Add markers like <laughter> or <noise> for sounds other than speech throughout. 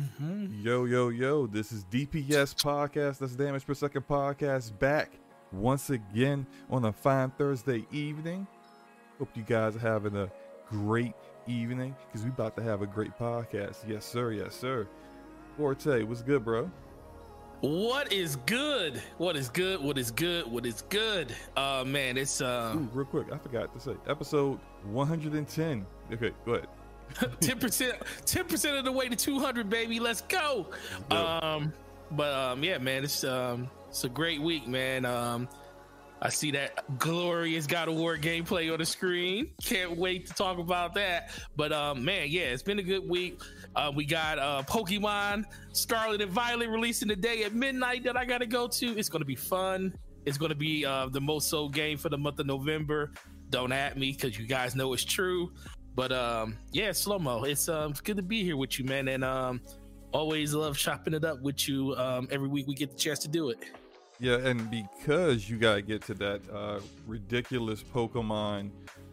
Mm-hmm. Yo, yo, yo, this is DPS Podcast. That's Damage Per Second Podcast back once again on a fine Thursday evening. Hope you guys are having a great evening because we're about to have a great podcast. Yes, sir. Yes, sir. Forte, what's good, bro? What is good? What is good? What is good? What is good? Uh man, it's uh Ooh, real quick, I forgot to say episode 110. Okay, go ahead. <laughs> 10% 10% of the way to 200 baby let's go um but um yeah man it's um it's a great week man um I see that glorious God of War gameplay on the screen. Can't wait to talk about that. But um, man, yeah, it's been a good week. Uh, we got uh, Pokemon Scarlet and Violet releasing today at midnight that I got to go to. It's going to be fun. It's going to be uh, the most sold game for the month of November. Don't at me because you guys know it's true. But um, yeah, slow mo. It's um, it's good to be here with you, man, and um, always love chopping it up with you. Um, every week we get the chance to do it. Yeah, and because you gotta get to that uh, ridiculous Pokemon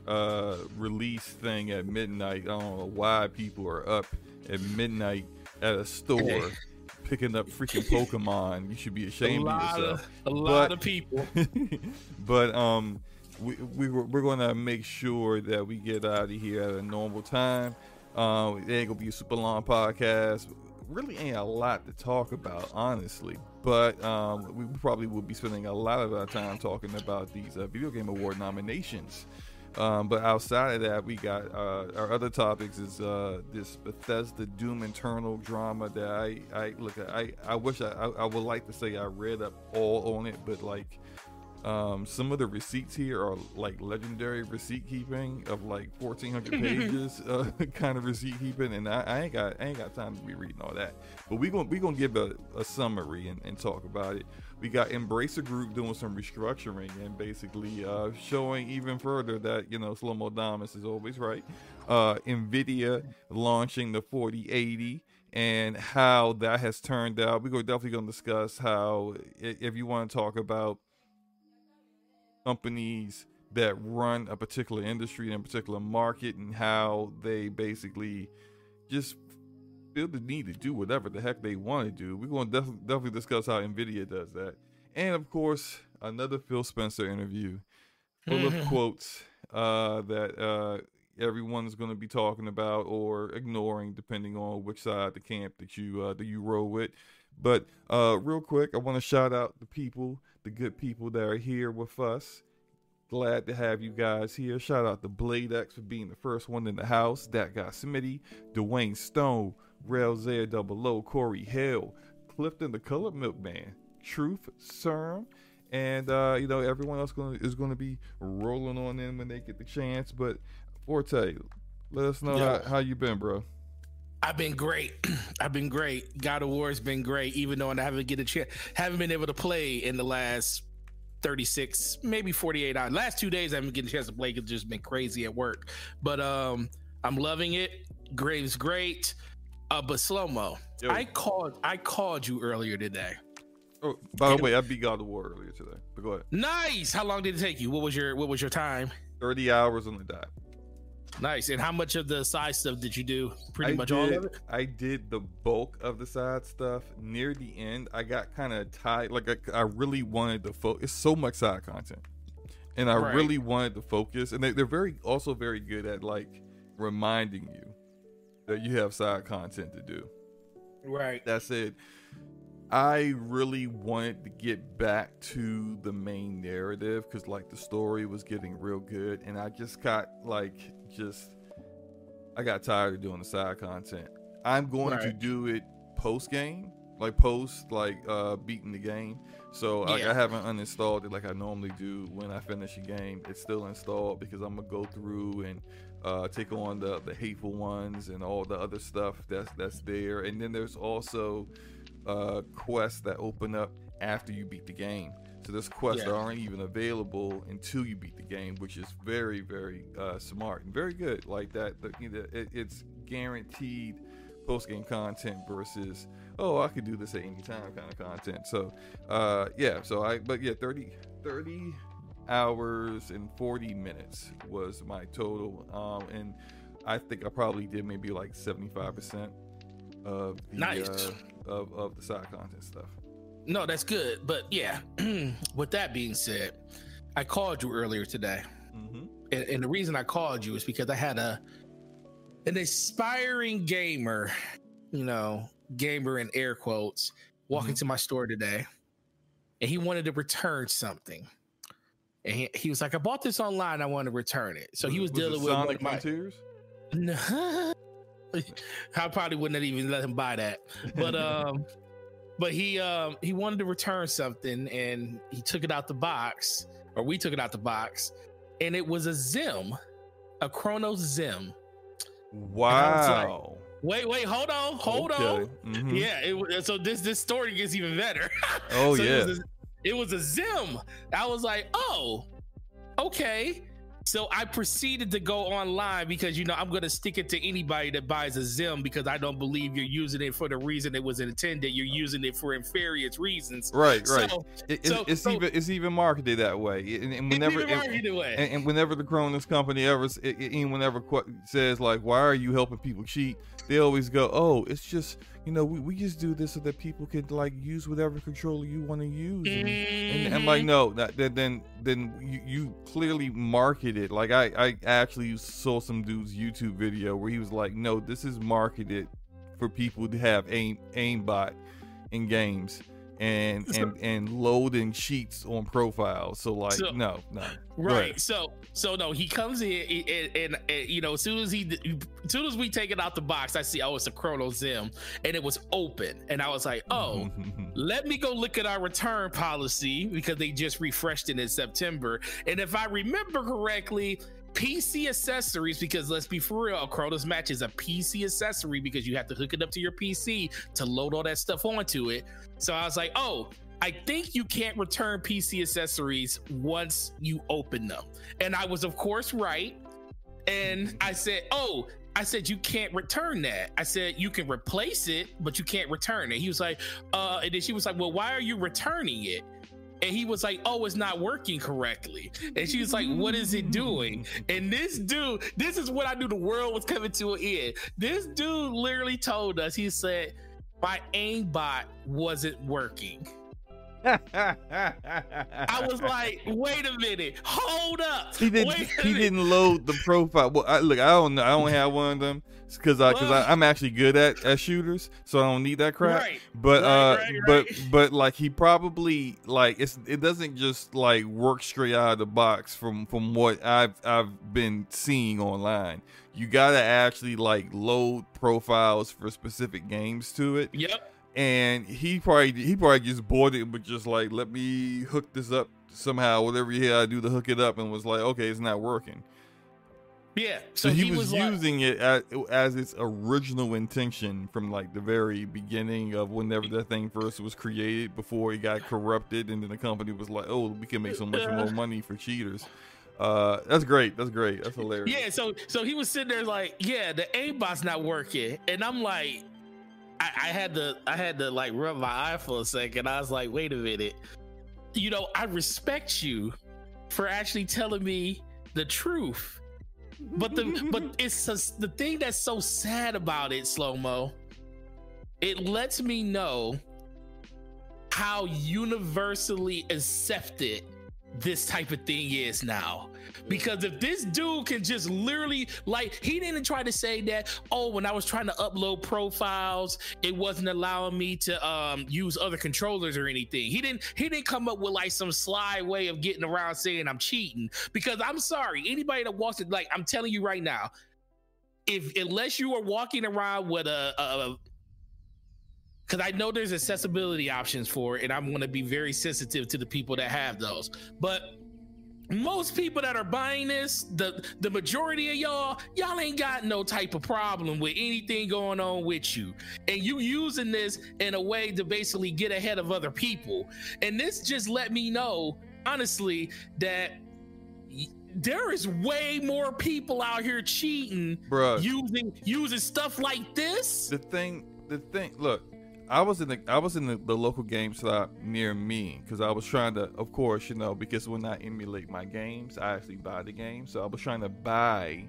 uh, release thing at midnight, I don't know why people are up at midnight at a store <laughs> picking up freaking Pokemon. You should be ashamed of yourself. Of, a lot but, of people. <laughs> but um, we, we we're going to make sure that we get out of here at a normal time. Um, it ain't gonna be a super long podcast. Really ain't a lot to talk about, honestly. But um, we probably will be spending a lot of our time talking about these uh, video game award nominations. Um, but outside of that, we got uh, our other topics is uh, this Bethesda Doom Eternal drama that I, I look. I, I wish I, I, I would like to say I read up all on it, but like um, some of the receipts here are like legendary receipt keeping of like 1400 <laughs> pages, uh, <laughs> kind of receipt keeping, and I, I, ain't got I ain't got time to be reading all that. But we gonna we gonna give a, a summary and, and, talk about it. We got Embracer Group doing some restructuring and basically uh, showing even further that you know Slow Mo is always right. Uh, Nvidia launching the 4080 and how that has turned out. We're definitely going to discuss how, if you want to talk about companies that run a particular industry in a particular market and how they basically just feel the need to do whatever the heck they want to do. We're going to def- definitely discuss how Nvidia does that, and of course, another Phil Spencer interview full of <laughs> quotes uh, that uh, everyone's going to be talking about or ignoring, depending on which side of the camp that you uh, that you roll with. But uh, real quick, I want to shout out the people the good people that are here with us. Glad to have you guys here. Shout out to Blade X for being the first one in the house. That guy Smitty, Dwayne Stone, Rail Zay Double O, Corey Hill, Clifton the Colored Milkman, Truth CERN, and uh, you know everyone else gonna, is going to be rolling on in when they get the chance. But Forte, let us know how, how you been, bro. I've been great. <clears throat> I've been great. God of War has been great, even though I haven't get a chance, haven't been able to play in the last 36, maybe 48 hours. Last two days I haven't getting a chance to play because just been crazy at work. But um I'm loving it. Graves great. Uh but slow mo. I called I called you earlier today. Oh, by the way, I beat God of War earlier today. But go ahead. Nice. How long did it take you? What was your what was your time? 30 hours on the dot. Nice. And how much of the side stuff did you do? Pretty I much did, all of it. I did the bulk of the side stuff. Near the end, I got kind of tied. Like I, I, really wanted to focus. It's so much side content, and I right. really wanted to focus. And they, they're very also very good at like reminding you that you have side content to do. Right. That's it. I really wanted to get back to the main narrative because like the story was getting real good, and I just got like just I got tired of doing the side content. I'm going right. to do it post game, like post like uh beating the game. So yeah. like, I haven't uninstalled it like I normally do when I finish a game. It's still installed because I'm gonna go through and uh, take on the the hateful ones and all the other stuff that's that's there. And then there's also uh, quests that open up after you beat the game. So this quest yeah. that aren't even available until you beat the game, which is very, very uh, smart and very good. Like that, the, you know, it, it's guaranteed post game content versus oh I could do this at any time kind of content. So uh, yeah, so I but yeah 30, 30 hours and 40 minutes was my total, um, and I think I probably did maybe like 75 percent of the, Nice. uh, of of the side content stuff. No, that's good. But yeah, <clears throat> with that being said, I called you earlier today. Mm-hmm. And, and the reason I called you is because I had a an aspiring gamer, you know, gamer in air quotes, walk Mhm. into my store today, and he wanted to return something. And he, he was like, "I bought this online. I want to return it." So he was, dealing with Sonic my. Frontiers. No. <laughs> I probably wouldn't have even let him buy that. But <laughs> um but he um he wanted to return something and he took it out the box or we took it out the box and it was a Zim, a Cronus Zim. Wow. Wait, wait, hold on, hold on. Okay. Mhm. Yeah, it, so this this story gets even better. <laughs> Oh So yeah. It was, a, it was a Zim. I was like, oh, okay. So I proceeded to go online because you know I'm gonna stick it to anybody that buys a Zim because I don't believe you're using it for the reason it was intended. You're using it for nefarious reasons. Right, right. So It- it's, so- it's so- even it's even marketed that way. And, and it's whenever and, and, and whenever the Cronus company ever s- a- a- anyone ever qu- says like, "Why are you helping people cheat?" They always go, "Oh, it's just you know we, we just do this so that people can like use whatever controller you want to use." And, and I'm like, Mhm. no, that, then then then you, you clearly marketed. Like I I actually saw some dude's YouTube video where he was like, "No, this is marketed for people to have aim aimbot in games." And, <laughs> and and loading sheets on profiles. So like So- no no Right. So so no, he comes in and, and, and, and, you know as soon as he as soon as we take it out the box, I see oh it's a Chrono Zim and it was open and I was like oh <laughs> let me go look at our return policy because they just refreshed it in September. And if I remember correctly, PC accessories, because let's be for real, Cronus match is a PC accessory because you have to hook it up to your PC to load all that stuff onto it. So I was like, oh, I think you can't return PC accessories once you open them. And I was, of course, right. And I said, oh, I said, you can't return that. I said, you can replace it, but you can't return it. He was like, uh, and then she was like, well, why are you returning it? And he was like, oh, it's not working correctly. And she was like, what is it doing? And this dude, this is what I knew the world was coming to an end. This dude literally told us, he said, my aimbot wasn't working. I was <laughs> like, wait a minute, hold up. he didn't. He minute. didn't load the profile. Well, I, look, I don't know. I don't have one of them because I because Well- I'm actually good at, at shooters, so I don't need that crap. Right. But Right, uh, right, but <laughs> but like he probably like it's it doesn't just like work straight out of the box from from what I've I've been seeing online. You gotta actually like load profiles for specific games to it Yep. and he probably he probably just bought it, but just like let me hook this up somehow, whatever he had to do to hook it up, and was like, okay, it's not working. Yeah. So, he, was, like- using it as, as its original intention from like the very beginning of whenever that thing first was created, before it got corrupted, and then the company was like, oh, we can make so much more <laughs> money for cheaters. Uh, that's great. That's great. That's hilarious. Yeah, so so he was sitting there like, yeah, the aimbot's not working, and I'm like, I, I had to I had to like rub my eye for a second. I was like, wait a minute, you know, I respect you for actually telling me the truth, but the but it's just, the thing that's so sad about it, slow mo. It lets me know how universally accepted this type of thing is now. Because if this dude can just literally, like, he didn't try to say that, oh, when I was trying to upload profiles, it wasn't allowing me to um use other controllers or anything. He didn't he didn't come up with like some sly way of getting around saying I'm cheating. Because I'm sorry, anybody that walks it, like I'm telling you right now, if unless you are walking around with a, a because I know there's accessibility options for it, and I'm going to be very sensitive to the people that have those. But most people that are buying this, the the majority of y'all, y'all ain't got no type of problem with anything going on with you, and you using this in a way to basically get ahead of other people. And this just let me know, honestly, that there is way more people out here cheating Bruh. using using stuff like this. the thing the thing look i was in the i was in the, the local game shop near me because i was trying to of course you know because when i emulate my games i actually buy the game so i was trying to buy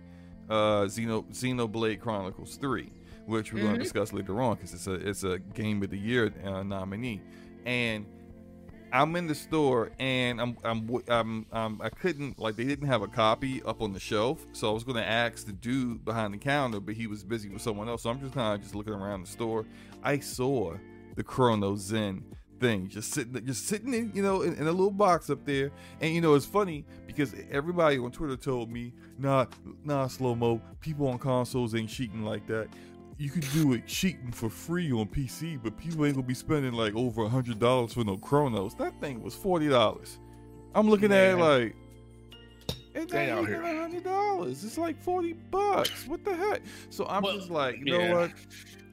uh xeno xenoblade chronicles 3 which we're going to discuss later on because it's a it's a game of the year uh, nominee. And I'm in the store and I'm I'm I'm, I'm I couldn't like they didn't have a copy up on the shelf, so I was going to ask the dude behind the counter, but he was busy with someone else. So I'm just kind of just looking around the store. I saw the Chrono Zen thing just sitting just sitting in you know in, in, a little box up there and you know it's funny because everybody on twitter told me nah nah slow mo people on consoles ain't cheating like that you could do it cheating for free on PC, but people ain't gonna be spending like over a hundred dollars for no Cronus. That thing was forty dollars. I'm looking Man. at it like it ain't even a hundred dollars. It's like forty bucks. What the heck? So I'm well, just like, you yeah. know what?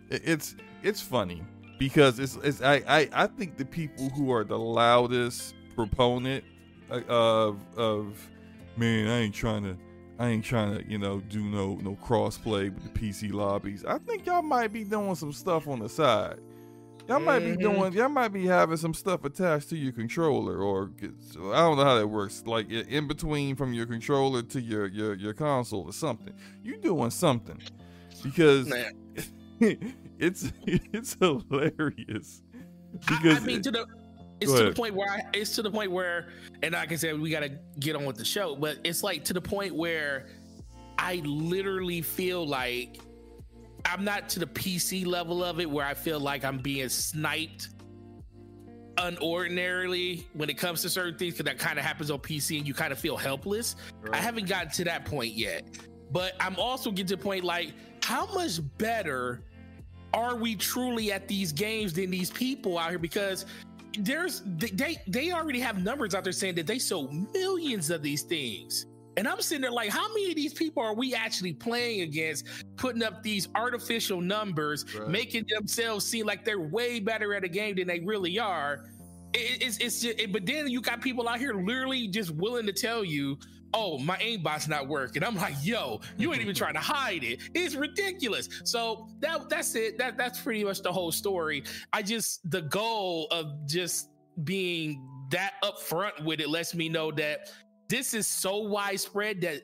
It's it's funny because it's it's I, I I think the people who are the loudest proponent uh, of of man, I ain't trying to I ain't trying to, you know, do no no crossplay with the PC lobbies. I think y'all might be doing some stuff on the side. Y'all mm-hmm. might be mm-hmm. doing, y'all might be having some stuff attached to your controller, or I don't know how that works. Like in between from your controller to your your your console or something. You doing something because <laughs> it's <laughs> it's hilarious. Because I, I mean, to the it's to the point where I, it's to the point where, and like I said, we got to get on with the show. But it's like to the point where I literally feel like I'm not to the PC level of it where I feel like I'm being sniped unordinarily when it comes to certain things because that kind of happens on PC and you kind of feel helpless. Right. I haven't gotten to that point yet, but I'm also getting to the point like how much better are we truly at these games than these people out here? Because there's they they already have numbers out there saying that they sold millions of these things. And I'm sitting there like, how many of these people are we actually playing against, putting up these artificial numbers, right. making themselves seem like they're way better at a game than they really are? It, it's it's just, it, but then you got people out here literally just willing to tell you, oh, my aimbot's not working. I'm like, yo, you ain't even trying to hide it. It's ridiculous. So that that's it. That that's pretty much the whole story. I just the goal of just being that upfront with it lets me know that this is so widespread that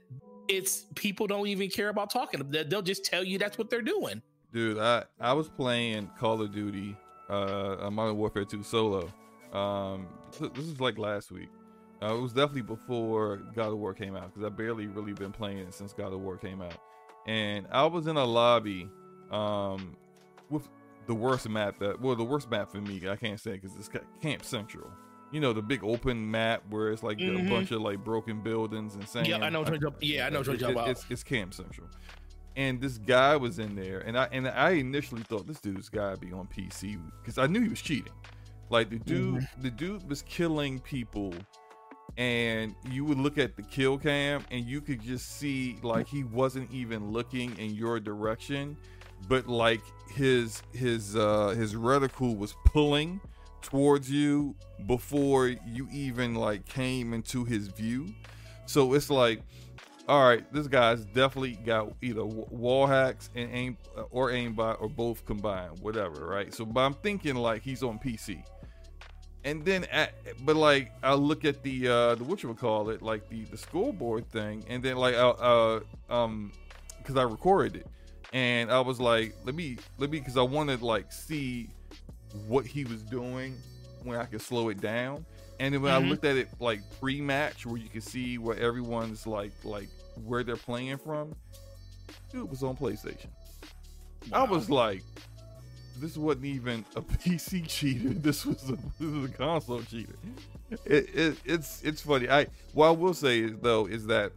it's people don't even care about talking. They'll just tell you that's what they're doing. Dude, I I was playing Call of Duty, uh, Modern Warfare 2 solo. Um, this is like last week uh, it was definitely before God of War came out because I barely really been playing it since God of War came out. And I was in a lobby um, with the worst map that well the worst map for me I can't say because it's Camp Central. You know the big open map where it's like mm-hmm. a bunch of like broken buildings and sand. Yeah, I know. What yeah, I know what you're talking about. It's, it's Camp Central, and this guy was in there, and I and I initially thought this dude's gotta be on PC because I knew he was cheating. Like the dude, mm-hmm. the dude was killing people and you would look at the kill cam and you could just see like he wasn't even looking in your direction but like his his uh his reticle was pulling towards you before you even like came into his view. So it's like all right this guy's definitely got either wall hacks and aim or aimbot or both combined whatever right? So but i'm thinking like he's on pc and then at, but like I look at the uh the what you would call it like the the scoreboard thing and then like uh, uh um because I recorded it and I was like let me let me because I wanted like see what he was doing when I could slow it down and then when mm-hmm. I looked at it like pre-match where you can see where everyone's like like where they're playing from dude was on PlayStation wow. I was like this wasn't even a <laughs> PC cheater. This was a, <laughs> this was a console cheater. It, it, it's it's funny. I what I will say is though is that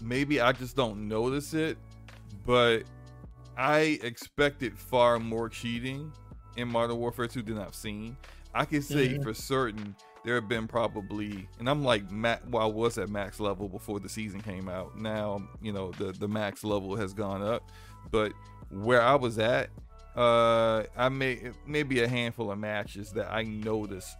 maybe I just don't notice it, but I expected far more cheating in Modern Warfare 2 than I've seen. I can say mm-hmm. for certain there have been probably, and I'm like, well, I was at max level before the season came out. Now, you know, the the max level has gone up, but where I was at, uh i may maybe a handful of matches that i noticed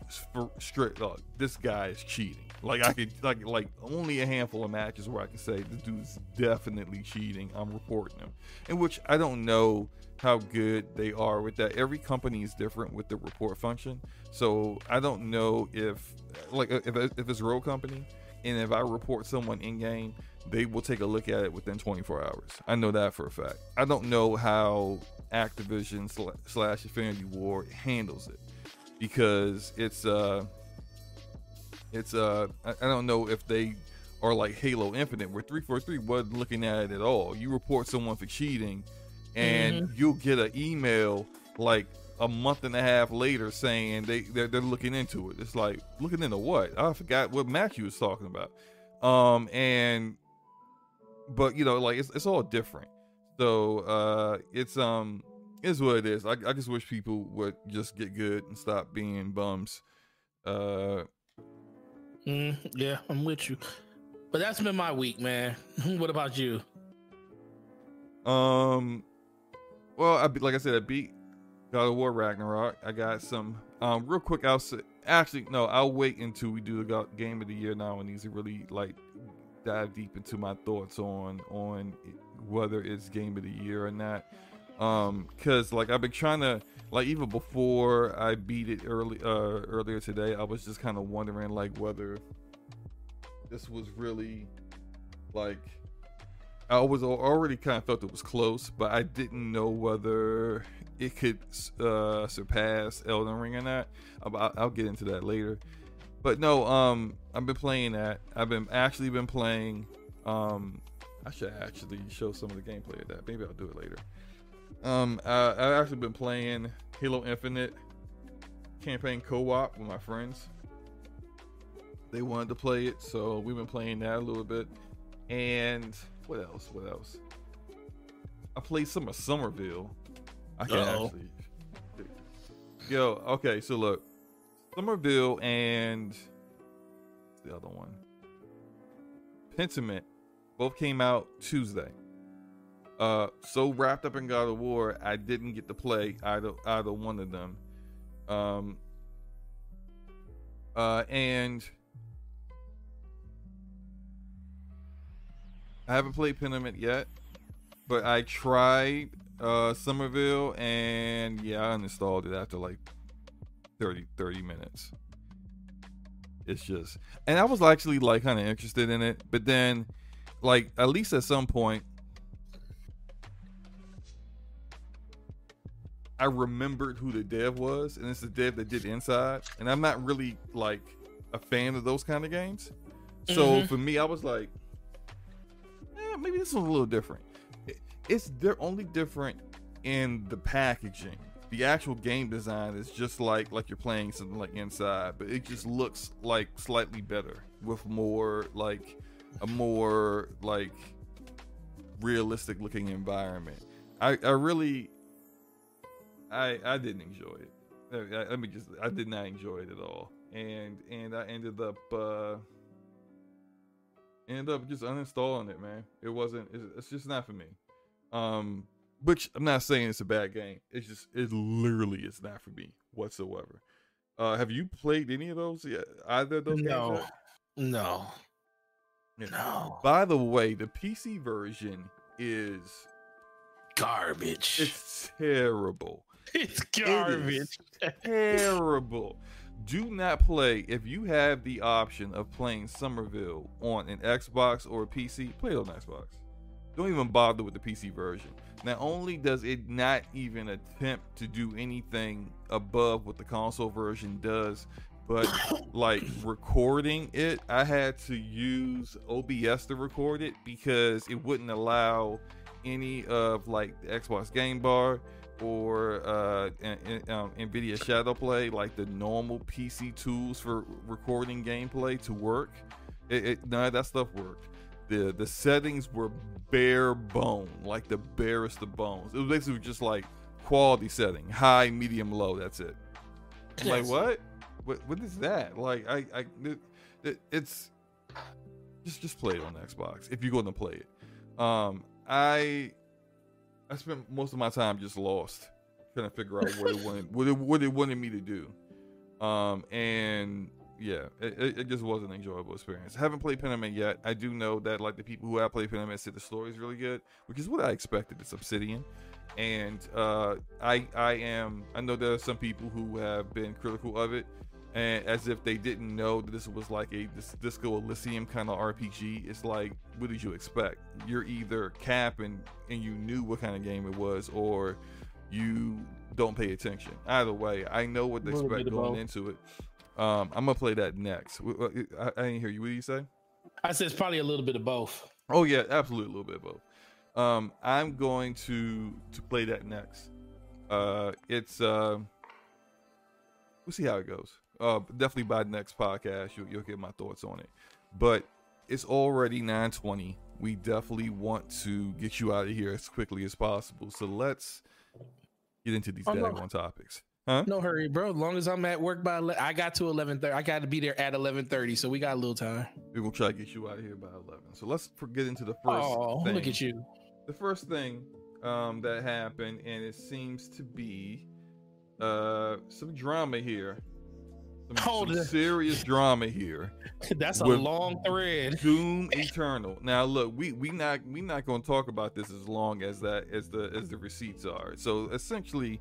straight like this guy is cheating. Like i could like like only a handful of matches where i can say this dude's definitely cheating. I'm reporting him. In which i don't know how good they are with that. Every company is different with the report function. So i don't know if like if, if it's road company and if I report someone in game, they will take a look at it within 24 hours. I know that for a fact. I don't know how Activision slash Infinity Ward handles it because it's uh it's uh I, I don't know if they are like Halo Infinite where 343 wasn't looking at it at all. You report someone for cheating and mm-hmm. you'll get an email like a month and a half later saying they they're, they're, looking into it. It's like looking into what? I forgot what Matthew was talking about. Um and but you know like it's it's all different. So uh it's um is what it is. I, I just wish people would just get good and stop being bums. Uh, mm, yeah, I'm with you. But that's been my week, man. <laughs> what about you? Um, well, I like I said, I beat God of War Ragnarok. I got some. Um, real quick, I'll say. Actually, no, I'll wait until we do the game of the year now, and these are really like dive deep into my thoughts on on whether it's game of the year or not. Um because like i've been trying to like even before i beat it early uh earlier today i was just kind of wondering like whether this was really like i was already kind of felt it was close but i didn't know whether it could uh surpass elden ring or not. I'll, I'll get into that later but no um i've been playing that i've been actually been playing um i should actually show some of the gameplay of that maybe i'll do it later um, I, I've actually been playing Halo Infinite campaign co-op with my friends. They wanted to play it, so we've been playing that a little bit. And what else? What else? I played some of Somerville. I can Uh-oh. actually. Yo, okay, so look, Somerville and the other one, Pentiment, both came out Tuesday uh, so wrapped up in God of War, I didn't get to play either either one of them. Um, uh, and I haven't played Pentiment yet, but I tried uh, Somerville, and yeah, I uninstalled it after like 30, 30 minutes. It's just, and I was actually like kind of interested in it, but then, like at least at some point, I remembered who the dev was, and it's the dev that did Inside, and I'm not really like a fan of those kind of games. So mm-hmm. for me, I was like, eh, maybe this is a little different. It's they're only different in the packaging. The actual game design is just like like you're playing something like Inside, but it just looks like slightly better with more like a more like realistic looking environment. I, I really I I didn't enjoy it. Let me just I did not enjoy it at all, and and I ended up uh ended up just uninstalling it, man. It wasn't. It's, it's just not for me. Um, which I'm not saying it's a bad game. It's just it literally is not for me whatsoever. Uh, have you played any of those? Yeah, either of those no. games? No. Yeah. No. By the way, the PC version is garbage. It's terrible. <laughs> It's garbage. It terrible. Do not play if you have the option of playing Somerville on an Xbox or a PC. Play it on Xbox. Don't even bother with the PC version. Not only does it not even attempt to do anything above what the console version does, but like <coughs> recording it, I had to use OBS to record it because it wouldn't allow any of like the Xbox Game Bar or uh, um, NVIDIA Shadowplay, like the normal PC tools for recording gameplay to work. It, it, none of that stuff worked. The the settings were bare bone, like the barest of bones. It was basically just like quality setting, high, medium, low. That's it. Yes. Like what? What what is that? Like I I it, it, it's just just play it on Xbox if you're going to play it. Um, I I spent most of my time just lost, trying to figure out what it wanted, what it, what it wanted me to do. Um, and yeah, it, it just wasn't an enjoyable experience. I haven't played Pentiment yet. I do know that like the people who have played Pentiment said the story is really good, which is what I expected. It's Obsidian, and uh, I I am I know there are some people who have been critical of it. and as if they didn't know that this was like a this Disco Elysium kind of RPG. It's like, what did you expect? You're either capping and you knew what kind of game it was, or you don't pay attention. Either way, I know what to expect going into it. Um, I'm gonna play that next. I, I didn't hear you. What do you say? I said it's probably a little bit of both. Oh yeah, absolutely a little bit of both. Um, I'm going to to play that next. Uh, it's uh, we'll see how it goes. Uh, definitely by the next podcast, you'll, you'll get my thoughts on it. But it's already 9:20. We definitely want to get you out of here as quickly as possible. So let's get into these oh, daggone no. topics. Huh? No hurry, bro. As long as I'm at work by 11, I got to 11:30. I got to be there at 11:30, so we got a little time. We're gonna try to get you out of here by 11. So let's get into the first. Oh, thing. look at you! The first thing um, that happened, and it seems to be uh, some drama here. Some, <laughs> some serious drama here. <laughs> That's a long thread. Doom Eternal. Now look, we we not we not going to talk about this as long as that as the as the receipts are. So essentially,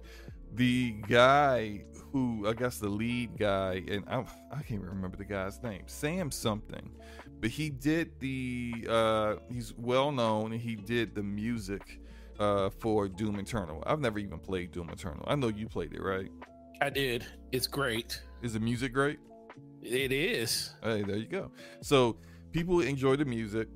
the guy who I guess the lead guy, and I, I can't remember the guy's name, Sam something, but he did the uh, he's well known and he did the music uh, for Doom Eternal. I've never even played Doom Eternal. I know you played it, right? I did. It's great. Is the music great? It is. Hey, there you go. So people enjoy the music.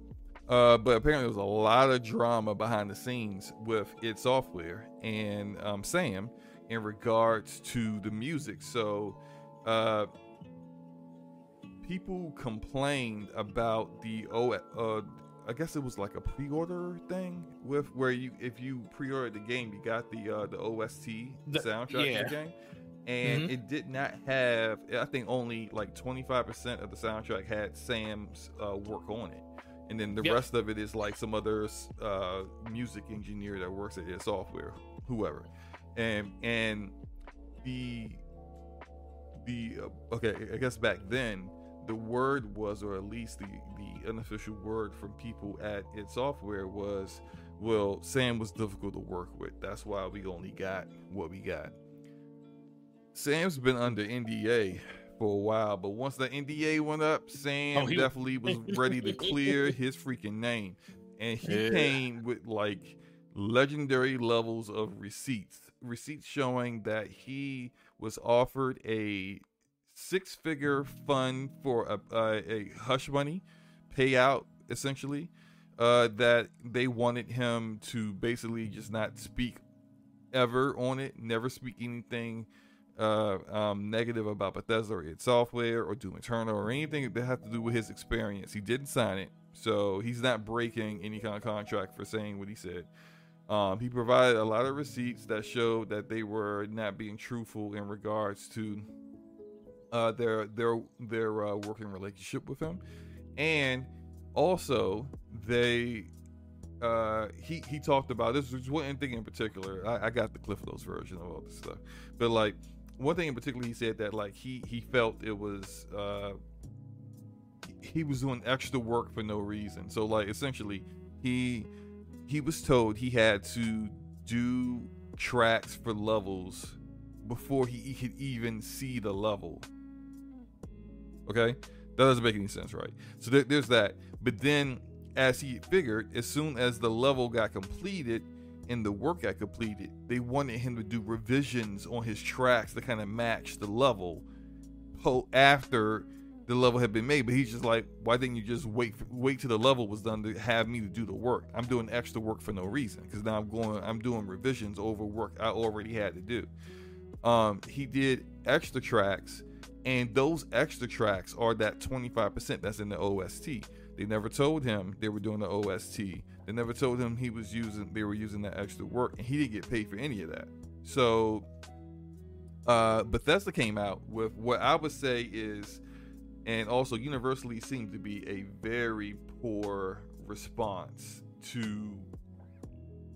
Uh, but apparently, there was a lot of drama behind the scenes with id Software and um, Sam in regards to the music. So, uh, people complained about the oh, uh, I guess it was like a pre-order thing with where you if you pre-ordered the game, you got the uh, the OST the, soundtrack yeah. the game, and mm-hmm. it did not have. I think only like 25 percent of the soundtrack had Sam's uh, work on it. And then the yep. rest of it is like some other uh, music engineer that works at id Software, whoever and and the the uh, okay i guess back then the word was or at least the the unofficial word from people at id software was well sam was difficult to work with. That's why we only got what we got. Sam's been under nda for a while but once the nda went up sam oh, he... definitely was ready to clear <laughs> his freaking name. And he yeah. came with like legendary levels of receipts receipts showing that he was offered a six figure fund for a, a, a hush money payout, essentially, uh, that they wanted him to basically just not speak ever on it, never speak anything uh, um, negative about Bethesda or id Software or Doom Eternal or anything that had to do with his experience. He didn't sign it, so he's not breaking any kind of contract for saying what he said. Um, he provided a lot of receipts that showed that they were not being truthful in regards to uh, their their their uh, working relationship with him, and also they uh, he he talked about this was one thing in particular. I, I got the Cliff Notes version of all this stuff, but like one thing in particular, he said that like he he felt it was uh, he was doing extra work for no reason. So like essentially he he was told he had to do tracks for levels before he could even see the level. Okay, that doesn't make any sense, right? So there, there's that. But then, as he figured, as soon as the level got completed and the work got completed, they wanted him to do revisions on his tracks to kind of match the level after the level had been made, but he's just like, why didn't you just wait wait till the level was done to have me to do the work? I'm doing extra work for no reason because now I'm going I'm doing revisions over work I already had to do. Um, he did extra tracks, and those extra tracks are that 25% that's in the OST. They never told him they were doing the OST. They never told him he was using they were using that extra work, and he didn't get paid for any of that. So uh, Bethesda came out with what I would say is and also universally seemed to be a very poor response to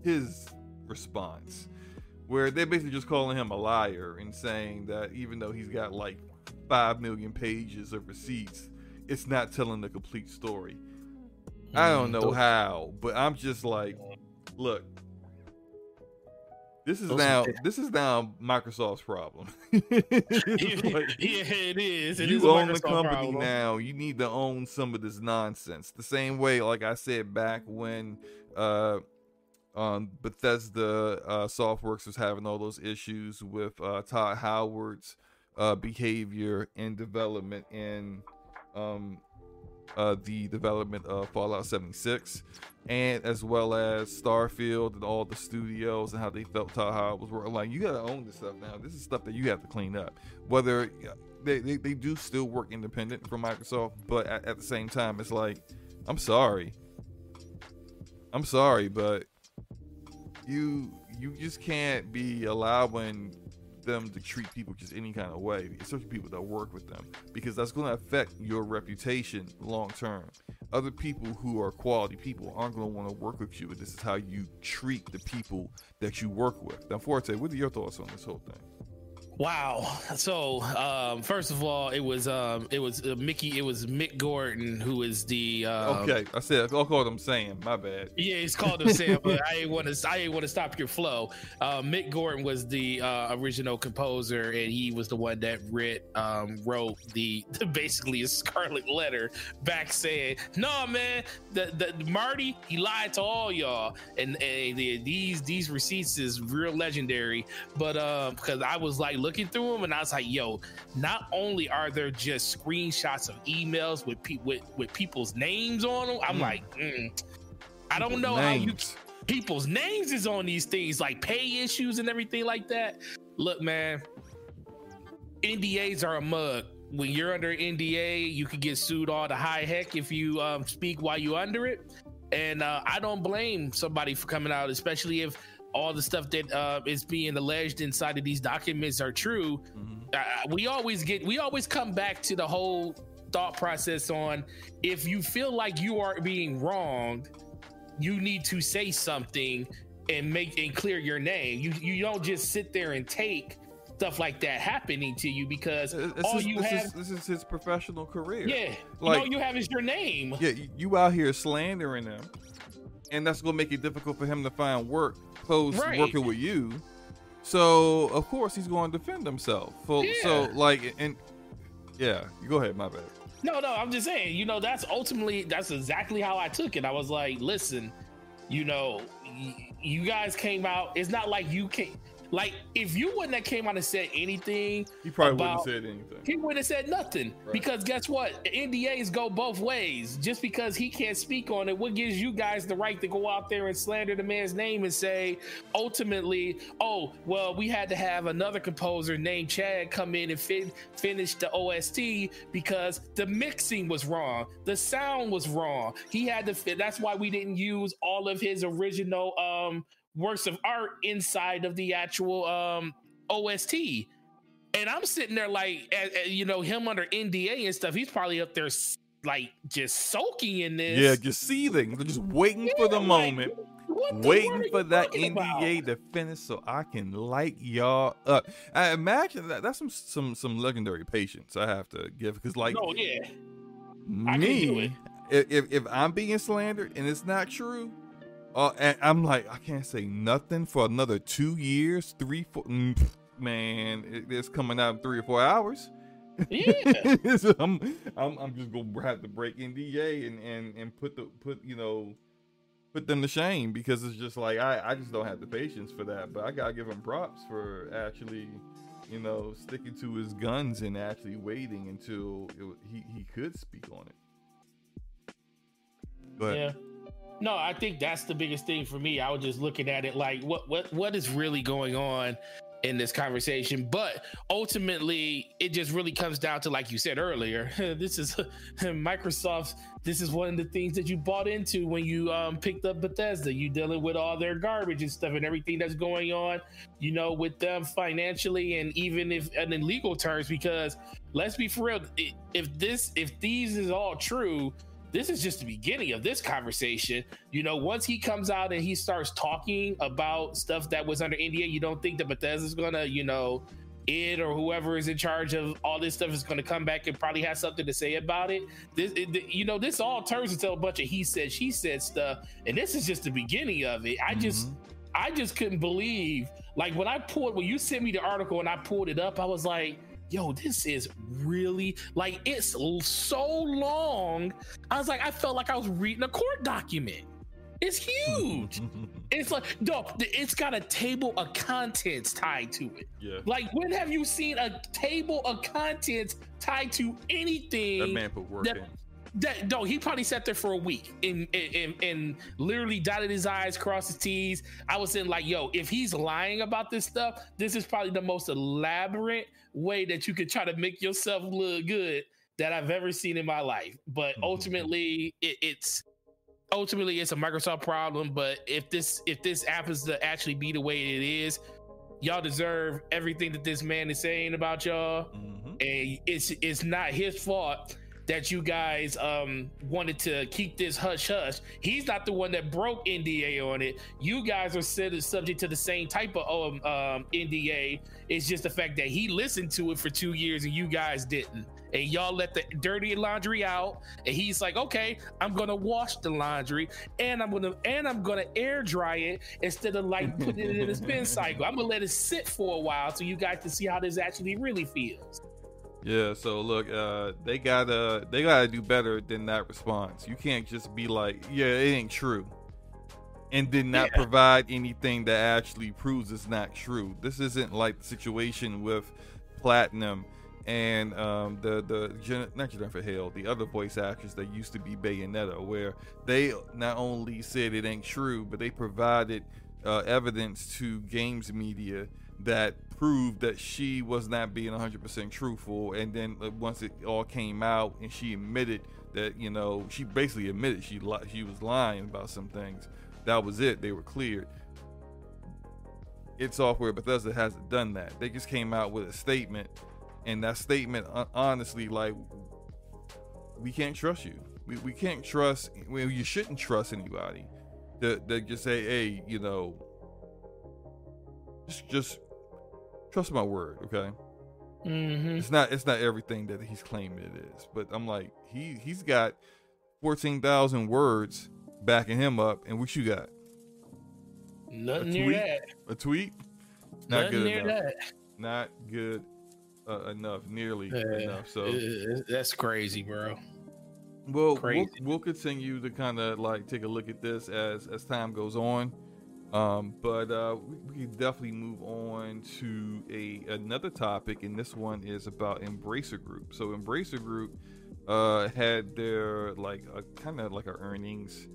his response where they're basically just calling him a liar and saying that even though he's got like 5 million pages of receipts it's not telling the complete story. I don't mm, know how but i'm just like look This is Those now this is now Microsoft's problem. <laughs> <laughs> yeah, It's like, it is. It you is a own the company problem. now. You need to own some of this nonsense. The same way, like I said back when uh, um, Bethesda uh, Softworks was having all those issues with uh, Todd Howard's uh, behavior in development in um, uh, the development of Fallout 76, and as well as Starfield and all the studios and how they felt Todd Howard was working. Like, you got to own this stuff now. This is stuff that you have to clean up. Whether they, they, they do still work independent from Microsoft, but at, at the same time, it's like, I'm sorry. I'm sorry, but you you just can't be allowing them to treat people just any kind of way, especially people that work with them, because that's going to affect your reputation long term. Other people who are quality people aren't going to want to work with you, and this is how you treat the people that you work with. Now, Forte, what are your thoughts on this whole thing? Wow. So, um, first of all, it was um, it was uh, Mickey. It was Mick Gordon who is the um, okay, I said I'll call them saying. My bad. Yeah, it's called him Sam, but I ain't want to. I ain't want to stop your flow. Uh, Mick Gordon was the uh, original composer, and he was the one that writ, um, wrote <laughs> the basically a scarlet letter back saying, "No, man, the, the Marty he lied to all y'all, and, and the, these these receipts is real legendary." But um, because I was like looking through them, and I was like, "Yo, not only are there just screenshots of emails with pe- with with people's names on them, I'm Mm. like." Mm, I don't know how you people's names is on these things, like pay issues and everything like that. Look, man, NDAs are a mug. When you're under NDA, you can get sued all the high heck if you um, speak while you're under it. And uh, I don't blame somebody for coming out, especially if all the stuff that uh, is being alleged inside of these documents are true. Mhm. Uh, we always get, we always come back to the whole thought process on if you feel like you are being wronged, you need to say something and make and clear your name. You you don't just sit there and take stuff like that happening to you because This all is- you this have, is this is his professional career. yeah, like- all you have is your name. Yeah, you out here slandering him, and that's gonna make it difficult for him to find work post Right. working with you. So of course he's going to defend himself. So, so like, and yeah, you go ahead. My bad. No, no, I'm just saying, you know, that's ultimately that's exactly how I took it. I was like, listen, you know, y- you guys came out. It's not like you can like if you wouldn't have came out and said anything, He probably About- wouldn't have said anything. he wouldn't have said nothing. Right. Because guess what? NDAs go both ways. Just because he can't speak on it, what gives you guys the right to go out there and slander the man's name and say, ultimately, oh, well, we had to have another composer named Chad come in and fin- finish the OST because the mixing was wrong, the sound was wrong. He had to fit. That's why we didn't use all of his original um works of art inside of the actual um OST. And I'm sitting there like, you know, him under NDA and stuff. He's probably up there like just soaking in this. Yeah, just seething, just waiting for the like, moment, the waiting for that talking about? NDA to finish so I can light y'all up. I imagine that that's some some some legendary patience I have to give because like Oh yeah, I can do it. me, if, if if I'm being slandered and it's not true, uh, and I'm like I can't say nothing for another two years, three, four. mm, Man, it, it's coming out in three or four hours. yeah. <laughs> so I'm, I'm I'm just gonna have to break NDA and and and put the put you know put them to shame because it's just like I I just don't have the patience for that. But I gotta give him props for actually you know sticking to his guns and actually waiting until it, he he could speak on it. But yeah. No, I think that's the biggest thing for me. I was just looking at it like what what what is really going on in this conversation. But ultimately, it just really comes down to like you said earlier. <laughs> This is <laughs> Microsoft. This is one of the things that you bought into when you um, picked up Bethesda. You dealing with all their garbage and stuff and everything that's going on. You know, with them financially and even if and in legal terms. Because let's be for real, if this if these is all true this is just the beginning of this conversation. You know, once he comes out and he starts talking about stuff that was under NDA, you don't think that Bethesda's gonna, you know, it or whoever is in charge of all this stuff is going to come back and probably have something to say about it. This, it, you know, this all turns into a bunch of he said, she said stuff, and this is just the beginning of it. I just, Mhm. I just couldn't believe. Like when I pulled when you sent me the article and I pulled it up, I was like, yo, this is really like it's so long. I was like, I felt like I was reading a court document. It's huge. <laughs> it's like, no, it's got a table of contents tied to it. Yeah. Like, when have you seen a table of contents tied to anything? That man put work that, in. That, no, he probably sat there for a week and, and and literally dotted his I's, crossed his T's. I was saying, like, yo, if he's lying about this stuff, this is probably the most elaborate way that you could try to make yourself look good that I've ever seen in my life. But mm-hmm. ultimately, it, it's ultimately it's a Microsoft problem. But if this if this happens to actually be the way it is, y'all deserve everything that this man is saying about y'all, mm-hmm. and it's it's not his fault that you guys um wanted to keep this hush hush. He's not the one that broke NDA on it. You guys are subject to the same type of um, um, NDA. It's just the fact that he listened to it for two years and you guys didn't and y'all let the dirty laundry out and he's like okay i'm gonna wash the laundry and i'm gonna and i'm gonna air dry it instead of like putting it in a spin <laughs> cycle i'm gonna let it sit for a while so you guys can see how this actually really feels yeah so look uh they gotta they gotta do better than that response. You can't just be like yeah it ain't true. And then not yeah. provide anything that actually proves it's not true. This isn't like the situation with platinum and um, the the not Jennifer Hale, the other voice actress that used to be Bayonetta, where they not only said it ain't true, but they provided uh, evidence to games media that proved that she was not being 100% truthful. And then uh, once it all came out, and she admitted that you know she basically admitted she li- she was lying about some things. That was it. They were cleared. Id Software Bethesda hasn't done that. They just came out with a statement and that statement honestly like we can't trust you we, we can't trust well you shouldn't trust anybody that, that just say hey you know just just trust my word okay mm-hmm. it's not it's not everything that he's claiming it is but i'm like he he's got 14000 words backing him up and what you got nothing near that a tweet not nothing good near enough. that not good uh, enough, nearly yeah, enough. So that's crazy, bro. Well, crazy. we'll, we'll continue to kind of like take a look at this as as time goes on. Um, but uh, we, can definitely move on to a another topic, and this one is about Embracer Group. So Embracer Group uh, had their like a kind of like a earnings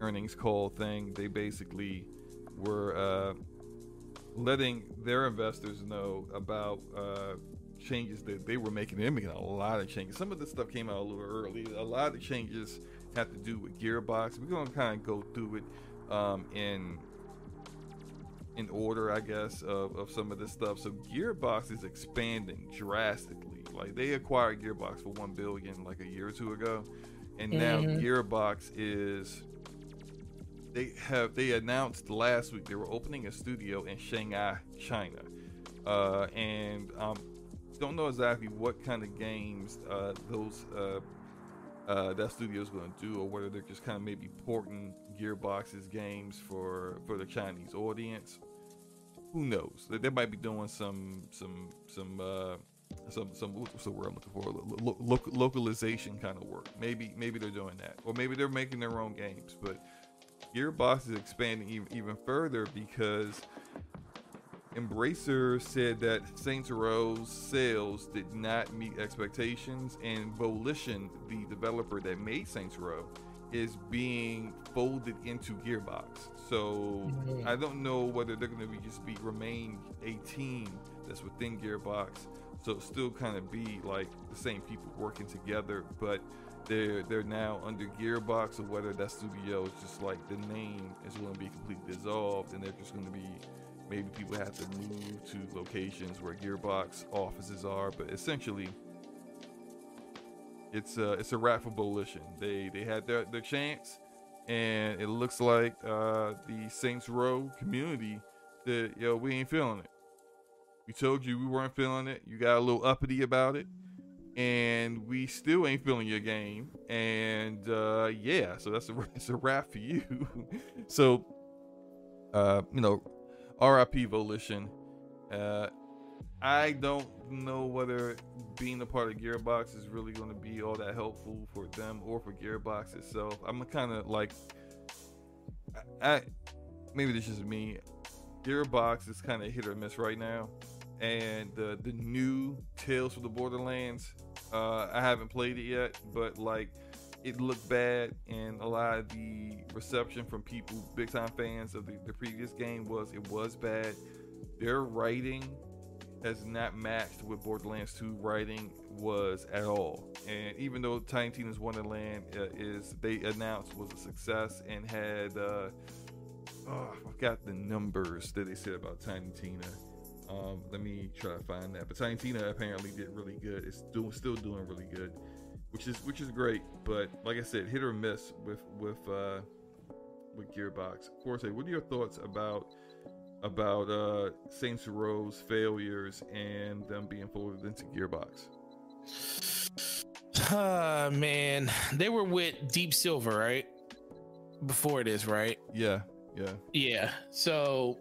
earnings call thing. They basically were uh, letting their investors know about uh, changes that they were making. They're making a lot of changes. Some of this stuff came out a little early. A lot of changes have to do with Gearbox. We're gonna kind of go through it um, in in order, I guess, of, of some of this stuff. So Gearbox is expanding drastically. Like they acquired Gearbox for one billion like a year or two ago, and now mm-hmm. Gearbox is they have they announced last week they were opening a studio in Shanghai, China. Uh, and um, don't know exactly what kind of games uh, those uh, uh, that studio is going to do, or whether they're just kind of maybe porting Gearbox's games for for the Chinese audience. Who knows? They, they might be doing some some some uh, some some what's the word I'm looking for? Lo- lo- localization kind of work. Maybe maybe they're doing that, or maybe they're making their own games. But Gearbox is expanding even even further because Embracer said that Saints Row's sales did not meet expectations, and Volition, the developer that made Saints Row, is being folded into Gearbox. So mm-hmm. I don't know whether they're going to be just be remain a team that's within Gearbox, so still kind of be like the same people working together, but they're they're now under Gearbox, or whether that studio is just like the name is going to be completely dissolved, and they're just going to be Maybe people have to move to locations where Gearbox offices are, but essentially, it's a it's a wrap for Volition. They they had their, their chance, and it looks like uh, the Saints Row community that yo we ain't feeling it. We told you we weren't feeling it. You got a little uppity about it, and we still ain't feeling your game. And uh, yeah, so that's a <laughs> it's a wrap for you. <laughs> so uh, you know RIP Volition. Uh, I don't know whether being a part of Gearbox is really going to be all that helpful for them or for Gearbox itself. I'm kind of like, I, maybe this is me. Gearbox is kind of hit or miss right now, and the the new Tales from the Borderlands, uh, I haven't played it yet, but like it looked bad, and a lot of the reception from people, big time fans of the, the previous game, was it was bad. Their writing has not matched what Borderlands 2 writing was at all. And even though Tiny Tina's Wonderland uh, is they announced was a success and had uh, oh, I forgot the numbers that they said about Tiny Tina. Um, let me try to find that. But Tiny Tina apparently did really good. It's doing still doing really good, which is which is great. But like I said, hit or miss with with uh, with Gearbox. Forte, what are your thoughts about about uh, Saints Row's failures and them being folded into Gearbox? Uh, <sighs> man, they were with Deep Silver, right? Before this, right? Yeah, yeah, yeah. So,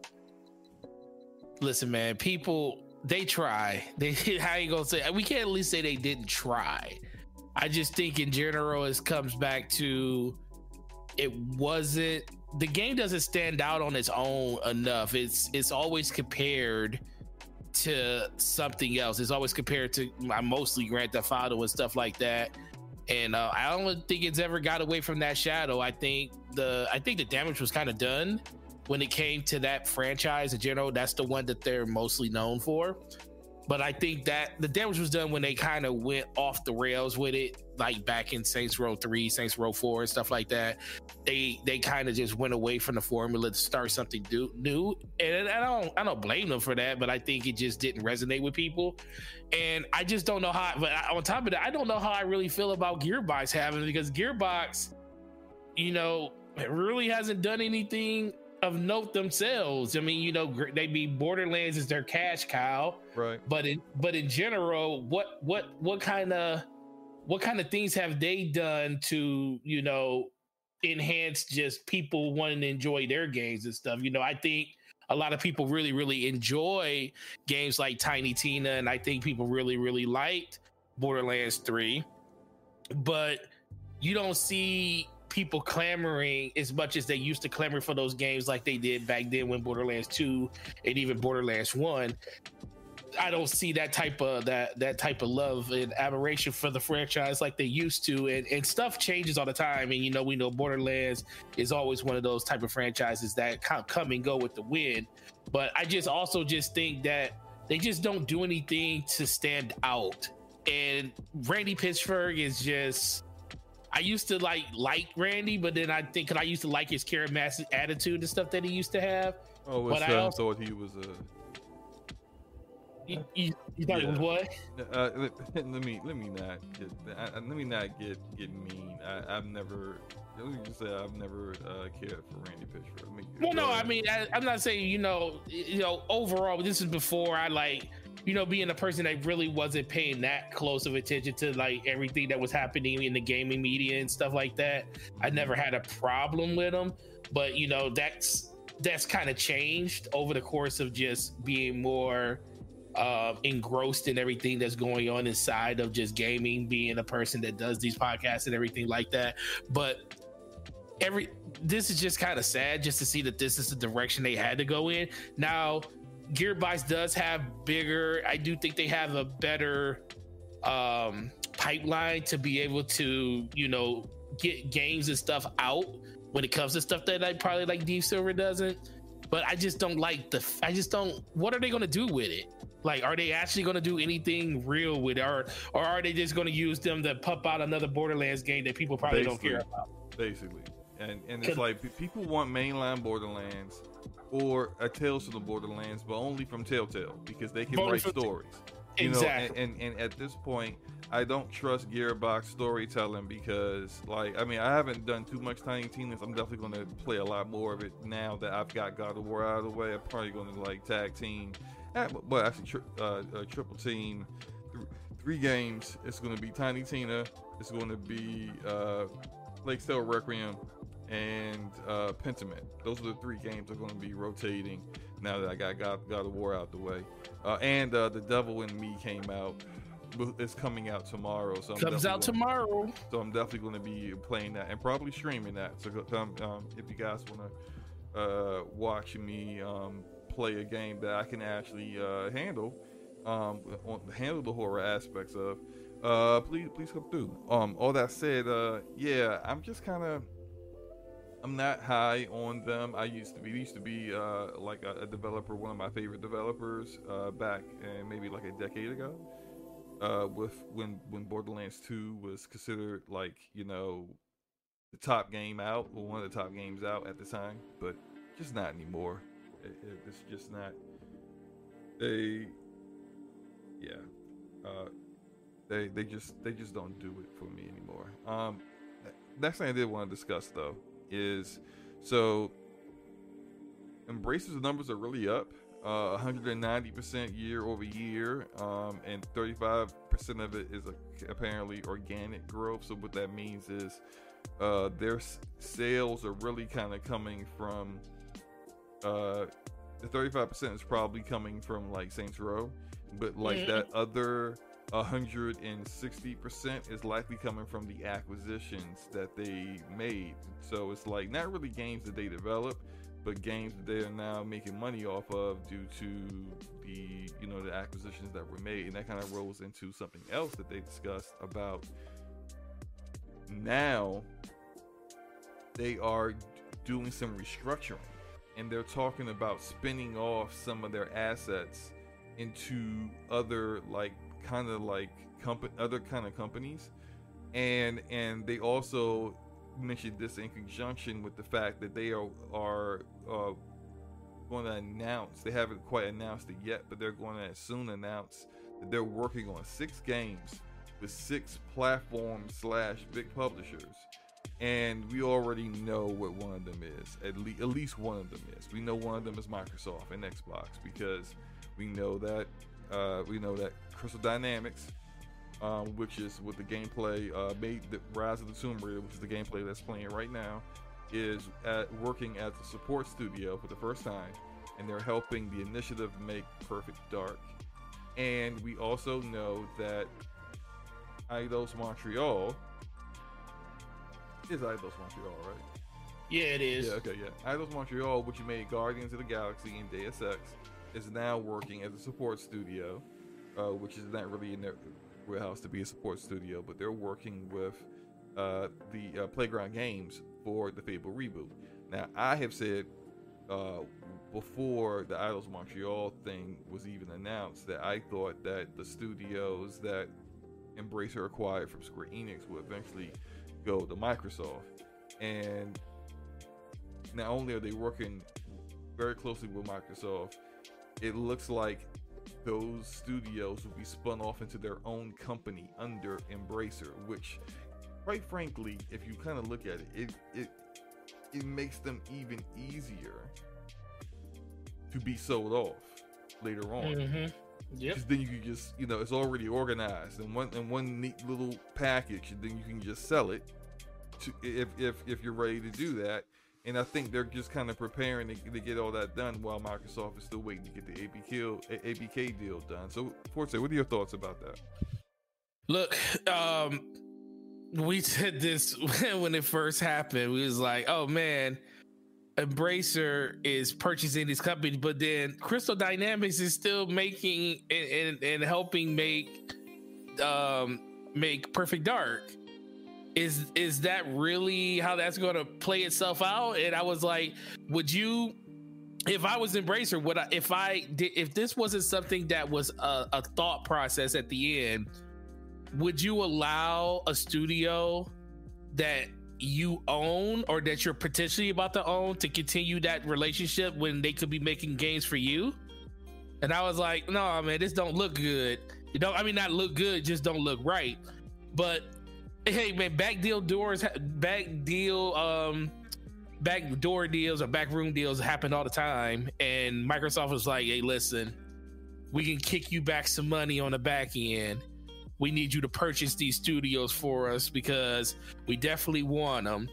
listen, man, people they try. <laughs> They how you gonna say we can't at least say they didn't try. I just think in general it comes back to it wasn't the game doesn't stand out on its own enough. It's it's always compared to something else. It's always compared to mostly Grand Theft Auto and stuff like that. And uh, I don't think it's ever got away from that shadow. I think the I think the damage was kind of done when it came to that franchise in general. That's the one that they're mostly known for. But I think that the damage was done when they kind of went off the rails with it, like back in Saints Row Three, Saints Row Four, and stuff like that. They they kind of just went away from the formula to start something new, and I don't I don't blame them for that, but I think it just didn't resonate with people, and I just don't know how. But on top of that, I don't know how I really feel about Gearbox having because Gearbox, you know, really hasn't done anything of note themselves. I mean, you know, they be Borderlands is their cash cow, right? But in but in general, what what what kind of what kind of things have they done to you know enhance just people wanting to enjoy their games and stuff? You know, I think a lot of people really really enjoy games like Tiny Tina, and I think people really really liked Borderlands Three, but you don't see people clamoring as much as they used to clamor for those games like they did back then when Borderlands 2 and even Borderlands 1. I don't see that type of that that type of love and admiration for the franchise like they used to, and, and stuff changes all the time. And you know, we know Borderlands is always one of those type of franchises that come and go with the wind. But I just also just think that they just don't do anything to stand out. And Randy Pitchford is just I used to like like Randy, but then I think cause I used to like his charismatic attitude and stuff that he used to have. Oh, but I also thought he was a. You, you, you thought yeah. it was what? Uh, <laughs> let, let, me let me not get let me not get get mean. I, have never let me just say I've never uh, cared for Randy Pitchford. I mean, well, no, I mean I, I'm not saying you know you know overall. This is before I like you know, being a person that really wasn't paying that close of attention to like everything that was happening in the gaming media and stuff like that, I never had a problem with them. But you know, that's that's kind of changed over the course of just being more uh, engrossed in everything that's going on inside of just gaming, being a person that does these podcasts and everything like that. But every this is just kind of sad just to see that this is the direction they had to go in. Now Gearbox does have bigger. I do think they have a better um, pipeline to be able to, you know, get games and stuff out when it comes to stuff that I probably like Deep Silver doesn't. But I just don't like the. I just don't. What are they going to do with it? Like, are they actually going to do anything real with it, or or are they just going to use them to pump out another Borderlands game that people probably basically, don't care about? Basically, and and it's like people want mainline Borderlands or a Tales from the Borderlands, but only from Telltale because they can write stories. You exactly. know, and, and, and at this point, I don't trust Gearbox storytelling because, like, I mean, I haven't done too much Tiny Tina's. I'm definitely going to play a lot more of it now that I've got God of War out of the way. I'm probably going to like tag team, but actually, tri- uh, uh, triple team. Th- three games. It's going to be Tiny Tina. It's going to be uh, Plague Tale Requiem and uh, Pentiment. Those are the three games that are going to be rotating now that I got got God of War out the way, uh, and uh, the Devil in Me came out. It's coming out tomorrow. So I'm comes out tomorrow. So I'm definitely going to be playing that and probably streaming that. So um, um, if you guys want to uh, watch me um, play a game that I can actually uh, handle, um, handle the horror aspects of, uh, please please come through. Um, all that said, uh, yeah, I'm just kind of I'm not high on them. I used to be used to be uh, like a, a, developer, one of my favorite developers uh, back in maybe like a decade ago. Uh, with when when Borderlands 2 was considered like you know the top game out or one of the top games out at the time, but just not anymore. It, it, it's just not. They, yeah, uh, they they just they just don't do it for me anymore. Um, next thing I did want to discuss though is so Embracer's numbers are really up, uh, 190% year over year, um, and 35% of it is a, apparently organic growth. So what that means is uh, their s- sales are really kind of coming from uh, the 35% is probably coming from like Saints Row, but like mm-hmm. that other 160% is likely coming from the acquisitions that they made. So it's like not really games that they develop, but games that they are now making money off of due to the you know the acquisitions that were made. And that kind of rolls into something else that they discussed about now they are doing some restructuring and they're talking about spinning off some of their assets into other like kind of like other kind of companies. And and they also mentioned this in conjunction with the fact that they are are uh, going to announce they haven't quite announced it yet but they're going to soon announce that they're working on six games with six platforms slash big publishers. And we already know what one of them is at, le- at least one of them is. We know one of them is microsoft and xbox because we know that uh, we know that Crystal Dynamics, um, which is with the gameplay uh, made the Rise of the Tomb Raider, which is the gameplay that's playing right now, is at, working as a support studio for the first time, and they're helping the initiative make Perfect Dark. And we also know that Eidos Montreal is Eidos Montreal, right? Yeah, it is. Yeah, okay, yeah. Eidos Montreal, which made Guardians of the Galaxy and Deus Ex, is now working as a support studio, uh, which is not really in their warehouse to be a support studio, but they're working with uh, the uh, Playground Games for the Fable reboot. Now, I have said uh, before the Eidos Montreal thing was even announced that I thought that the studios that Embracer acquired from Square Enix would eventually go to Microsoft. And not only are they working very closely with Microsoft, it looks like those studios will be spun off into their own company under Embracer, which, quite frankly, if you kind of look at it, it it it makes them even easier to be sold off later on. Mm-hmm. Because then you can just, you know, it's already organized in one in one neat little package, and then you can just sell it to if if if you're ready to do that and I think they're just kind of preparing to, to, get all that done while Microsoft is still waiting to get the ABK, ABK deal done. So, Forte, what are your thoughts about that? Look, um, we said this <laughs> when it first happened. We was like, "Oh man, Embracer is purchasing these companies," but then Crystal Dynamics is still making and, and, and helping make um, make Perfect Dark is is that really how that's going to play itself out? And i was like would you if i was embracer would i if i did if this wasn't something that was a, a thought process at the end would you allow a studio that you own or that you're potentially about to own to continue that relationship when they could be making games for you? And i was like no man this don't look good. You don't i mean not look good just don't look right. But hey man, back deal doors, back deal, um, back door deals or back room deals happen all the time. And Microsoft was like, hey, listen, we can kick you back some money on the back end. We need you to purchase these studios for us because we definitely want them.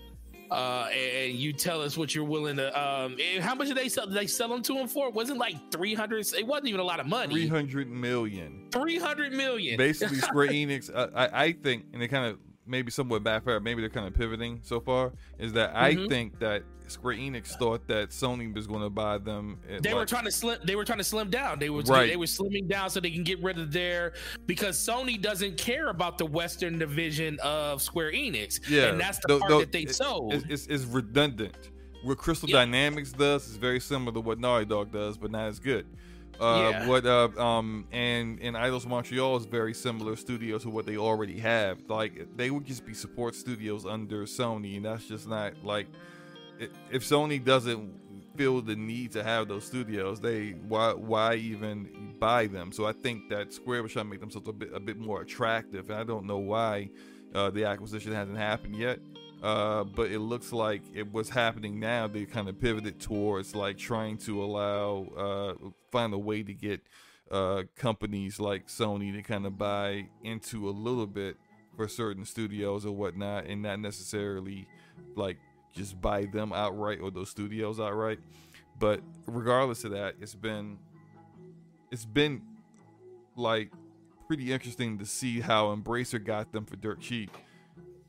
uh, and you tell us what you're willing to. Um, how much did they sell? Did they sell them to him for? It wasn't like three hundred. It wasn't even a lot of money. Three hundred million. Three hundred million. Basically, Square <laughs> Enix. I, I think, and they kind of maybe somewhat backfired. Maybe they're kind of pivoting so far. Is that mm-hmm. I think that Square Enix thought that Sony was going to buy them. They like, were trying to slim. They were trying to slim down. They were right. they were slimming down so they can get rid of their because Sony doesn't care about the Western division of Square Enix. Yeah, and that's the, the part the, that they it, sold. It's, it's, it's, redundant. What Crystal yeah. Dynamics does is very similar to what Naughty Dog does, but not as good. Uh, yeah. What uh, um and and Eidos Montreal is very similar studio to what they already have. Like they would just be support studios under Sony, and that's just not like if Sony doesn't feel the need to have those studios, they why why even buy them? So I think that Square was trying to make themselves a bit a bit more attractive, and I don't know why uh, the acquisition hasn't happened yet. Uh, but it looks like it was happening now. They kind of pivoted towards like trying to allow uh, find a way to get uh, companies like Sony to kind of buy into a little bit for certain studios or whatnot, and not necessarily like just buy them outright or those studios outright. But regardless of that, it's been it's been like pretty interesting to see how Embracer got them for dirt cheap.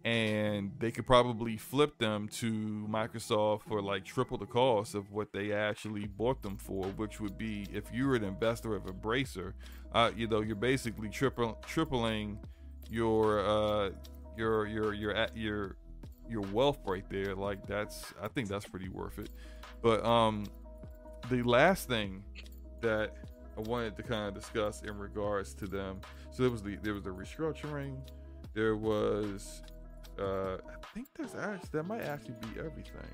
And they could probably flip them to Microsoft for like triple the cost of what they actually bought them for, which would be if you were an investor of Embracer, uh, you know, you're basically triple tripling your uh your your your your your wealth right there. Like that's I think that's pretty worth it. But um the last thing that I wanted to kind of discuss in regards to them. So there was the there was the restructuring. There was uh I think there's actually that might actually be everything.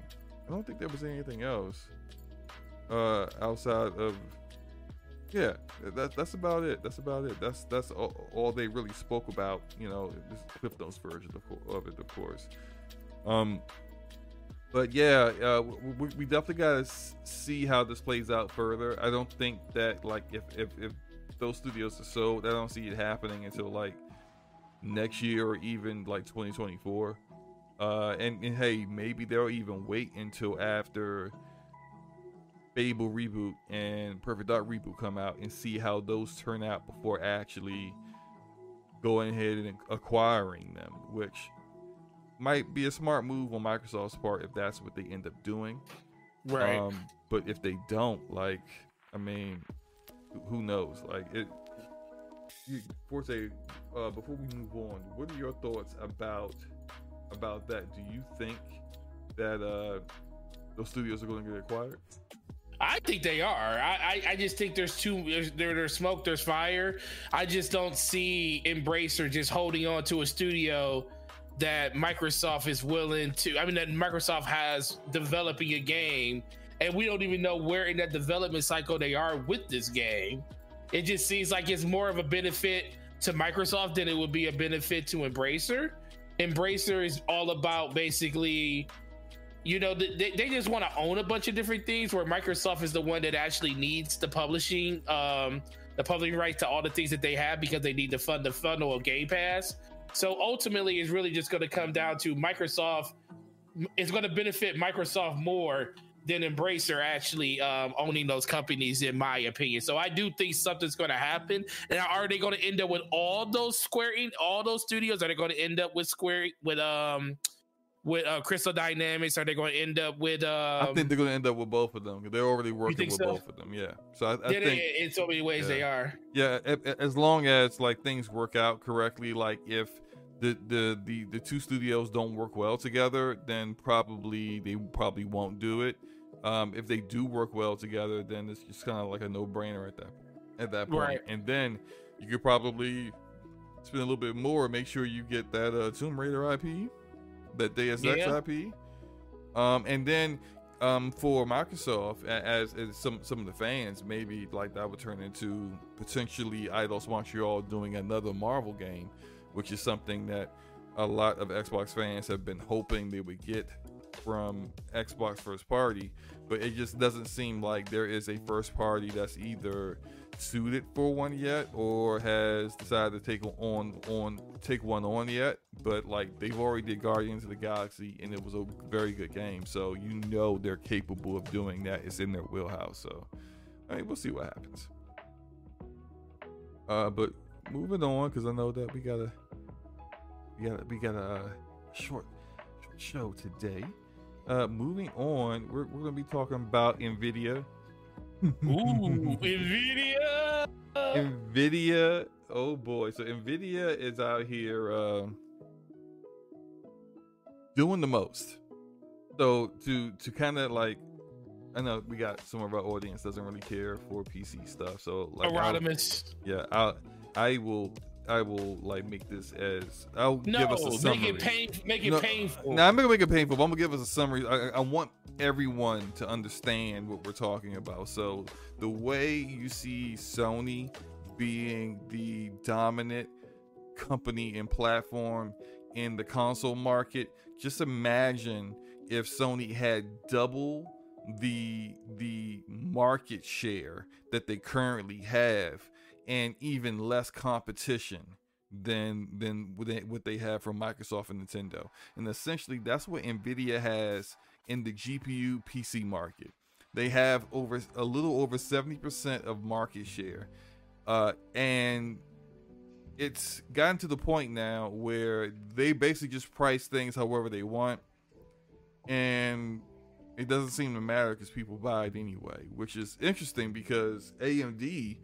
I don't think there was anything else uh outside of yeah that, that's about it that's about it that's that's all, all they really spoke about you know this cliff notes version of, of it of course um, but yeah, uh, we, we definitely got to see how this plays out further. I don't think that like if if, if those studios are sold, I don't see it happening until like next year or even like 2024. Uh, and, and hey, maybe they'll even wait until after Fable reboot and Perfect Dark reboot come out and see how those turn out before actually going ahead and acquiring them, which might be a smart move on Microsoft's part if that's what they end up doing. Right. Um, but if they don't, like, I mean, who knows? Like it. You, Forte, uh, before we move on, what are your thoughts about about that? Do you think that uh, those studios are going to get acquired? I think they are. I, I, I, just think there's too there's, there, there's smoke, there's fire. I just don't see Embracer just holding on to a studio that Microsoft is willing to. I mean, that Microsoft has developing a game, and we don't even know where in that development cycle they are with this game. It just seems like it's more of a benefit to Microsoft then it would be a benefit to Embracer. Embracer is all about basically, you know, they, they just want to own a bunch of different things, where Microsoft is the one that actually needs the publishing, um, the publishing rights to all the things that they have because they need to fund the funnel of Game Pass. So ultimately, it's really just going to come down to Microsoft. It's going to benefit Microsoft more than Embracer actually um, owning those companies, in my opinion. So I do think something's going to happen. And are they going to end up with all those Square, all those studios? Are they going to end up with Square with um? with uh, Crystal Dynamics? Are they going to end up with? Um, I think they're going to end up with both of them. They're already working with so? both of them. Yeah. So I, I yeah, think in so many ways yeah. they are. Yeah, as long as like things work out correctly, like if the, the the the two studios don't work well together, then probably they probably won't do it. Um, if they do work well together, then it's just kind of like a no brainer at that at that point. Right. And then you could probably spend a little bit more. Make sure you get that uh, Tomb Raider IP that Deus Ex yeah. IP. Um, and then um, for Microsoft, as, as, some some of the fans, maybe like that would turn into potentially Eidos Montreal doing another Marvel game, which is something that a lot of Xbox fans have been hoping they would get from Xbox first party. But it just doesn't seem like there is a first party that's either suited for one yet or has decided to take on on take one on yet. But like they've already did guardians of the galaxy and it was a very good game. So you know they're capable of doing that. It's in their wheelhouse. So I mean, we'll see what happens. Uh but moving on because i know that we gotta, we gotta, we got a short short show today uh moving on we're, we're gonna be talking about nvidia Ooh, <laughs> Nvidia. Nvidia. Oh boy. So Nvidia is out here uh, doing the most. So to to kind of like I know we got some of our audience doesn't really care for PC stuff. So like I'll- yeah, I I will I will like make this as I'll No, give us a make summary. it pain. Make it No, painful. Now I'm gonna make it painful. But I'm gonna give us a summary. I, I want everyone to understand what we're talking about. So the way you see Sony being the dominant company and platform in the console market, just imagine if Sony had double the the market share that they currently have and even less competition than than what they, have from Microsoft and Nintendo. And essentially that's what Nvidia has in the GPU PC market. They have over a little over 70% of market share. Uh, and it's gotten to the point now where they basically just price things however they want. And it doesn't seem to matter because people buy it anyway, which is interesting because AMD,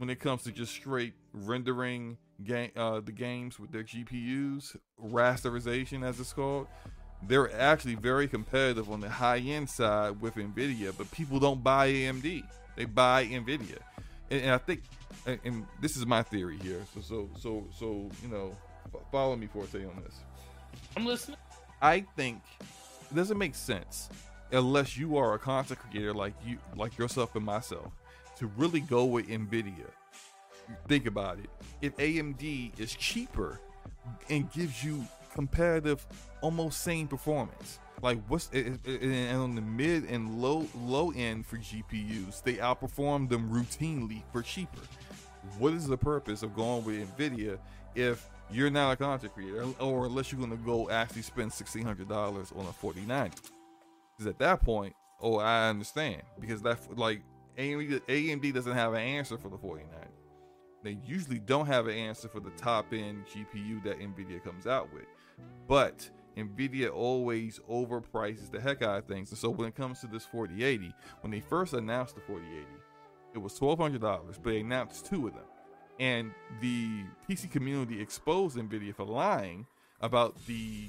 when it comes to just straight rendering game, uh, the games with their GPUs, rasterization as it's called, they're actually very competitive on the high end side with Nvidia, but people don't buy AMD; they buy Nvidia, and, and I think, and, and this is my theory here. So, so, so, so, you know, follow me for a say on this. I'm listening. I think it doesn't make sense unless you are a content creator like you, like yourself and myself, to really go with Nvidia. Think about it. If AMD is cheaper and gives you competitive, almost same performance, like what's and on the mid and low low end for GPUs, they outperform them routinely for cheaper. What is the purpose of going with Nvidia if you're not a content creator, or unless you're going to go actually spend sixteen hundred dollars on a forty ninety? Because at that point, oh, I understand because that like AMD, AMD doesn't have an answer for the forty ninety. They usually don't have an answer for the top end GPU that Nvidia comes out with, but Nvidia always overprices the heck out of things. And so when it comes to this 4080, when they first announced the 4080, it was $1,200, but they announced two of them. And the PC community exposed Nvidia for lying about the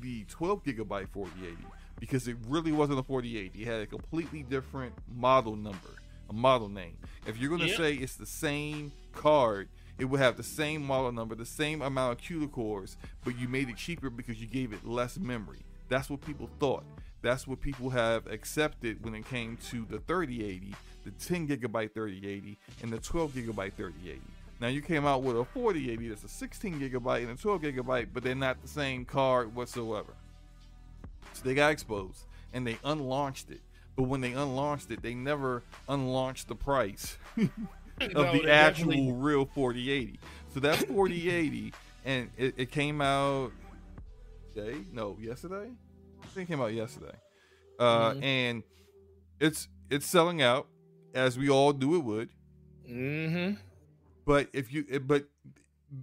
the 12 gigabyte 4080 because it really wasn't a 4080. It had a completely different model number, a model name. If you're gonna Yep. say it's the same card, it would have the same model number, the same amount of CUDA cores, but you made it cheaper because you gave it less memory. That's what people thought. That's what people have accepted when it came to the 3080, the 10 gigabyte 3080, and the 12 gigabyte 3080. Now you came out with a 4080 that's a 16 gigabyte and a 12 gigabyte, but they're not the same card whatsoever. So they got exposed and they unlaunched it. But when they unlaunched it, they never unlaunched the price <laughs> of No, the actual definitely- real 4080. So that's 4080, and it, it came out day no yesterday. I think it came out yesterday, uh, Mhm. and it's it's selling out as we all knew it would. Mm-hmm. But if you, but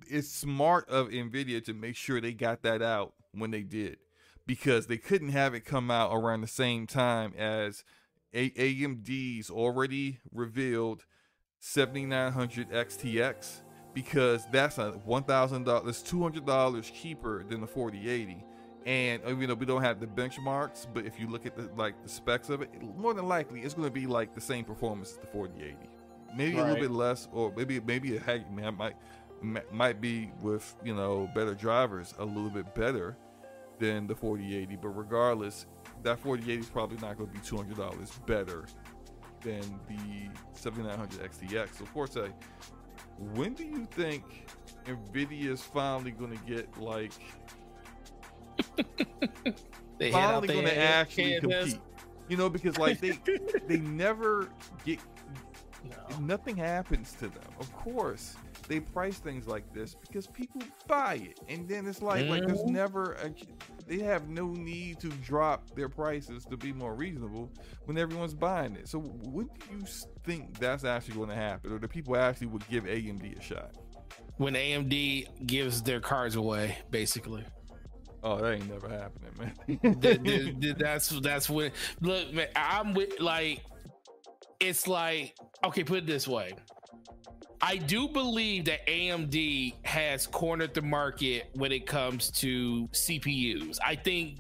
it's smart of Nvidia to make sure they got that out when they did, because they couldn't have it come out around the same time as A- AMD's already revealed 7900 XTX, because that's a one thousand dollars, two hundred dollars cheaper than the 4080. And you know we don't have the benchmarks, but if you look at the like the specs of it, it- more than likely it's going to be like the same performance as the 4080 maybe a little bit less, or maybe maybe man might might be with you know better drivers a little bit better than the 4080. But regardless, that 4080 is probably not going to be two hundred dollars better than the 7900 XTX. So, Forte, when do you think Nvidia is finally going to get like <laughs> They finally going to actually compete? You know, because like they <laughs> they never get No. Nothing happens to them. Of course, they price things like this because people buy it, and then it's like mm-hmm. like there's mm-hmm. never a, they have no need to drop their prices to be more reasonable when everyone's buying it. So, what do you think that's actually going to happen, or the people actually would give AMD a shot? When AMD gives their cards away, basically. Oh, that ain't never happening, man. <laughs> that's that's when Look, man, I'm with like. It's like okay, put it this way. I do believe that AMD has cornered the market when it comes to CPUs. I think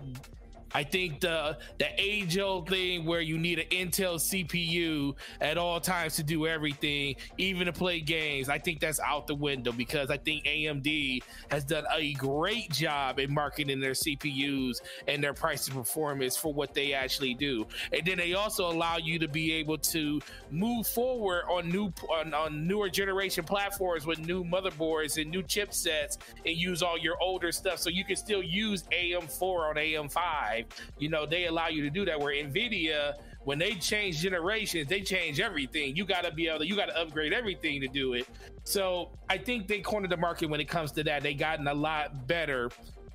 I think the the age old thing where you need an Intel CPU at all times to do everything, even to play games, I think that's out the window because I think AMD has done a great job in marketing their CPUs and their price and performance for what they actually do. And then they also allow you to be able to move forward on new on, on newer generation platforms with new motherboards and new chipsets and use all your older stuff so you can still use AM4 on AM5 you know, they allow you to do that. Where Nvidia, when they change generations, they change everything. You got to be able to, you got to upgrade everything to do it. So I think they cornered the market when it comes to that. They gotten a lot better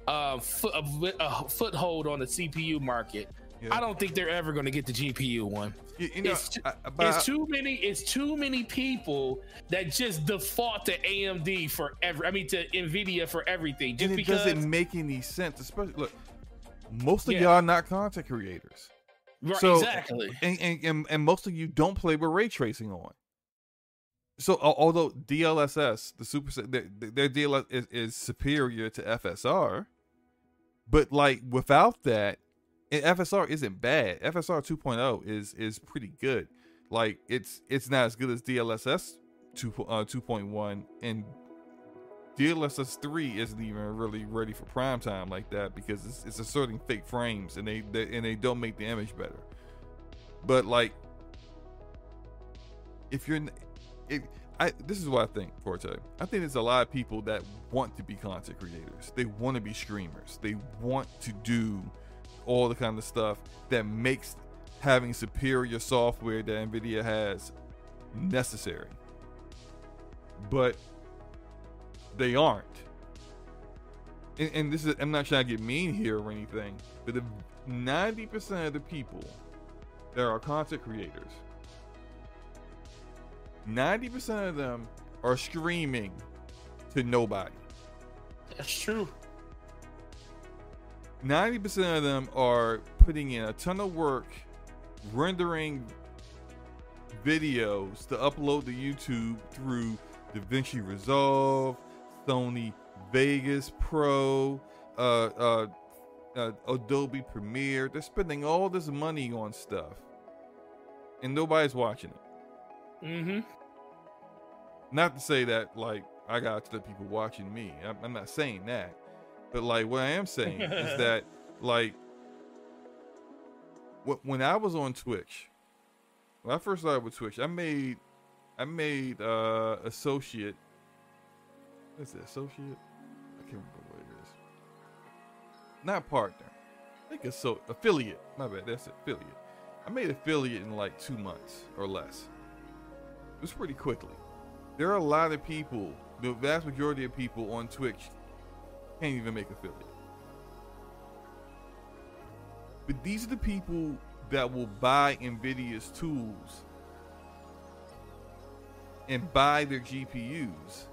uh, foot, uh, foothold on the CPU market. Yeah. I don't think they're ever going to get the GPU one. You, you know, it's, too, I, it's, too many. It's too many people that just default to AMD for every. I mean, to Nvidia for everything. Just and it because doesn't make any sense. Especially look, most of yeah. y'all not content creators. Right, so, exactly. And, and, and most of you don't play with ray tracing on. So although DLSS, the super their, their DLSS is, is superior to FSR, but like without that, and FSR isn't bad. FSR 2.0 is is pretty good. Like it's it's not as good as DLSS 2 uh, 2.1 and DLSS three isn't even really ready for prime time like that because it's, it's asserting fake frames and they, they and they don't make the image better. But like, if you're, if I this is what I think, Forte. I think there's a lot of people that want to be content creators. They want to be streamers. They want to do all the kind of stuff that makes having superior software that Nvidia has necessary. But they aren't. And, and this is I'm not trying to get mean here or anything, but the 90% of the people that are content creators, 90% of them are streaming to nobody. That's true. 90% of them are putting in a ton of work rendering videos to upload to YouTube through DaVinci Resolve, Sony Vegas Pro, uh, uh, uh, Adobe Premiere. They're spending all this money on stuff, and nobody's watching it. Mm-hmm. Not to say that like I got the people watching me. I'm, I'm not saying that, but like what I am saying is <laughs> that like when I was on Twitch, when I first started with Twitch, I made I made uh associate What's it, associate? I can't remember what it is. Not partner. I think it's so affiliate. My bad. That's. Affiliate. I made affiliate in like two months or less. It was pretty quickly. There are a lot of people, the vast majority of people on Twitch can't even make affiliate. But these are the people that will buy NVIDIA's tools and buy their GPUs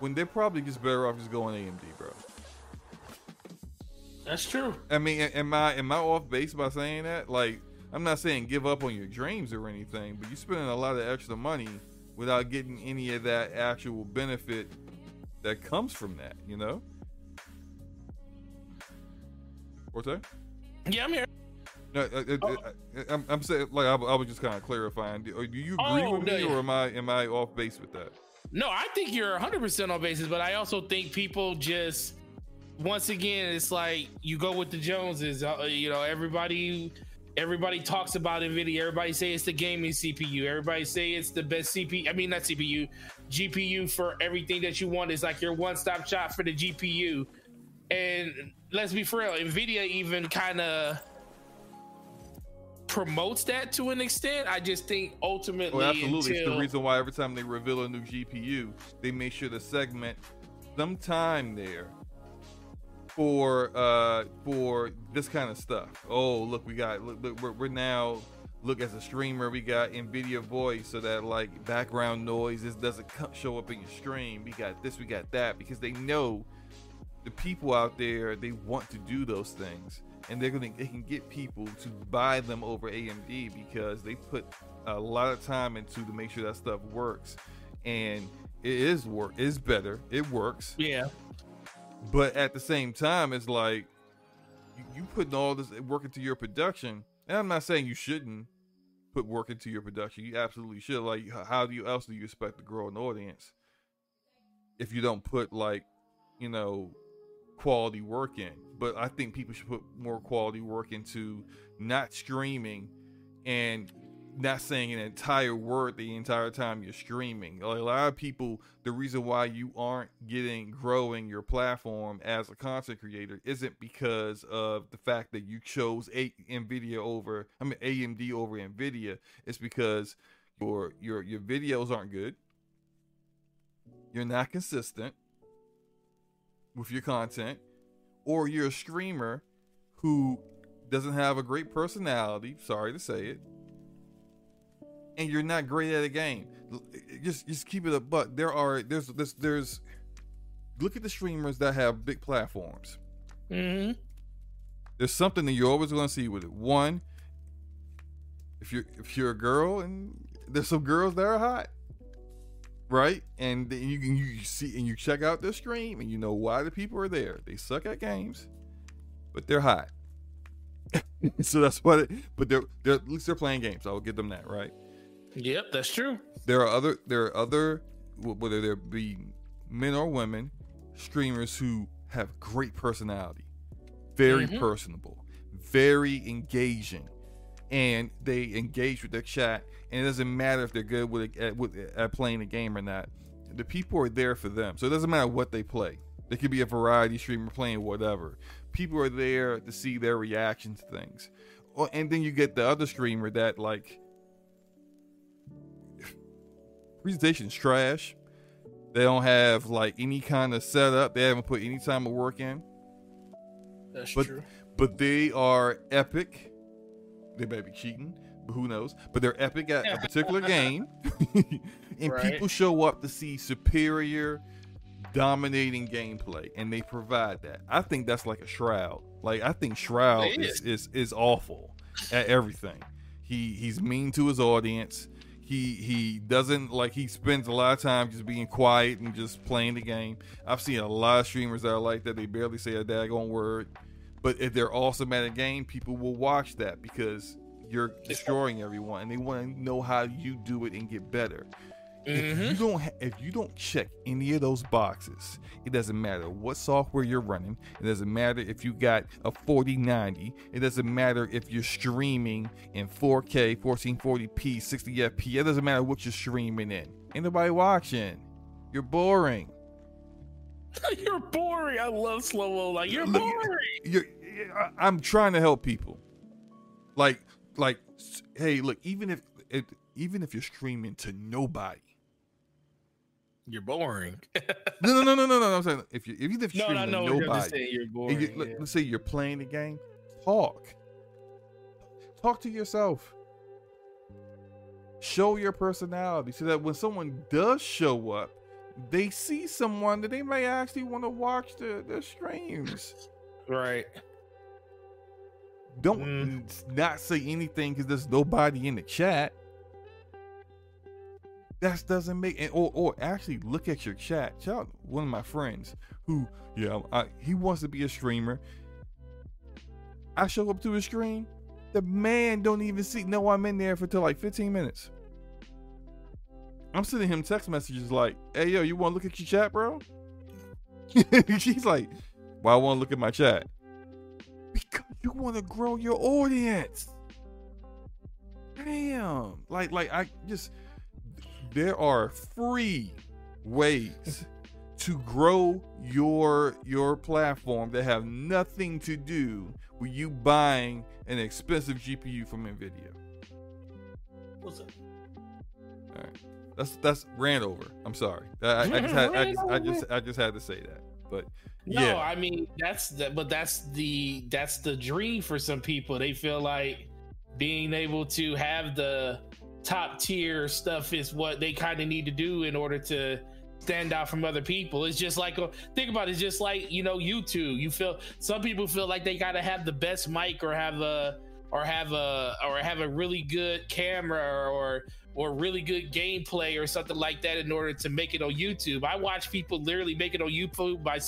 when they're probably just better off just going AMD, bro. That's true. I mean, am I am I off base by saying that? Like, I'm not saying give up on your dreams or anything, but you're spending a lot of extra money without getting any of that actual benefit that comes from that. You know. Forte? Yeah, I'm here. No, uh, uh, oh. uh, I'm, I'm, saying like I, I was just kind of clarifying. Do, do you agree oh, with me, yeah. or am I am I off base with that? No, I think you're 100% on basis, but I also think people just, once again, it's like you go with the Joneses. Uh, you know, everybody, everybody talks about Nvidia. Everybody say it's the gaming CPU. Everybody say it's the best CPU. I mean, not CPU, GPU for everything that you want. It's like your one-stop shop for the GPU. And let's be real, Nvidia even kind of promotes that to an extent. I just think ultimately, Oh, absolutely. It's the reason why every time they reveal a new GPU, they make sure to segment some time there for uh for this kind of stuff. Oh, look, we got look, look we're, we're now look as a streamer, we got Nvidia voice so that like background noise this doesn't show up in your stream. We got this, we got that because they know the people out there they want to do those things and they're gonna they can get people to buy them over AMD because they put a lot of time into to make sure that stuff works. And it is work is better it works. Yeah, but at the same time it's like you, you putting all this work into your production and i'm not saying you shouldn't put work into your production you absolutely should. Like how do you else do you expect to grow an audience if you don't put like you know quality work in but i think people should put more quality work into not streaming and not saying an entire word the entire time you're streaming. Like a lot of people, the reason why you aren't getting growing your platform as a content creator isn't because of the fact that you chose a Nvidia over, I mean AMD over Nvidia. It's because your your your videos aren't good. You're not consistent with your content, or you're a streamer who doesn't have a great personality. Sorry to say it and you're not great at a game. Just just keep it a buck. There are there's there's there's look at the streamers that have big platforms. hmm There's something that you're always going to see with it. One, if you're if you're a girl and there's some girls that are hot, right? And then you can you see and you check out their stream and you know why the people are there. They suck at games, but they're hot. <laughs> so that's what. It, but they're they're at least they're playing games. I will give them that, right? Yep, that's true. there are other there are other wh- whether there be men or women streamers who have great personality very Mhm. personable very engaging and they engage with their chat and it doesn't matter if they're good with, at, with at playing the game or not the people are there for them so it doesn't matter what they play they could be a variety streamer playing whatever people are there to see their reaction to things and then you get the other streamer that like presentation's trash. They don't have like any kind of setup. They haven't put any time of work in. That's But- true. But they are epic. They may be cheating, who knows? But they're epic at a <laughs> particular game. <laughs> and Right. people show up to see superior, dominating gameplay, and they provide that. I think that's like a Shroud. Like I think Shroud It is, is is awful at everything. He he's mean to his audience. He he doesn't like he spends a lot of time just being quiet and just playing the game. I've seen a lot of streamers that are like that. They barely say a daggone word. But if they're awesome at a game, people will watch that because you're destroying everyone and they want to know how you do it and get better. If you Mhm. don't ha- if you don't check any of those boxes, it doesn't matter what software you're running. It doesn't matter if you got a 4090. It doesn't matter if you're streaming in 4K, 1440p, 60 fps. It doesn't matter what you're streaming in. Ain't nobody watching. You're boring. <laughs> you're boring. I love slow mo. Like you're boring. You're, I'm trying to help people. Like like hey, look, even if it, even if you're streaming to nobody. You're boring. <laughs> No, no, no, no, no, no. I'm saying if you even if you're no, streaming no, to no. You're nobody. you're boring. you, let, yeah. us say you're playing the game. Talk. Talk to yourself. Show your personality so that when someone does show up, they see someone that they may actually want to watch the, the streams. Right. Don't Mm. not say anything because there's nobody in the chat. That doesn't make and or or actually look at your chat. Shout out one of my friends who yeah I, he wants to be a streamer. I show up to his stream, the man don't even see no I'm in there for till like 15 minutes. I'm sending him text messages like, "Hey yo, you want to look at your chat, bro?" <laughs> She's like, "Why I want to look at my chat?" You want to grow your audience. Damn. Like, like I just there are free ways to grow your your platform that have nothing to do with you buying an expensive GPU from Nvidia. What's up? All right, that's that's ran over. I'm sorry. I, I, I just had I just, I just I just had to say that. But No, yeah, I mean that's the but that's the that's the dream for some people. They feel like being able to have the top tier stuff is what they kind of need to do in order to stand out from other people. It's just like uh, think about it, it's just like you know YouTube. You feel some people feel like they gotta have the best mic or have a or have a or have a really good camera or or really good gameplay or something like that in order to make it on YouTube. I watch people literally make it on YouTube by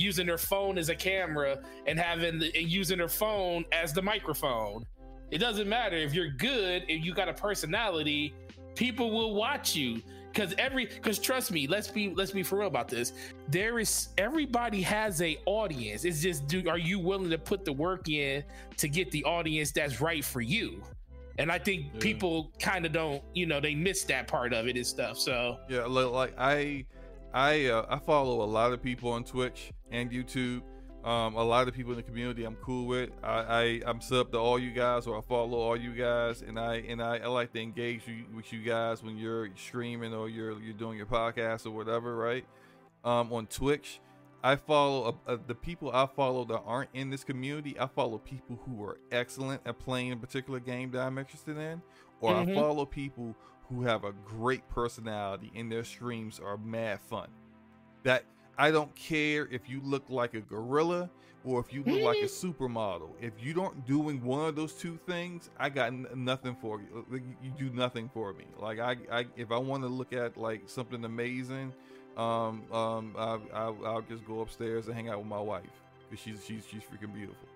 using their phone as a camera and having the, and using their phone as the microphone. It doesn't matter if you're good, if you got a personality, people will watch you. Cause every cause trust me, let's be let's be for real about this. There is everybody has a audience. It's just do are you willing to put the work in to get the audience that's right for you? And I think Yeah. people kind of don't, you know, they miss that part of it and stuff. So Yeah, li- like I, I, uh, I follow a lot of people on Twitch and YouTube. Um, a lot of people in the community I'm cool with. I, I I'm sub to all you guys, or I follow all you guys, and I and I, I like to engage you, with you guys when you're streaming or you're you're doing your podcast or whatever, right? Um, on Twitch, I follow uh, uh, the people I follow that aren't in this community. I follow people who are excellent at playing a particular game that I'm interested in, or I Mhm. follow people who have a great personality and their streams are mad fun. That I don't care if you look like a gorilla or if you look like a supermodel. If you don't doing one of those two things, I got n- nothing for you. You do nothing for me. Like I, I if I want to look at like something amazing, um, um, I, I, I'll just go upstairs and hang out with my wife because she's she's she's freaking beautiful.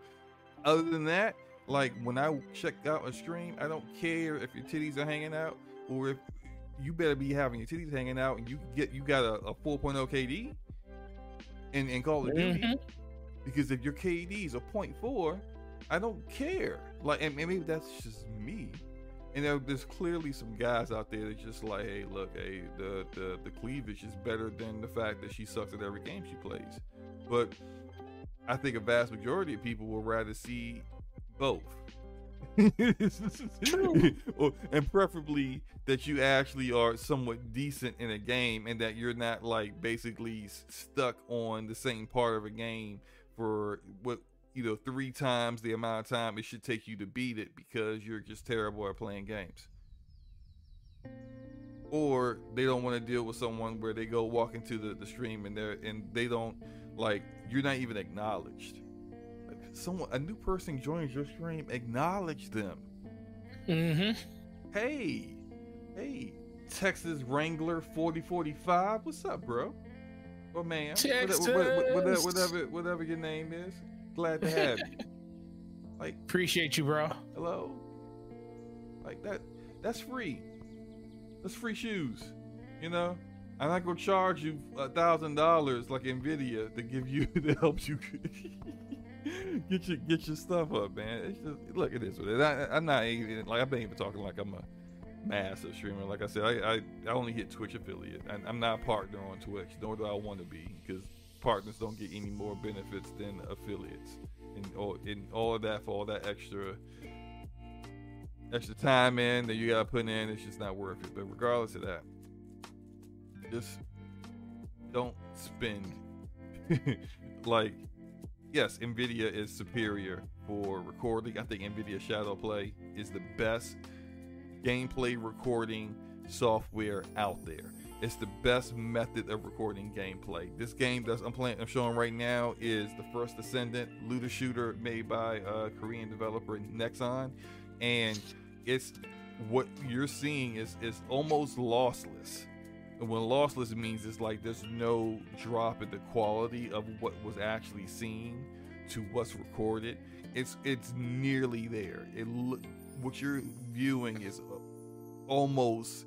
Other than that, like when I check out a stream, I don't care if your titties are hanging out or if you better be having your titties hanging out and you get you got a, a 4.0 KD in, in Call of Duty. Mhm. Because if your KD is a 0.4, I don't care. Like, and maybe that's just me. And there, there's clearly some guys out there that just like, hey, look, hey, the, the the cleavage is better than the fact that she sucks at every game she plays. But I think a vast majority of people will rather see both. <laughs> and preferably that you actually are somewhat decent in a game and that you're not like basically stuck on the same part of a game for what you know three times the amount of time it should take you to beat it because you're just terrible at playing games. Or they don't want to deal with someone where they go walk into the, the stream and they're and they don't like you're not even acknowledged someone a new person joins your stream acknowledge them. Mm-hmm. hey hey texas wrangler 4045 what's up bro? Or man whatever, whatever, whatever, whatever whatever your name is glad to have you. <laughs> Like Appreciate you, bro. hello? Like that that's free. That's free shoes you know? I'm not gonna charge you a thousand dollars like nvidia to give you <laughs> to help you <laughs> <laughs> get your get your stuff up man it's just look at this. I, i'm not even like i've been even talking like i'm a massive streamer like i said i i, I only hit twitch affiliate and i'm not a partner on twitch nor do i want to be because partners don't get any more benefits than affiliates and all and all of that for all that extra extra time in that you gotta put in, it's just not worth it. But regardless of that, just don't spend <laughs> like yes, Nvidia is superior for recording. I think Nvidia Shadowplay is the best gameplay recording software out there. It's the best method of recording gameplay. This game that I'm playing, I'm showing right now is the First Descendant looter shooter made by uh, Korean developer Nexon, and it's what you're seeing is is almost lossless. And when lossless means it's like there's no drop in the quality of what was actually seen to what's recorded. It's it's nearly there. It look what you're viewing is almost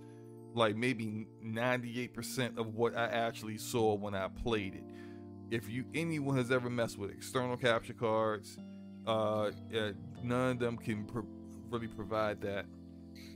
like maybe 98% of what I actually saw when I played it. If you anyone has ever messed with external capture cards, uh, uh none of them can pro- really provide that.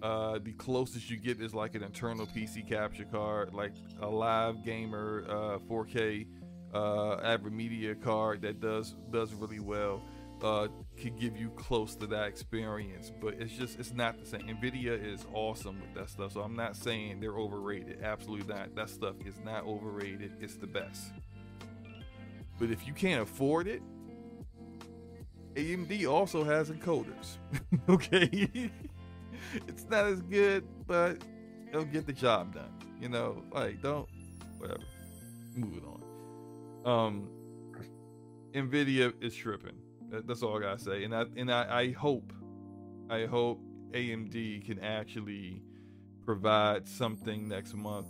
Uh, the closest you get is like an internal PC capture card, like a live gamer uh, 4K uh, AverMedia card that does does really well. Uh, could give you close to that experience, but it's just it's not the same. Nvidia is awesome with that stuff, so I'm not saying they're overrated. Absolutely not. That stuff is not overrated. It's the best. But if you can't afford it, AMD also has encoders. <laughs> okay, <laughs> <laughs> it's not as good, but it'll get the job done. You know, like don't whatever. Moving on. Um, Nvidia is tripping. That's all I gotta say. And I and I, I hope, I hope AMD can actually provide something next month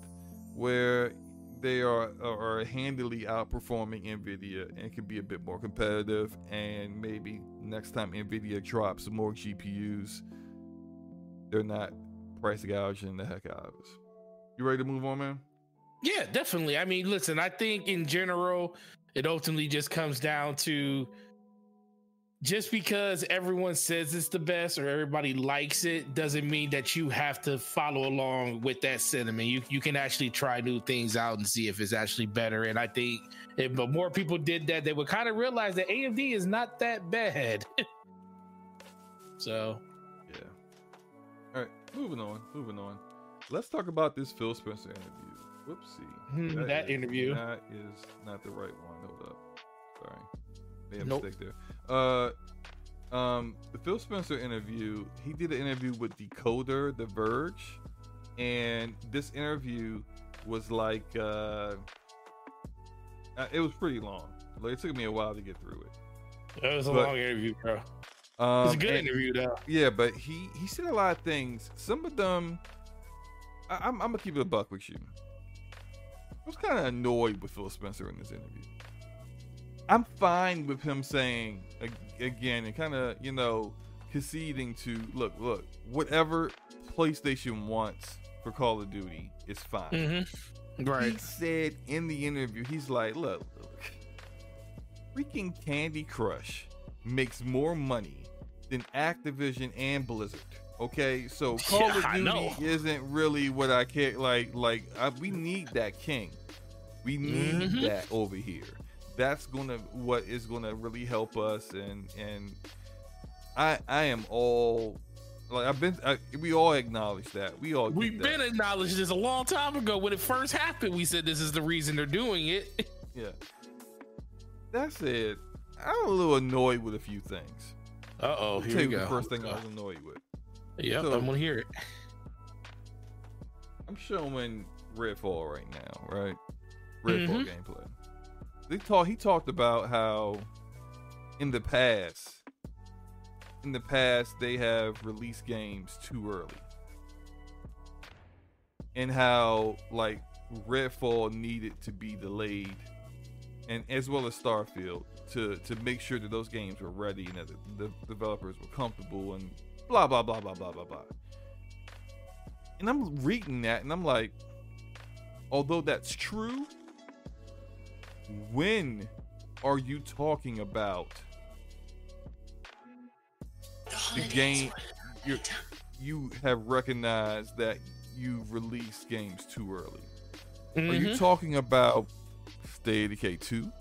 where they are are handily outperforming Nvidia and can be a bit more competitive. And maybe next time Nvidia drops more GPUs, they're not price gouging the heck out of us. You ready to move on, man? Yeah, definitely. I mean, listen, I think in general, it ultimately just comes down to just because everyone says it's the best or everybody likes it doesn't mean that you have to follow along with that sentiment. You you can actually try new things out and see if it's actually better. And I think if more people did that, they would kind of realize that AMD is not that bad. <laughs> so, moving on, moving on. Let's talk about this Phil Spencer interview. Whoopsie. Hmm, that, that is, interview. That is not the right one. Hold up. Sorry. Made a nope. mistake there. Uh, um, the Phil Spencer interview, he did an interview with Decoder, The Verge, and this interview was like, uh, uh, it was pretty long. Like, it took me a while to get through it. That was a but, long interview, bro. Um, it was a good and, interview, though. Yeah, but he he said a lot of things. Some of them, I, I'm, I'm gonna keep it a buck with you. I was kind of annoyed with Phil Spencer in this interview. I'm fine with him saying again and kind of you know conceding to look, look, whatever PlayStation wants for Call of Duty is fine. Mm-hmm. Right. He said in the interview, he's like, look, look, freaking Candy Crush makes more money than Activision and Blizzard. Okay, so <laughs> Call yeah, of Duty isn't really what I care. Like, like I, we need that king. We need mm-hmm. that over here. That's gonna what is gonna really help us. And and I I am all like I've been. I, we all acknowledge that. We all we've that. been acknowledged this a long time ago when it first happened. We said this is the reason they're doing it. <laughs> yeah. That's it. I'm a little annoyed with a few things. Uh oh. Here tell you the first thing I was <laughs> annoyed with. Yep, so, I'm gonna hear it. I'm showing Redfall right now, right? Redfall mm-hmm. gameplay. They talk. He talked about how in the past, in the past, they have released games too early, and how like Redfall needed to be delayed, and as well as Starfield to to make sure that those games were ready and that the, the developers were comfortable and blah blah blah blah blah blah blah. And I'm reading that and I'm like, although that's true, when are you talking about the game you you have recognized that you've released games too early? Mm-hmm. Are you mm-hmm. talking about State of Decay 2?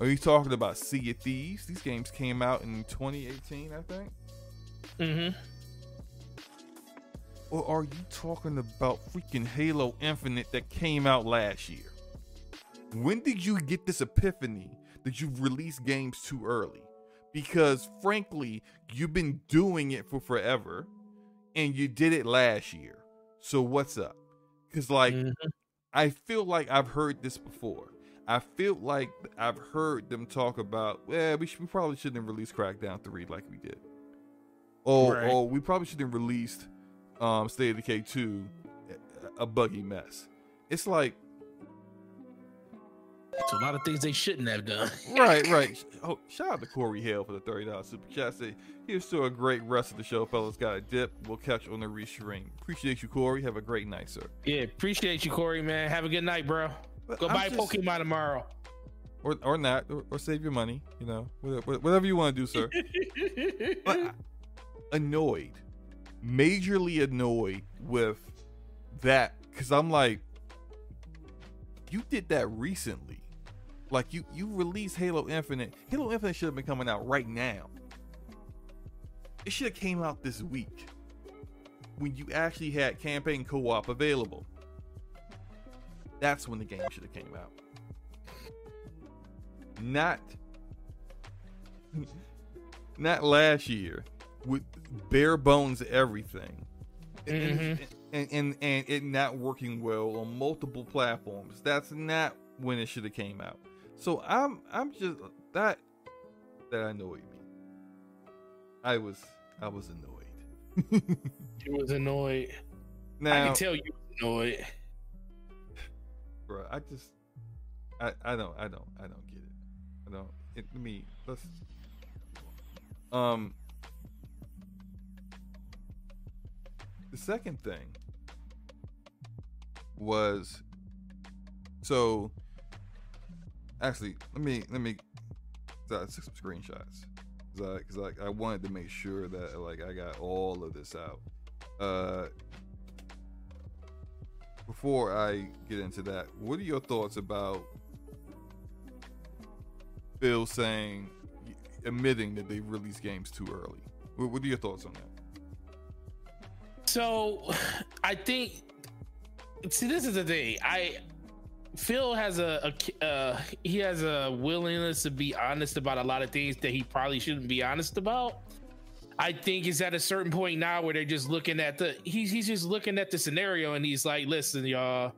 Are you talking about Sea of Thieves? These games came out in 2018, I think. Mm-hmm. Or are you talking about freaking Halo Infinite that came out last year? When did you get this epiphany that you've released games too early? Because frankly, you've been doing it for forever and you did it last year. So what's up? Because, like, mm-hmm. I feel like I've heard this before. I feel like I've heard them talk about, well, we, should, we probably shouldn't have released Crackdown 3 like we did. Or, right. or we probably should have released um, State of Decay 2 a buggy mess. It's like it's a lot of things they shouldn't have done. <laughs> right, right. Oh, shout out to Corey Hale for the thirty dollars super chat. Say here's to a great rest of the show, fellas. Got a dip. We'll catch you on the restream. Appreciate you, Corey. Have a great night, sir. Yeah, appreciate you, Corey. Man, have a good night, bro. But Go I'm buy just, Pokemon tomorrow. Or, or not, or, or, save your money. You know, whatever, whatever you want to do, sir. <laughs> but annoyed majorly annoyed with that because I'm like, you did that recently. Like you you released Halo Infinite. Halo Infinite should have been coming out right now. It should have came out this week when you actually had campaign co-op available. That's when the game should have came out. Not not last year with bare bones everything. Mhm. And, and, and and it not working well on multiple platforms. That's not when it should have came out. So I'm I'm just that that annoyed me. I was I was annoyed. <laughs> You was annoyed. I can tell you annoyed. Bro, I just I I don't I don't I don't get it. I don't. It, let me let's um the second thing was so actually let me let me I took some screenshots because I, cause like I wanted to make sure that like I got all of this out uh before I get into that what are your thoughts about Phil saying admitting that they released games too early what, what are your thoughts on that So I think see this is the thing. I Phil has a, a uh, he has a willingness to be honest about a lot of things that he probably shouldn't be honest about. I think it's at a certain point now where they're just looking at the he's he's just looking at the scenario and he's like, listen, y'all,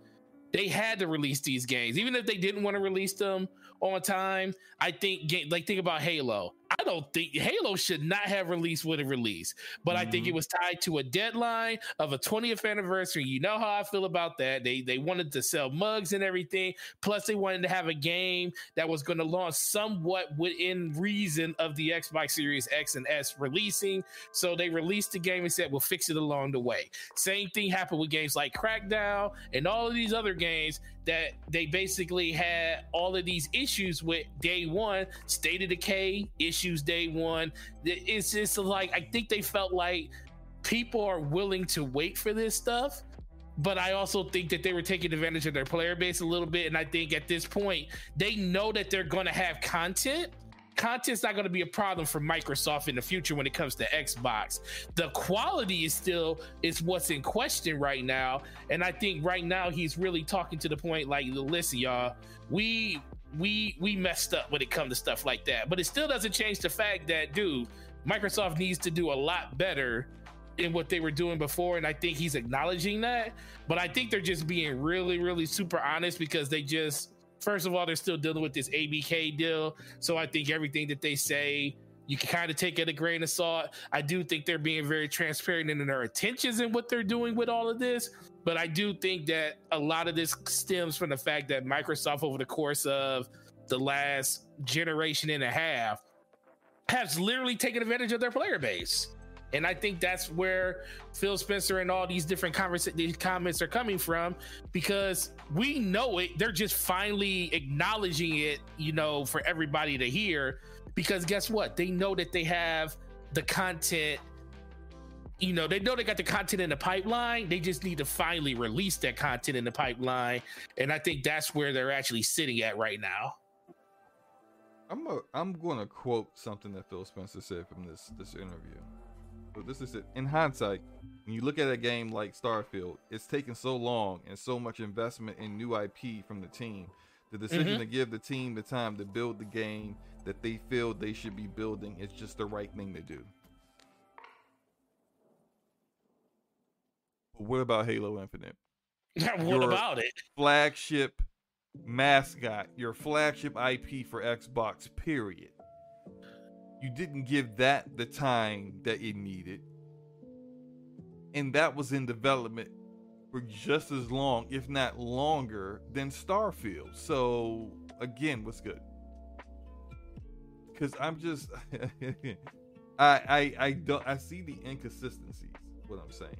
they had to release these games, even if they didn't want to release them on time. I think like think about Halo. I don't think Halo should not have released what it released, but I think it Mhm. was tied to a deadline of a 20th anniversary. You know how I feel about that. They they wanted to sell mugs and everything. Plus, they wanted to have a game that was going to launch somewhat within reason of the Xbox Series X and S releasing. So they released the game and said, "We'll fix it along the way." Same thing happened with games like Crackdown and all of these other games that they basically had all of these issues with day one, state of decay issues day one. It's just like I think they felt like people are willing to wait for this stuff. But I also think that they were taking advantage of their player base a little bit. And I think at this point, they know that they're going to have content. Content's not going to be a problem for Microsoft in the future when it comes to Xbox. The quality is still is what's in question right now. And I think right now he's really talking to the point like, listen, y'all, we we we messed up when it comes to stuff like that. But it still doesn't change the fact that, dude, Microsoft needs to do a lot better in what they were doing before. And I think he's acknowledging that. But I think they're just being really, really super honest because they just first of all, they're still dealing with this ABK deal. So I think everything that they say you can kind of take it a grain of salt. I do think they're being very transparent in their intentions in what they're doing with all of this. But I do think that a lot of this stems from the fact that Microsoft, over the course of the last generation and a half, has literally taken advantage of their player base. And I think that's where Phil Spencer and all these different conversa- these comments are coming from because we know it. They're just finally acknowledging it, you know, for everybody to hear. Because guess what? They know that they have the content. You know, they know they got the content in the pipeline. They just need to finally release that content in the pipeline. And I think that's where they're actually sitting at right now. I'm a, I'm going to quote something that Phil Spencer said from this this interview. So this is it. In hindsight, when you look at a game like Starfield, it's taken so long and so much investment in new IP from the team. The decision Mhm. to give the team the time to build the game that they feel they should be building is just the right thing to do. But what about Halo Infinite? <laughs> what Your- about it? flagship mascot, your flagship IP for Xbox, period. You didn't give that the time that it needed. And that was in development for just as long, if not longer, than Starfield. So, again, what's good? Because I'm just. <laughs> I, I I don't I see the inconsistencies. What I'm saying,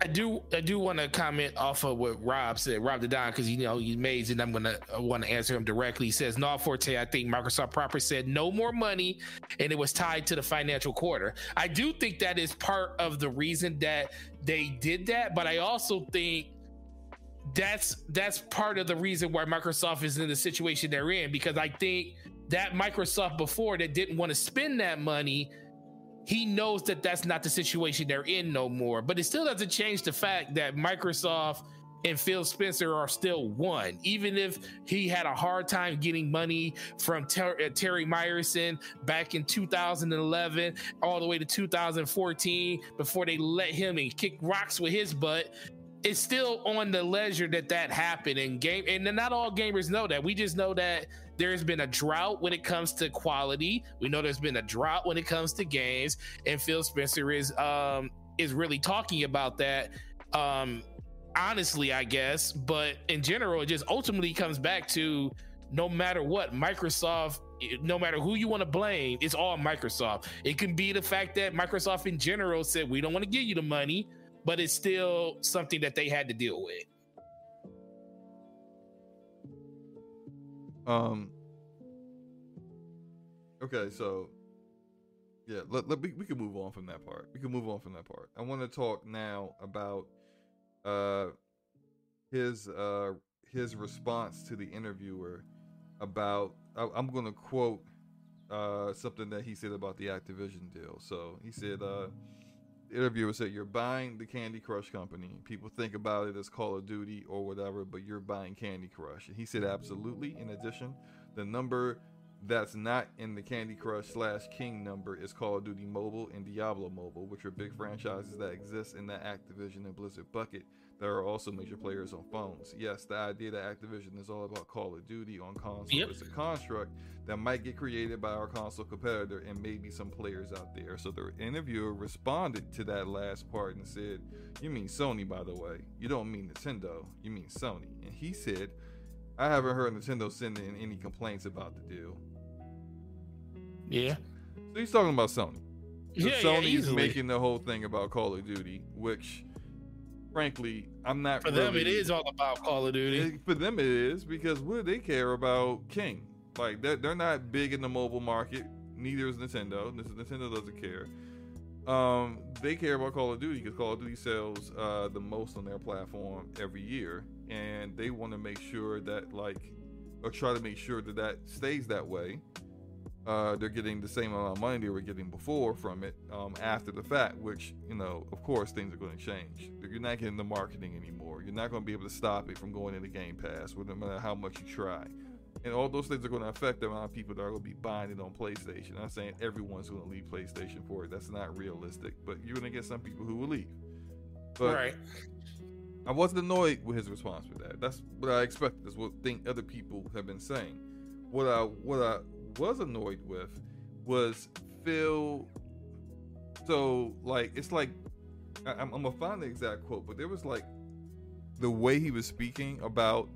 I do I do want to comment off of what Rob said, Rob the Don, because you know he's amazing. I'm gonna want to answer him directly. He says, "No, Forte, I think Microsoft proper said no more money, and it was tied to the financial quarter. I do think that is part of the reason that they did that, but I also think that's that's part of the reason why Microsoft is in the situation they're in because I think that Microsoft before that didn't want to spend that money he knows that that's not the situation they're in no more. But it still doesn't change the fact that Microsoft and Phil Spencer are still one, even if he had a hard time getting money from Ter- uh, Terry Myerson back in 2011 all the way to 2014 before they let him and kick rocks with his butt. It's still on the leisure that that happened in game, and not all gamers know that. We just know that there's been a drought when it comes to quality. We know there's been a drought when it comes to games, and Phil Spencer is um is really talking about that. Um, honestly, I guess, but in general, it just ultimately comes back to no matter what, Microsoft no matter who you want to blame, it's all Microsoft. It can be the fact that Microsoft in general said we don't want to give you the money, but it's still something that they had to deal with. Um. Okay, so yeah, let, let we, we can move on from that part. We can move on from that part. I want to talk now about uh his uh his response to the interviewer about I, I'm going to quote uh something that he said about the Activision deal. So he said uh interviewer said you're buying the Candy Crush company. People think about it as Call of Duty or whatever, but you're buying Candy Crush. And he said absolutely. In addition, the number that's not in the Candy Crush slash King number is Call of Duty Mobile and Diablo Mobile, which are big franchises that exist in that Activision and Blizzard bucket there are also major players on phones. Yes, the idea that Activision is all about Call of Duty on console yep. is a construct that might get created by our console competitor and maybe some players out there. So the interviewer responded to that last part and said, You mean Sony, by the way. You don't mean Nintendo. You mean Sony. And he said, I haven't heard Nintendo send in any complaints about the deal. Yeah. So he's talking about Sony. Yeah, Sony's yeah, making the whole thing about Call of Duty, which frankly, I'm not. For really, them, it is all about Call of Duty. For them, it is because what do they care about King? Like they're, they're not big in the mobile market. Neither is Nintendo. Nintendo doesn't care. Um, they care about Call of Duty because Call of Duty sells uh, the most on their platform every year, and they want to make sure that like, or try to make sure that that stays that way uh, they're getting the same amount of money they were getting before from it um, after the fact, which, you know, of course, things are going to change. You're not getting the marketing anymore. You're not going to be able to stop it from going into Game Pass, no matter how much you try. And all those things are going to affect the amount of people that are going to be buying it on PlayStation. I'm saying everyone's going to leave PlayStation for it. That's not realistic, but you're going to get some people who will leave. But right. I wasn't annoyed with his response for that. That's what I expected. That's what think other people have been saying. What I what I was annoyed with was Phil. So like it's like I, am gonna find the exact quote, but there was like the way he was speaking about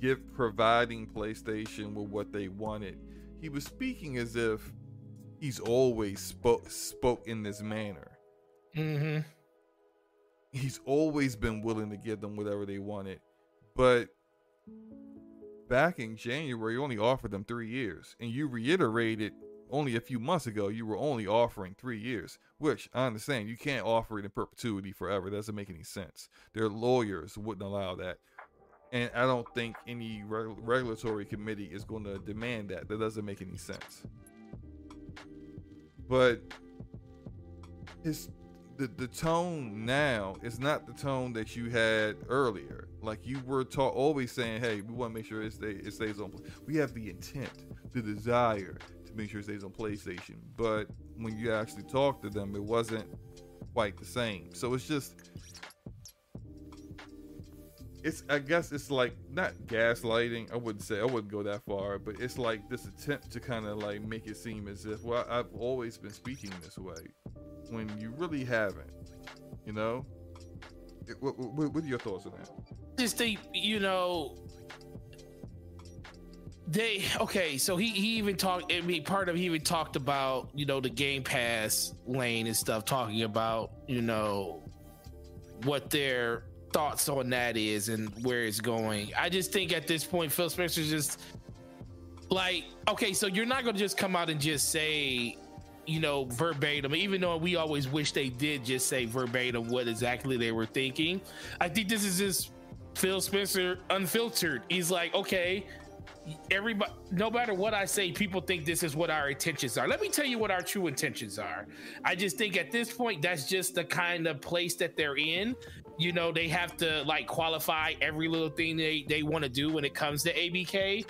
give providing PlayStation with what they wanted. He was speaking as if he's always spoke spoke in this manner. Mm-hmm. He's always been willing to give them whatever they wanted, but back in January, you only offered them three years, and you reiterated only a few months ago you were only offering three years, which I understand you can't offer it in perpetuity forever. That doesn't make any sense. Their lawyers wouldn't allow that. And I don't think any regulatory committee is going to demand that. That doesn't make any sense. But it's the, the tone now is not the tone that you had earlier. Like you were ta- always saying, "Hey, we want to make sure it, it stays on. We have the intent, the desire to make sure it stays on PlayStation." But when you actually talk to them, it wasn't quite the same. So it's just, it's. I guess it's like not gaslighting. I wouldn't say I wouldn't go that far, but it's like this attempt to kind of like make it seem as if, well, I've always been speaking this way when you really haven't. You know, what, what, what are your thoughts on that? Just think, you know, they okay. So he he even talked. I mean, part of he even talked about you know the Game Pass lane and stuff, talking about you know what their thoughts on that is and where it's going. I just think at this point, Phil Spencer just like, okay, so you're not to just come out and just say, you know, verbatim, even though we always wish they did just say verbatim what exactly they were thinking. I think this is just Phil Spencer unfiltered. He's like, okay, everybody no matter what i say people think this is what our intentions are. Let me tell you what our true intentions are. I just think at this point that's just the kind of place that they're in. You know they have to like qualify every little thing they they want to do when it comes to abk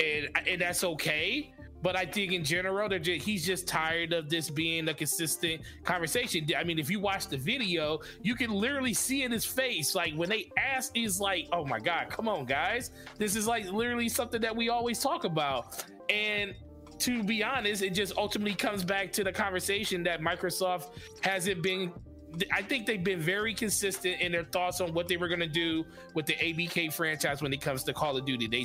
and and that's okay but I think in general, just, he's just tired of this being a consistent conversation. I mean, if you watch the video, you can literally see in his face, like when they ask, he's like, "Oh my god, come on, guys! This is like literally something that we always talk about." And to be honest, it just ultimately comes back to the conversation that Microsoft hasn't been I think they've been very consistent in their thoughts on what they were going to do with the ABK franchise when it comes to Call of Duty. They,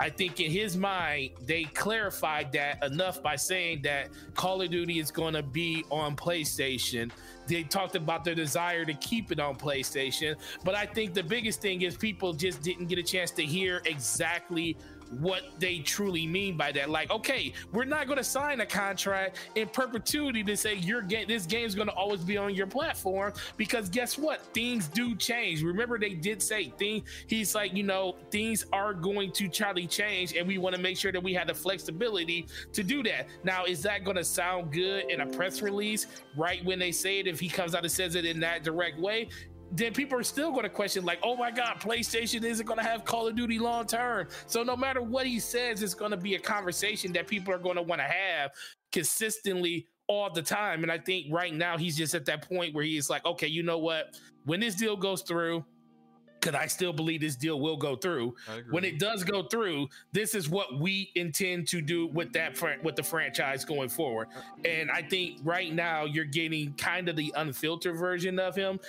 I think, in his mind, they clarified that enough by saying that Call of Duty is going to be on PlayStation. They talked about their desire to keep it on PlayStation, but I think the biggest thing is people just didn't get a chance to hear exactly what they truly mean by that. Like, okay, we're not going to sign a contract in perpetuity to say your game, this game is going to always be on your platform because guess what? Things do change. Remember, they did say thing. He's like, you know, things are going to try to change, and we want to make sure that we have the flexibility to do that. Now, is that going to sound good in a press release right when they say it? If he comes out and says it in that direct way, then people are still going to question like oh my god playstation isn't going to have call of duty long term so no matter what he says it's going to be a conversation that people are going to want to have consistently all the time and i think right now he's just at that point where he's like okay you know what when this deal goes through because I still believe this deal will go through. When it does go through, this is what we intend to do with that fr- with the franchise going forward. Uh, and I think right now you're getting kind of the unfiltered version of him,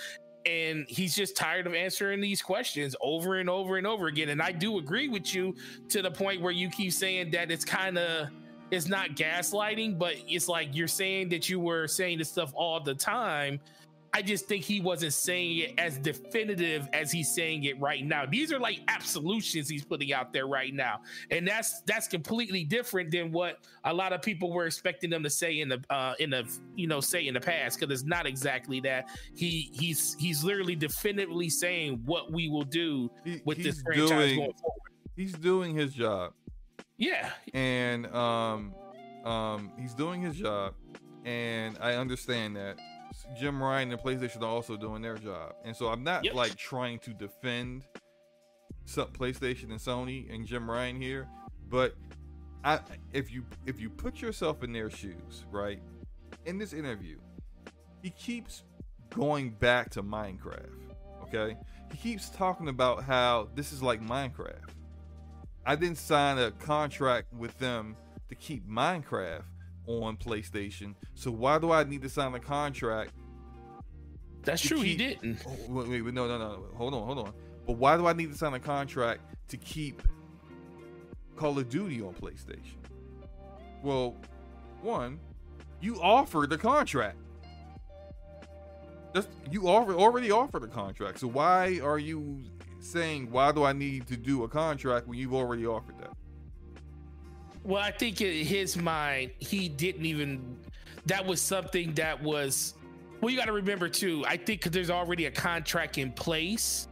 and he's just tired of answering these questions over and over and over again. And I do agree with you to the point where you keep saying that it's kind of it's not gaslighting, but it's like you're saying that you were saying this stuff all the time I just think he wasn't saying it as definitive as he's saying it right now. These are like absolutions he's putting out there right now, and that's that's completely different than what a lot of people were expecting them to say in the uh, in the you know say in the past because it's not exactly that. He he's he's literally definitively saying what we will do with this franchise doing, going forward. He's doing his job. Yeah, and um um he's doing his job, and I understand that Jim Ryan and PlayStation are also doing their job, and so I'm not yep. like trying to defend some PlayStation and Sony and Jim Ryan here, but I if you if you put yourself in their shoes, right? In this interview, he keeps going back to Minecraft. Okay, he keeps talking about how this is like Minecraft. I didn't sign a contract with them to keep Minecraft on PlayStation. So why do I need to sign a contract? That's true. Keep, he didn't. Oh, wait, wait, wait, no, no, no. Hold on, hold on. But why do I need to sign a contract to keep Call of Duty on PlayStation? Well, one, you offered the contract. That's, you already offered a contract. So why are you saying why do I need to do a contract when you've already offered that? Well, I think in his mind, he didn't even. That was something that was. Well, you got to remember too. I think because there's already a contract in place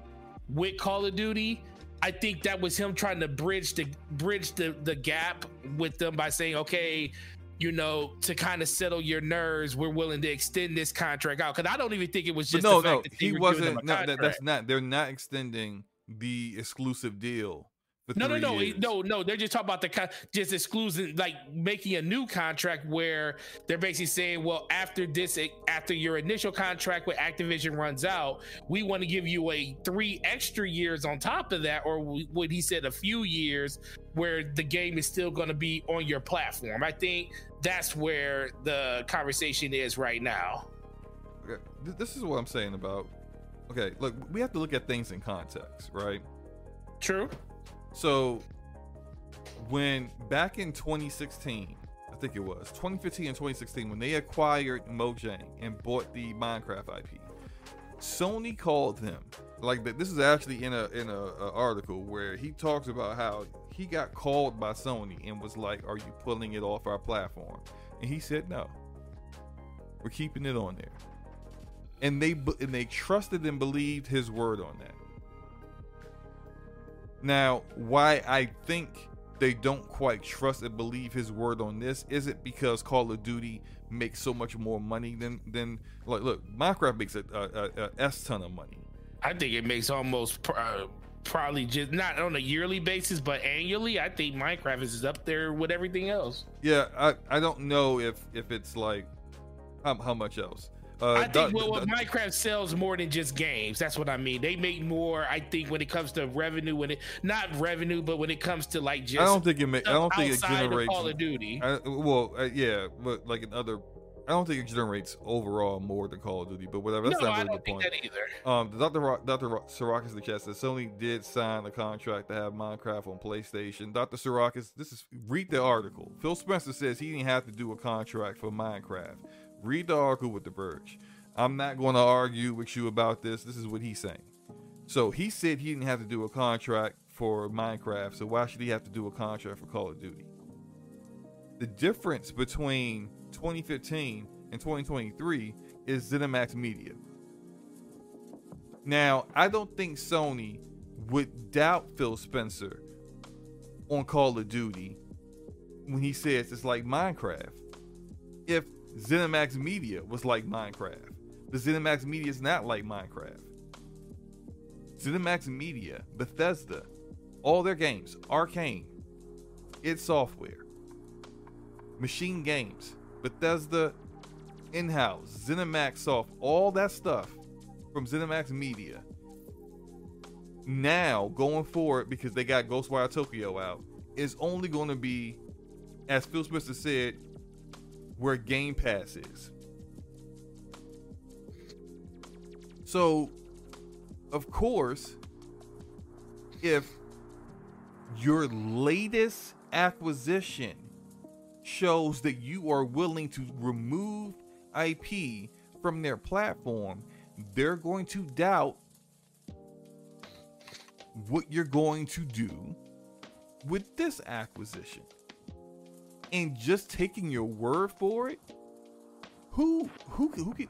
with Call of Duty. I think that was him trying to bridge the bridge the the gap with them by saying, okay, you know, to kind of settle your nerves, we're willing to extend this contract out. Because I don't even think it was just no, no. he wasn't. No, that, that's not. They're not extending the exclusive deal no, no, no, years. no, no. They're just talking about the just exclusive, like making a new contract where they're basically saying, well, after this, eh, after your initial contract with Activision runs out, we want to give you a three extra years on top of that, or what he said, a few years where the game is still going to be on your platform. I think that's where the conversation is right now. Okay. This is what I'm saying about. Okay, look, we have to look at things in context, right? True. So when back in 2016, I think it was 2015 and 2016, when they acquired Mojang and bought the Minecraft IP, Sony called him. Like this is actually in a in a, a article where he talks about how he got called by Sony and was like, "Are you pulling it off our platform?" And he said, "No. We're keeping it on there." And they and they trusted and believed his word on that. Now, why I think they don't quite trust and believe his word on this is it because Call of Duty makes so much more money than than like look Minecraft makes a, a, a s ton of money. I think it makes almost uh, probably just not on a yearly basis, but annually. I think Minecraft is up there with everything else. Yeah, I I don't know if if it's like how, how much else. Uh, I think well, well, Minecraft sells more than just games. That's what I mean. They make more. I think when it comes to revenue, when it not revenue, but when it comes to like just I don't think it. Ma- I don't think it generates Call of Duty. I, well, uh, yeah, but like in other I don't think it generates overall more than Call of Duty, but whatever. That's no, not really the point. either. Um, Dr. Rock, Dr. Sirakis in the chat says Sony did sign a contract to have Minecraft on PlayStation. Dr. Sirakis, this is read the article. Phil Spencer says he didn't have to do a contract for Minecraft. Read the article with The Verge. I'm not going to argue with you about this. This is what he's saying. So he said he didn't have to do a contract for Minecraft. So why should he have to do a contract for Call of Duty? The difference between 2015 and 2023 is ZeniMax Media. Now, I don't think Sony would doubt Phil Spencer on Call of Duty when he says it's like Minecraft. If ZeniMax Media was like Minecraft, but ZeniMax Media is not like Minecraft. ZeniMax Media, Bethesda, all their games, Arkane, id Software, Machine Games, Bethesda in-house, ZeniMax Soft, all that stuff from ZeniMax Media. Now going forward, because they got Ghostwire Tokyo out, is only going to be, as Phil Spencer said, where Game Pass is. So, of course, if your latest acquisition shows that you are willing to remove IP from their platform, they're going to doubt what you're going to do with this acquisition. And just taking your word for it, who who who can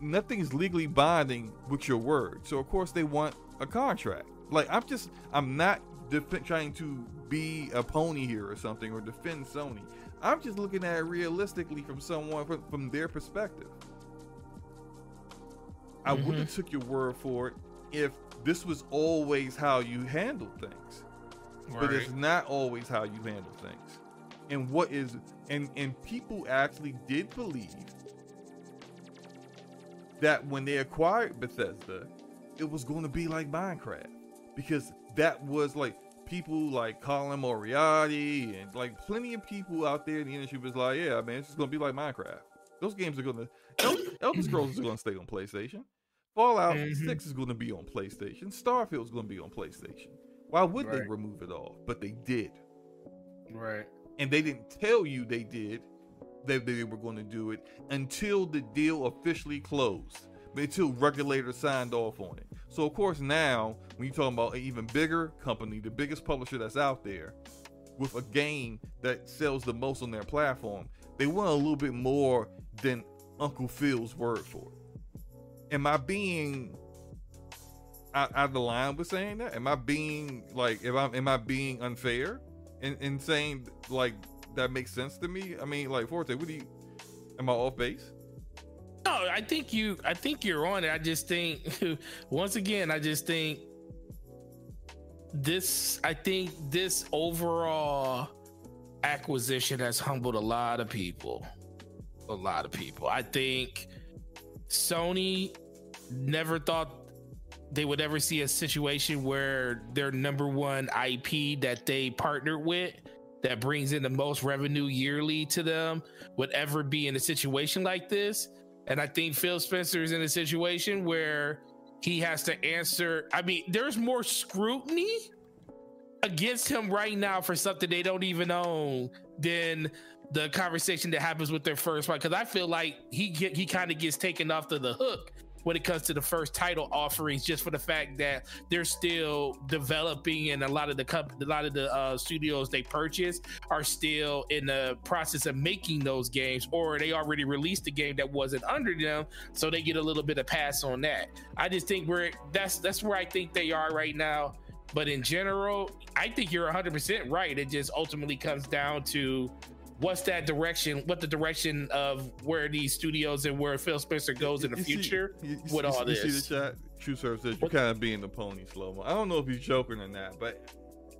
nothing is legally binding with your word. So of course they want a contract. Like I'm just I'm not def- trying to be a pony here or something or defend Sony. I'm just looking at it realistically from someone from, from their perspective. I mm-hmm. wouldn't have took your word for it if this was always how you handle things. Right. But it's not always how you handle things. And what is and and people actually did believe that when they acquired Bethesda, it was going to be like Minecraft because that was like people like Colin Moriarty and like plenty of people out there in the industry was like, yeah, man, it's just gonna be like Minecraft. Those games are gonna Elder Scrolls is gonna stay on PlayStation. Fallout mm-hmm. 6 is gonna be on PlayStation. Starfield is gonna be on PlayStation. Why would right. they remove it all? But they did. Right. And they didn't tell you they did that they were going to do it until the deal officially closed until regulators signed off on it. So of course now, when you're talking about an even bigger company, the biggest publisher that's out there, with a game that sells the most on their platform, they want a little bit more than Uncle Phil's word for it. Am I being out, out of the line with saying that? Am I being like, if I'm, am I being unfair in, in saying like that makes sense to me? I mean, like Forte, what do you? Am I off base? No, I think you. I think you're on it. I just think, <laughs> once again, I just think this. I think this overall acquisition has humbled a lot of people. A lot of people. I think Sony never thought they would ever see a situation where their number one IP that they partnered with that brings in the most revenue yearly to them would ever be in a situation like this. And I think Phil Spencer is in a situation where he has to answer. I mean, there's more scrutiny against him right now for something they don't even own than the conversation that happens with their first fight because I feel like he get, he kind of gets taken off to the hook when it comes to the first title offerings, just for the fact that they're still developing, and a lot of the a lot of the uh, studios they purchase are still in the process of making those games, or they already released a game that wasn't under them, so they get a little bit of pass on that. I just think we're that's that's where I think they are right now. But in general, I think you're 100% right. It just ultimately comes down to what's that direction what the direction of where these studios and where phil spencer goes in the future you, you with see, all you this see the chat? True Serve says you're kind of being the pony slow mo. I don't know if he's joking or not, but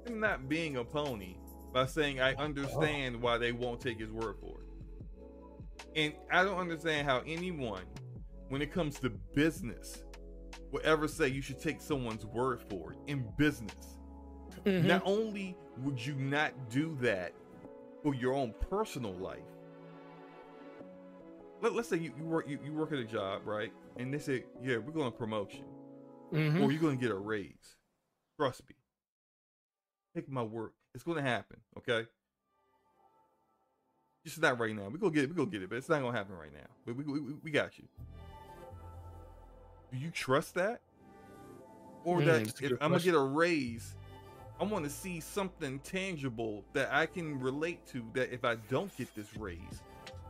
him not being a pony by saying I understand why they won't take his word for it. And I don't understand how anyone, when it comes to business, will ever say you should take someone's word for it in business. Mhm. Not only would you not do that for your own personal life. Let, us say you, you work you, you work at a job, right? And they say, Yeah, we're gonna promote you. Mhm. Or you're gonna get a raise. Trust me. Take my word. It's gonna happen, okay? Just not right now. We're gonna get it, we're gonna get it, but it's not gonna happen right now. But we, we, we got you. Do you trust that? Or Mm, that if I'm gonna get a raise, I want to see something tangible that I can relate to. That if I don't get this raise,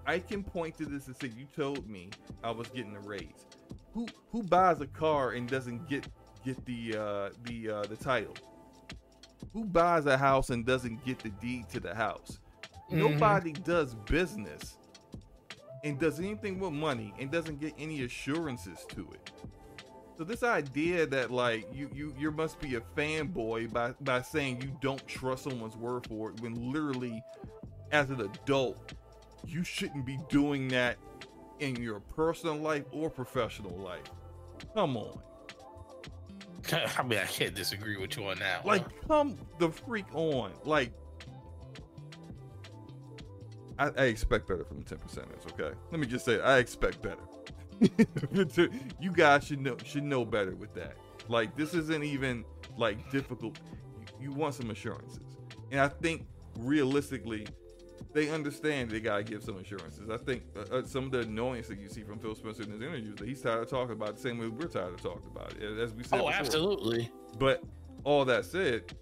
I can point to this and say, "You told me I was getting a raise." Who who buys a car and doesn't get get the uh, the uh, the title? Who buys a house and doesn't get the deed to the house? Mhm. Nobody does business and does anything with money and doesn't get any assurances to it. So this idea that like you you you must be a fanboy by by saying you don't trust someone's word for it when literally as an adult you shouldn't be doing that in your personal life or professional life. Come on. <laughs> I mean, I can't disagree with you on that. Like come the freak on. Like I, I expect better from the 10 percenters, okay? Let me just say I expect better. <laughs> you guys should know should know better with that. Like this isn't even like difficult. You, you want some assurances. And I think realistically they understand they gotta give some assurances. I think uh, uh, some of the annoyance that you see from Phil Spencer in his interviews that he's tired of talking about the same way we're tired of talking about it. As we said, oh, before. absolutely. But all that said,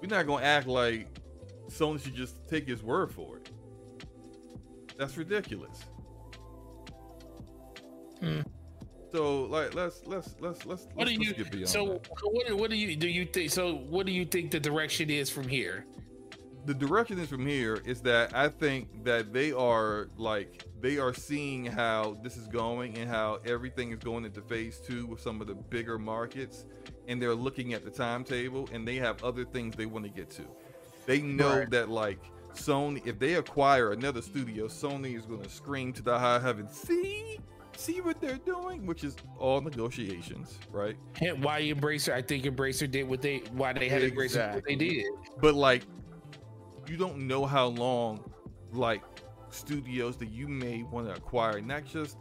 we're not gonna act like Sony should just take his word for it. That's ridiculous. So like let's let's let's let's What let's, do you? get beyond So, that. what do- what do you do? You think? So, what do you think the direction is from here? the direction is from here is that I think that they are like they are seeing how this is going and how everything is going into phase two with some of the bigger markets, and they're looking at the timetable and they have other things they want to get to. They know Right. that like Sony, if they acquire another studio, Sony is going to scream to the high heavens, "See, see what they're doing," which is all negotiations, right? And why Embracer? I think Embracer did what they. Why they had Embracer what they did. but like you don't know how long like studios that you may want to acquire not just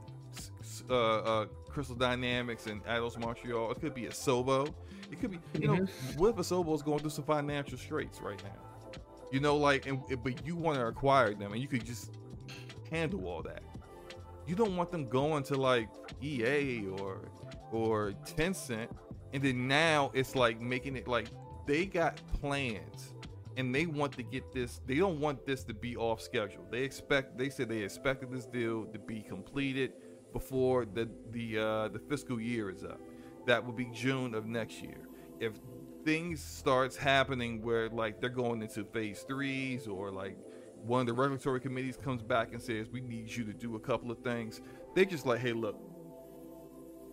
uh, uh crystal dynamics and Eidos montreal it could be Asobo it could be you know what if Asobo is going through some financial straits right now you know like and, but you want to acquire them and you could just handle all that you don't want them going to like ea or or tencent and then now it's like making it like they got plans and they want to get this they don't want this to be off schedule. They expect they said they expected this deal to be completed before the the uh the fiscal year is up. That will be june of next year. If things starts happening where like they're going into phase threes or like one of the regulatory committees comes back and says we need you to do a couple of things they just like hey look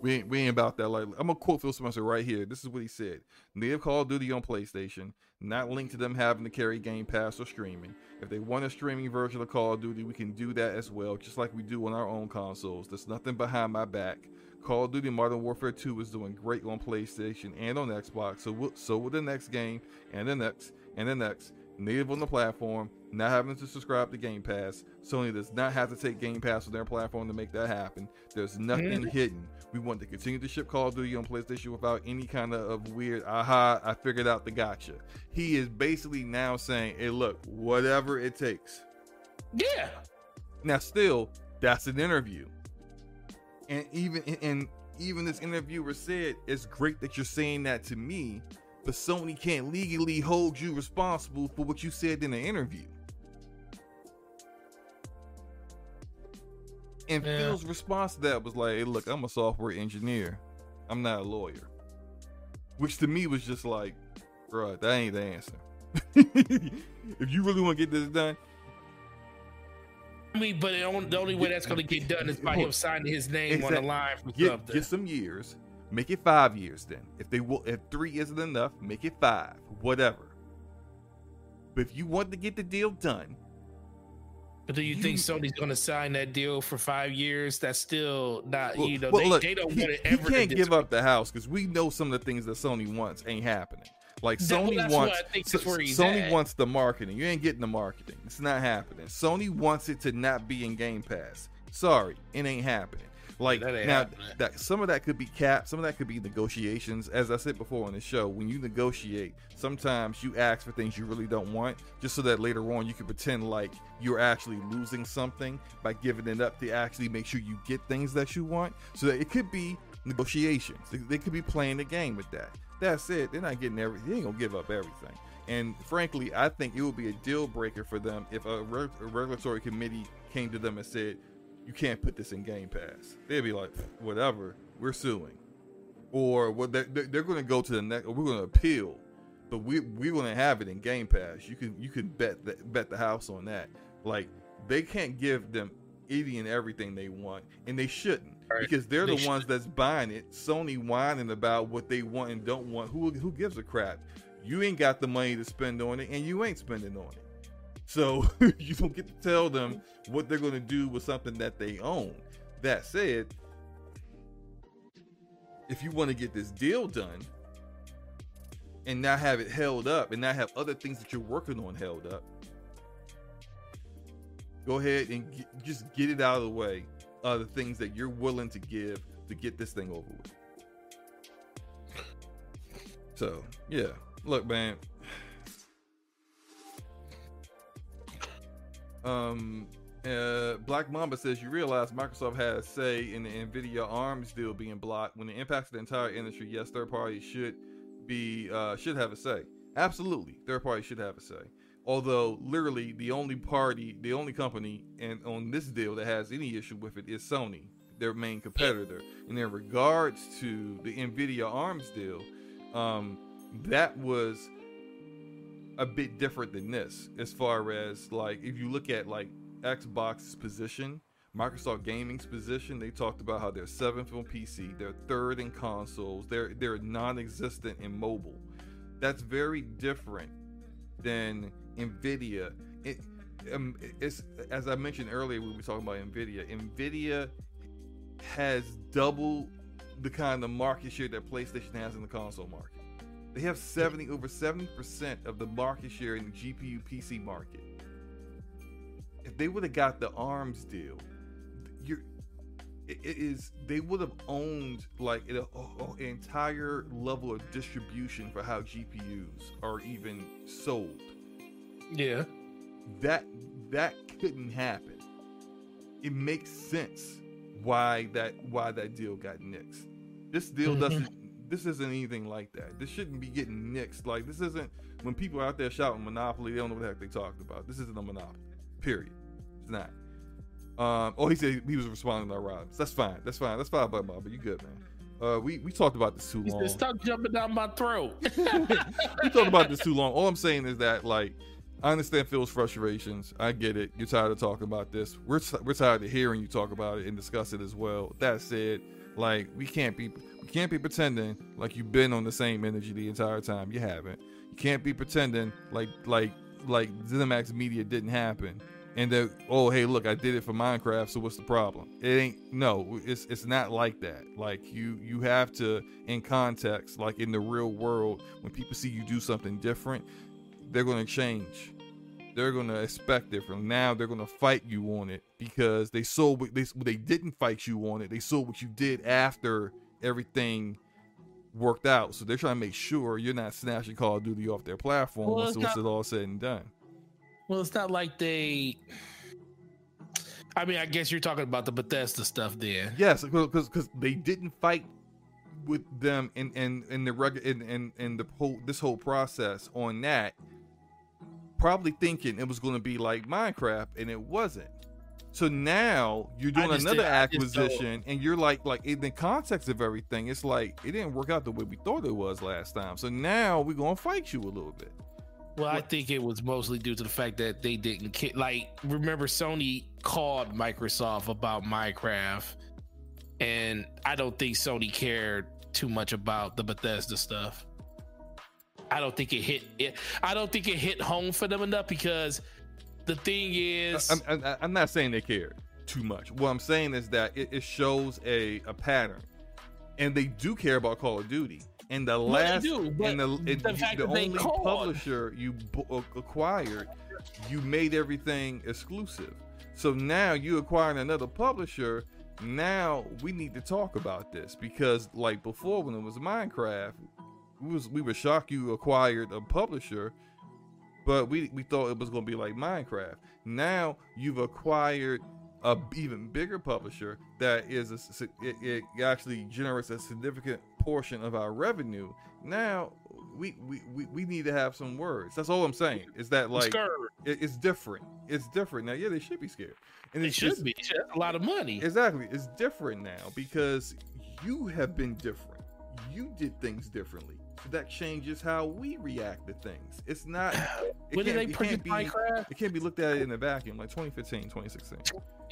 we ain't, we ain't about that. Like I'm gonna quote Phil Spencer right here. This is what he said: "Native Call of Duty on PlayStation, not linked to them having to carry Game Pass or streaming. If they want a streaming version of Call of Duty, we can do that as well, just like we do on our own consoles. There's nothing behind my back. Call of Duty Modern Warfare 2 is doing great on PlayStation and on Xbox. So will, so will the next game, and the next, and the next, native on the platform, not having to subscribe to Game Pass. Sony does not have to take Game Pass on their platform to make that happen. There's nothing mm-hmm. hidden. We want to continue to ship Call of Duty on PlayStation without any kind of, of weird, aha, I figured out the gotcha. He is basically now saying, hey, look, whatever it takes. Yeah. Now, still, that's an interview. And even and even this interviewer said, it's great that you're saying that to me, but Sony can't legally hold you responsible for what you said in the interview. And yeah. Phil's response to that was like, hey, look, I'm a software engineer. I'm not a lawyer. Which to me was just like, bro, that ain't the answer. <laughs> if you really want to get this done, I mean, but only, the only way that's going to get done is by him <laughs> signing his name exactly. on the line for get, something. Get some years. Make it five years then. If they will, if three isn't enough, make it five. Whatever. But if you want to get the deal done, but do you, you think Sony's going to sign that deal for five years? That's still not, well, you know, well, they, look, they, don't want it ever. He can't give up the house because we know some of the things that Sony wants ain't happening. Like Sony well, wants so, Sony at. wants the marketing. You ain't getting the marketing. It's not happening. Sony wants it to not be in Game Pass. Sorry, it ain't happening. Like now, that some of that could be capped, some of that could be negotiations. As I said before on the show, when you negotiate, sometimes you ask for things you really don't want, just so that later on you can pretend like you're actually losing something by giving it up to actually make sure you get things that you want. So that it could be negotiations. They, they could be playing the game with that. That's it. They're not getting everything. They ain't gonna give up everything. And frankly, I think it would be a deal breaker for them if a, re- a regulatory committee came to them and said, "You can't put this in Game Pass." They'd be like, "Whatever, we're suing," or what? They're, they're going to go to the next. We're going to appeal, but we we're going to have it in Game Pass. You can you can bet that bet the house on that. Like they can't give them any and everything they want, and they shouldn't right. because they're they the ones that's buying it. Sony whining about what they want and don't want. Who who gives a crap? You ain't got the money to spend on it, and you ain't spending on it. So <laughs> you don't get to tell them what they're going to do with something that they own. That said, if you want to get this deal done and not have it held up and not have other things that you're working on held up, go ahead and get, just get it out of the way uh, the things that you're willing to give to get this thing over with. So, yeah. Look, man. Um, uh, Black Mamba says you realize Microsoft has say in the Nvidia ARMS deal being blocked. When it impacts the entire industry, yes, third parties should be uh, should have a say. Absolutely, third parties should have a say. Although literally the only party, the only company, and on this deal that has any issue with it is Sony, their main competitor. And in regards to the Nvidia ARMS deal, um, that was a bit different than this, as far as like if you look at like Xbox's position, Microsoft Gaming's position, they talked about how they're seventh on PC, they're third in consoles, they're they're non-existent in mobile. That's very different than Nvidia. It, um, it's as I mentioned earlier we were talking about Nvidia. Nvidia has double the kind of market share that PlayStation has in the console market. They have 70 over 70% of the market share in the GPU PC market. If they would have got the ARMS deal, you're it is they would have owned like an entire level of distribution for how GPUs are even sold. Yeah. That that couldn't happen. It makes sense why that why that deal got nixed. This deal mm-hmm. doesn't this isn't anything like that. This shouldn't be getting nixed. Like this isn't when people out there shouting monopoly, they don't know what the heck they talked about. This isn't a monopoly. Period. It's not. Um, oh, he said he was responding to our rhymes. That's fine. That's fine. That's fine, but but you good, man. Uh, we we talked about this too long. Stop jumping down my throat. <laughs> <laughs> we talked about this too long. All I'm saying is that like I understand Phil's frustrations. I get it. You're tired of talking about this. We're we're tired of hearing you talk about it and discuss it as well. That said, like we can't be we can't be pretending like you've been on the same energy the entire time. You haven't. You can't be pretending like like like ZeniMax Media didn't happen and that oh hey look I did it for Minecraft so what's the problem? It ain't no it's it's not like that. Like you you have to in context like in the real world when people see you do something different they're going to change. They're going to expect different. Now they're going to fight you on it because they saw what they they didn't fight you on it. They saw what you did after everything worked out. So they're trying to make sure you're not snatching Call of Duty off their platform Well, once it's all said and done. Well, it's not like they. I mean, I guess you're talking about the Bethesda stuff there. Yes, because because they didn't fight with them in in in the reg in, in in the whole this whole process on that, probably thinking it was going to be like Minecraft, and it wasn't. So now you're doing another did- I just don't- acquisition, and you're like like in the context of everything, it's like it didn't work out the way we thought it was last time. So now we're gonna fight you a little bit. Well, I think it was mostly due to the fact that they didn't ki- like. Remember, Sony called Microsoft about Minecraft, and I don't think Sony cared too much about the Bethesda stuff. I don't think it hit it. I don't think it hit home for them enough because the thing is, I'm, I'm, I'm not saying they cared too much. What I'm saying is that it, it shows a, a pattern, and they do care about Call of Duty. And the last, do, and the, and the you- fact the only called- publisher you bu- uh, acquired, you made everything exclusive. So now you acquiring another publisher. Now we need to talk about this because, like before, when it was Minecraft, we was we were shocked you acquired a publisher but we we thought it was going to be like Minecraft. Now you've acquired a even bigger publisher that is a, it, it actually generates a significant portion of our revenue. Now we, we we we need to have some words. That's all I'm saying. Is that like it, it's different? It's different now. Yeah, they should be scared, and It it's should just- be that's a lot of money. Exactly. It's different now because you have been different. You did things differently. So that changes how we react to things. It's not. <sighs> It When did can't- they it be- Minecraft? It can't be looked at in a vacuum like 2015, 2016.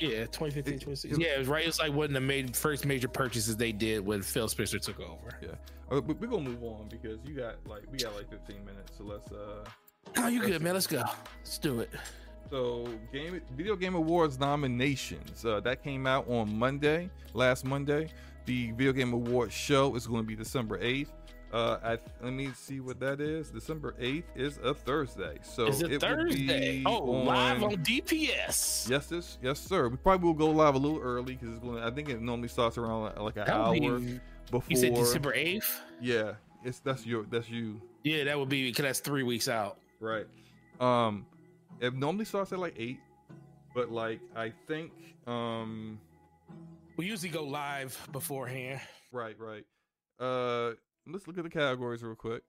Yeah, 2015, It- 2016. Yeah, it was right. It's like one of the main, first major purchases they did when Phil Spencer took over. Uh, but we're gonna move on because you got like we got like 15 minutes. So let's uh. Oh, you good, man? Let's go. Let's do it. So game video game awards nominations uh, that came out on Monday, last Monday. The video game awards show is going to be December 8th. Uh, I, let me see what that is. December 8th is a Thursday. So it will Thursday. Oh, live on- on DPS. Yes, this, yes, sir. We probably will go live a little early because it's going. I think it normally starts around like, an hour be- before. You said December 8th? Yeah, it's that's your that's you. Yeah, that would be because that's three weeks out. Right. Um it normally starts at like eight, but like I think um We usually go live beforehand. right, right. Uh let's look at the categories real quick.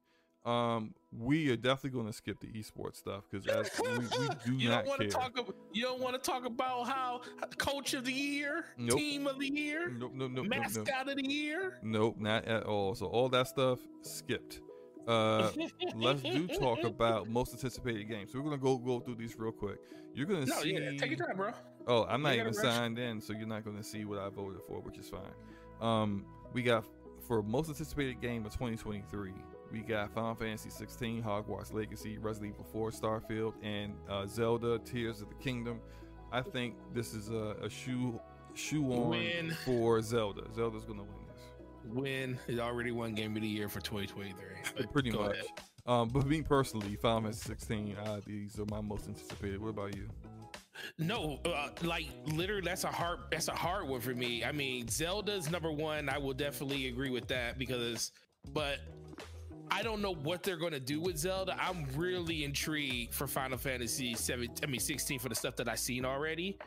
Um we are definitely gonna skip the esports stuff because we, we <laughs> do you not don't care. talk. About, you don't want to talk about how coach of the year, Nope. team of the year, Nope, nope, nope, nope, nope. mascot of the year. Nope, not at all. So all that stuff skipped. Uh let's do talk about <laughs> most anticipated games. So we're gonna go go through these real quick. You're gonna no, see yeah, take your time, bro. Oh, I'm not even rush. signed in, so you're not going to see what I voted for, which is fine. Um, we got for most anticipated game of 2023. We got Final Fantasy 16, Hogwarts Legacy, Resident Evil 4, Starfield, and uh, Zelda: Tears of the Kingdom. I think this is a, a shoe shoe on Win. <laughs> for Zelda. Zelda's going to win this. Win is already one game of the year for 2023. <laughs> Pretty much. Um, but me personally, Final Fantasy 16, uh, these are my most anticipated. What about you? No, uh, like literally, that's a hard that's a hard one for me. I mean, Zelda's number one. I will definitely agree with that because, but I don't know what they're going to do with Zelda. I'm really intrigued for Final Fantasy seven. I mean, 16 for the stuff that I've seen already.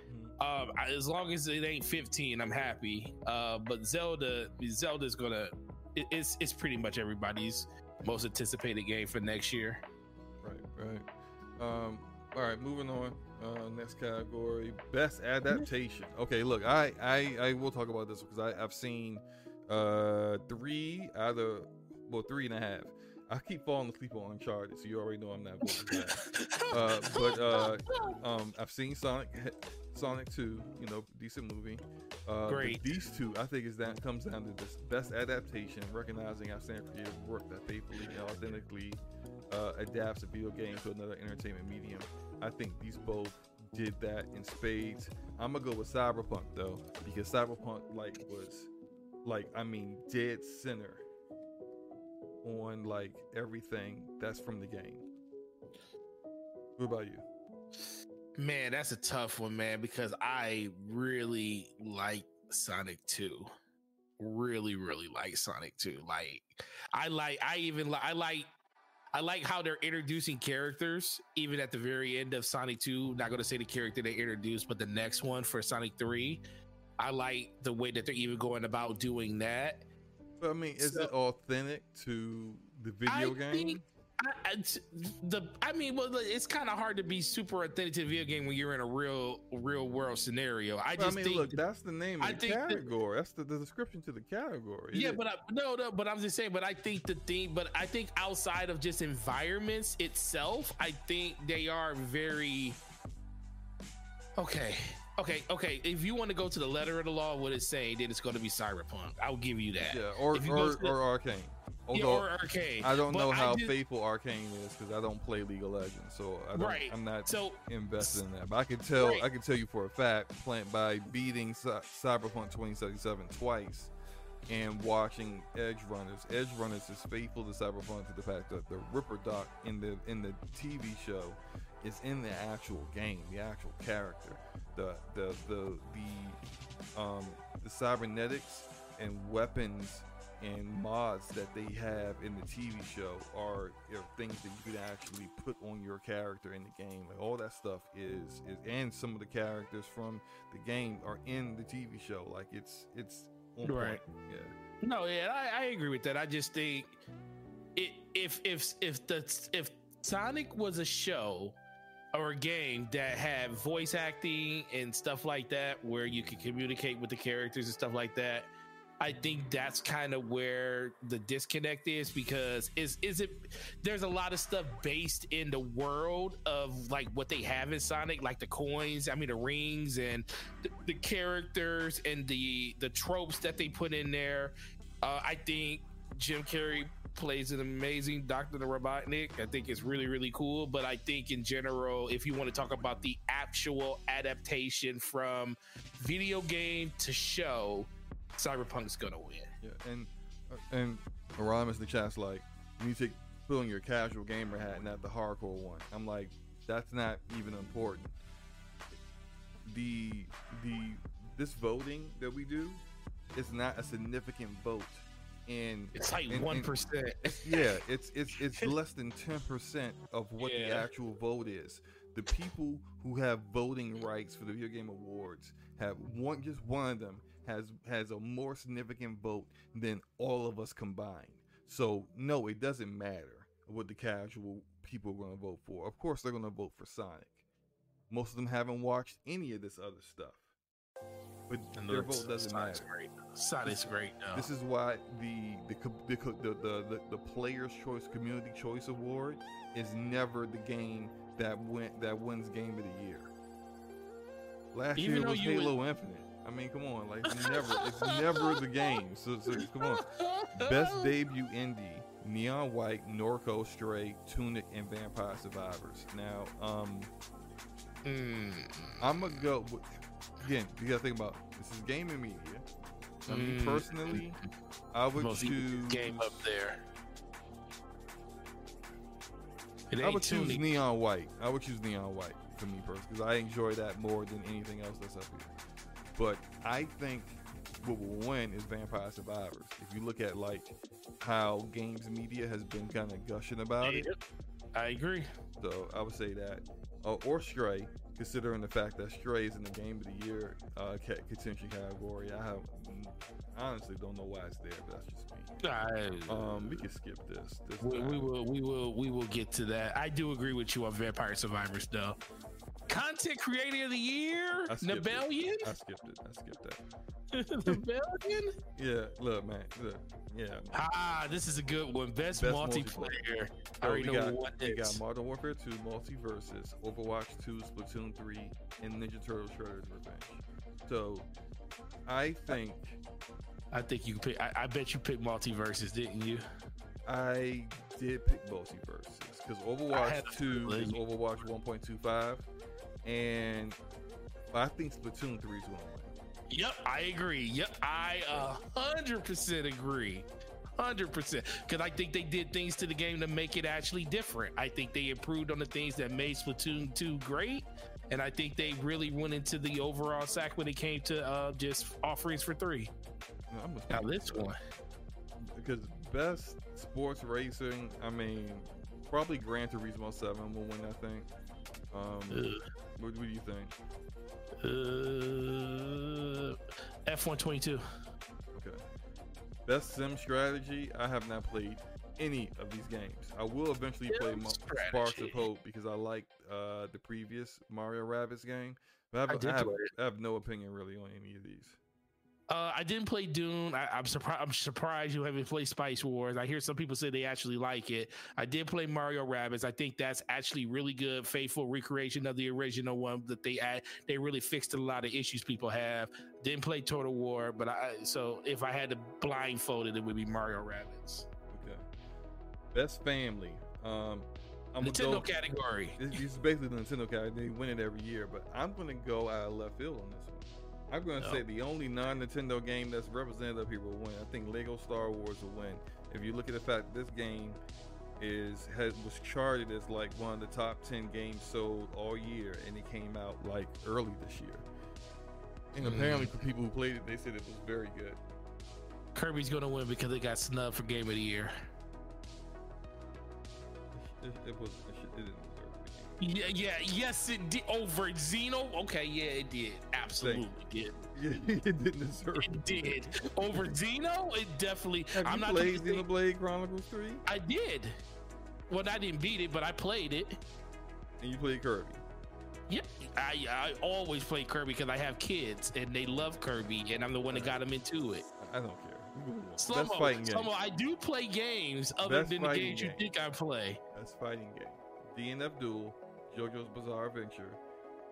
Um, I- as long as it ain't 15, I'm happy. Uh, but Zelda, Zelda's gonna. It, it's it's pretty much everybody's most anticipated game for next year. Right, right. Um, all right, moving on. Uh, next category, best adaptation. Okay, look, I I, I will talk about this because I I've seen uh three either well three and a half. I keep falling asleep on Uncharted, so you already know I'm not voting for that. <laughs> Uh, but uh, um, I've seen Sonic Sonic Two, you know, decent movie. Uh, Great. These two, I think, is that comes down to this best adaptation, recognizing outstanding creative work that faithfully and authentically uh, adapts a video game to another entertainment medium. I think these both did that in spades. I'm gonna go with Cyberpunk though, because Cyberpunk like was like I mean dead center on like everything that's from the game. What about you? Man, that's a tough one, man, because I really like Sonic 2. Really, really like Sonic 2. Like I like I even like I like I like how they're introducing characters even at the very end of Sonic 2. Not gonna say the character they introduced, but the next one for Sonic 3. I like the way that they're even going about doing that. But I mean, is So- it authentic to the video I game? think I, the I mean, well, it's kind of hard to be super authentic to the video game when you're in a real, real world scenario. I just I mean, think, look, that's the name of the think that- category. that's the, the description to the category. yeah, but I, no, no, but I'm just saying. But I think the thing, but I think outside of just environments itself, I think they are very okay. Okay, okay. If you want to go to the letter of the law, what it's saying, then it's going to be cyberpunk. I'll give you that. yeah, or If you go or, the- or arcane. Although or arcade. I don't But know how just- faithful arcane is because I don't play League of Legends, so I don't, Right. I'm not So invested in that. But I can tell, Right. I can tell you for a fact, plant by beating Cy- Cyberpunk 2077 twice and watching Edge Runners. Edge Runners is faithful to Cyberpunk to the fact that the Ripperdoc in the in the TV show is in the actual game, the actual character, the the the the um the cybernetics and weapons and mods that they have in the TV show are, are things that you could actually put on your character in the game. Like all that stuff is is and some of the characters from the game are in the TV show. Like it's it's on Right. point. Yeah. No, yeah, I, I agree with that. I just think it, if if if the if Sonic was a show or a game that had voice acting and stuff like that, where you could communicate with the characters and stuff like that, I think that's kind of where the disconnect is because is is it there's a lot of stuff based in the world of like what they have in Sonic, like the coins, I mean the rings and the, the characters and the the tropes that they put in there. Uh, I think Jim Carrey plays an amazing Doctor Robotnik. I think it's really really cool. But I think in general, if you want to talk about the actual adaptation from video game to show, Cyberpunk's gonna win. Yeah, and uh, and Aramis the chat's like, you need to put on your casual gamer hat, not the hardcore one. I'm like, that's not even important. The the this voting that we do is not a significant vote, and It's like one percent. <laughs> yeah, it's it's it's less than ten percent of what the actual vote is. The people who have voting rights for the video game awards have one just one of them has has a more significant vote than all of us combined. So no, it doesn't matter what the casual people are going to vote for. Of course, they're going to vote for Sonic. Most of them haven't watched any of this other stuff, but their vote doesn't Sonic's matter. great. Sonic's great. Though. This is why the the the the, the, the, the Players Choice Community Choice Award is never the game that went that wins Game of the Year. Last Even year though was you Halo Infinite. I mean, come on, like it's never it's never the game. So, so come on, best debut indie: Neon White, Norco, Stray, Tunic, and Vampire Survivors. Now, um, Mm, I'm gonna go. with- Again, you gotta think about this is gaming media. I mean, Mm. personally, I would most choose game up there. I would choose neon white. I would choose neon white for me personally because I enjoy that more than anything else that's up here. But I think what will win is Vampire Survivors. If you look at like how games media has been kind of gushing about it, I agree. so I would say that. Uh, or Stray, considering the fact that Stray is in the Game of the Year uh, contention category. I have I honestly don't know why it's there, but that's just me. I, Um, we can skip this. this we, we will, we will, we will get to that. I do agree with you on Vampire Survivors, though. Content Creator of the Year. Nibellion. I skipped it. I skipped that. <laughs> Nibellion. Yeah, look, man. Look, yeah. Ah, this is a good one. Best, Best multiplayer. I already know got, what we this. got Modern Warfare 2, MultiVersus, Overwatch 2, Splatoon 3, and Ninja Turtles Shredder's Revenge. So I think I think you pick. I, I bet you picked MultiVersus, didn't you? I did pick MultiVersus because Overwatch 2 is. Overwatch 1.25, and I think Splatoon 3 is going to win. Yep, I agree. Yep, I a hundred percent agree. Hundred percent, because I think they did things to the game to make it actually different. I think they improved on the things that made Splatoon 2 great, and I think they really went into the overall sack when it came to uh, just offerings for three. No, I'm Now this one, because best sports racing, I mean, probably Gran Turismo Seven will win. I think. Um, what, what do you think? uh, F one twenty two. Okay. Best sim strategy. I have not played any of these games. I will eventually play Mo- Sparks of Hope because I liked uh, the previous Mario Rabbids game. But I have, I I have. I have no opinion really on any of these. Uh, I didn't play Dune. I, I'm surprised. I'm surprised you haven't played Spice Wars. I hear some people say they actually like it. I did play Mario Rabbids. I think that's actually really good, faithful recreation of the original one that they add. They really fixed a lot of issues people have. Didn't play Total War, but I so if I had to blindfold it, it would be Mario Rabbids. Okay. Best family. Um, I'm Nintendo go, category. This, this is basically the Nintendo category. They win it every year, but I'm gonna go out of left field on this one. I'm gonna Oh. say the only non-Nintendo game that's represented up here will win. I think Lego Star Wars will win. If you look at the fact that this game is has was charted as like one of the top 10 games sold all year, and it came out like early this year. And Mm. apparently, for people who played it, they said it was very good. Kirby's gonna win because it got snubbed for Game of the Year. It, it was. It, didn't deserve to be. Yeah, yeah, yes, it did oh, over Xeno. Okay, yeah, it did. Absolutely did. <laughs> Yeah, it didn't deserve. It did <laughs> over Xeno. It definitely. Have I'm you not played gonna say- Chronicles 3? I did. Well, I didn't beat it, but I played it. And you played Kirby? Yeah, I I always play Kirby because I have kids and they love Kirby, and I'm the one that got them into it. I don't care. We can move on. Slow Best fighting game. Slow-mo, I do play games other Best than the fighting games you game. think I play. Best fighting game. DNF Duel, JoJo's Bizarre Adventure,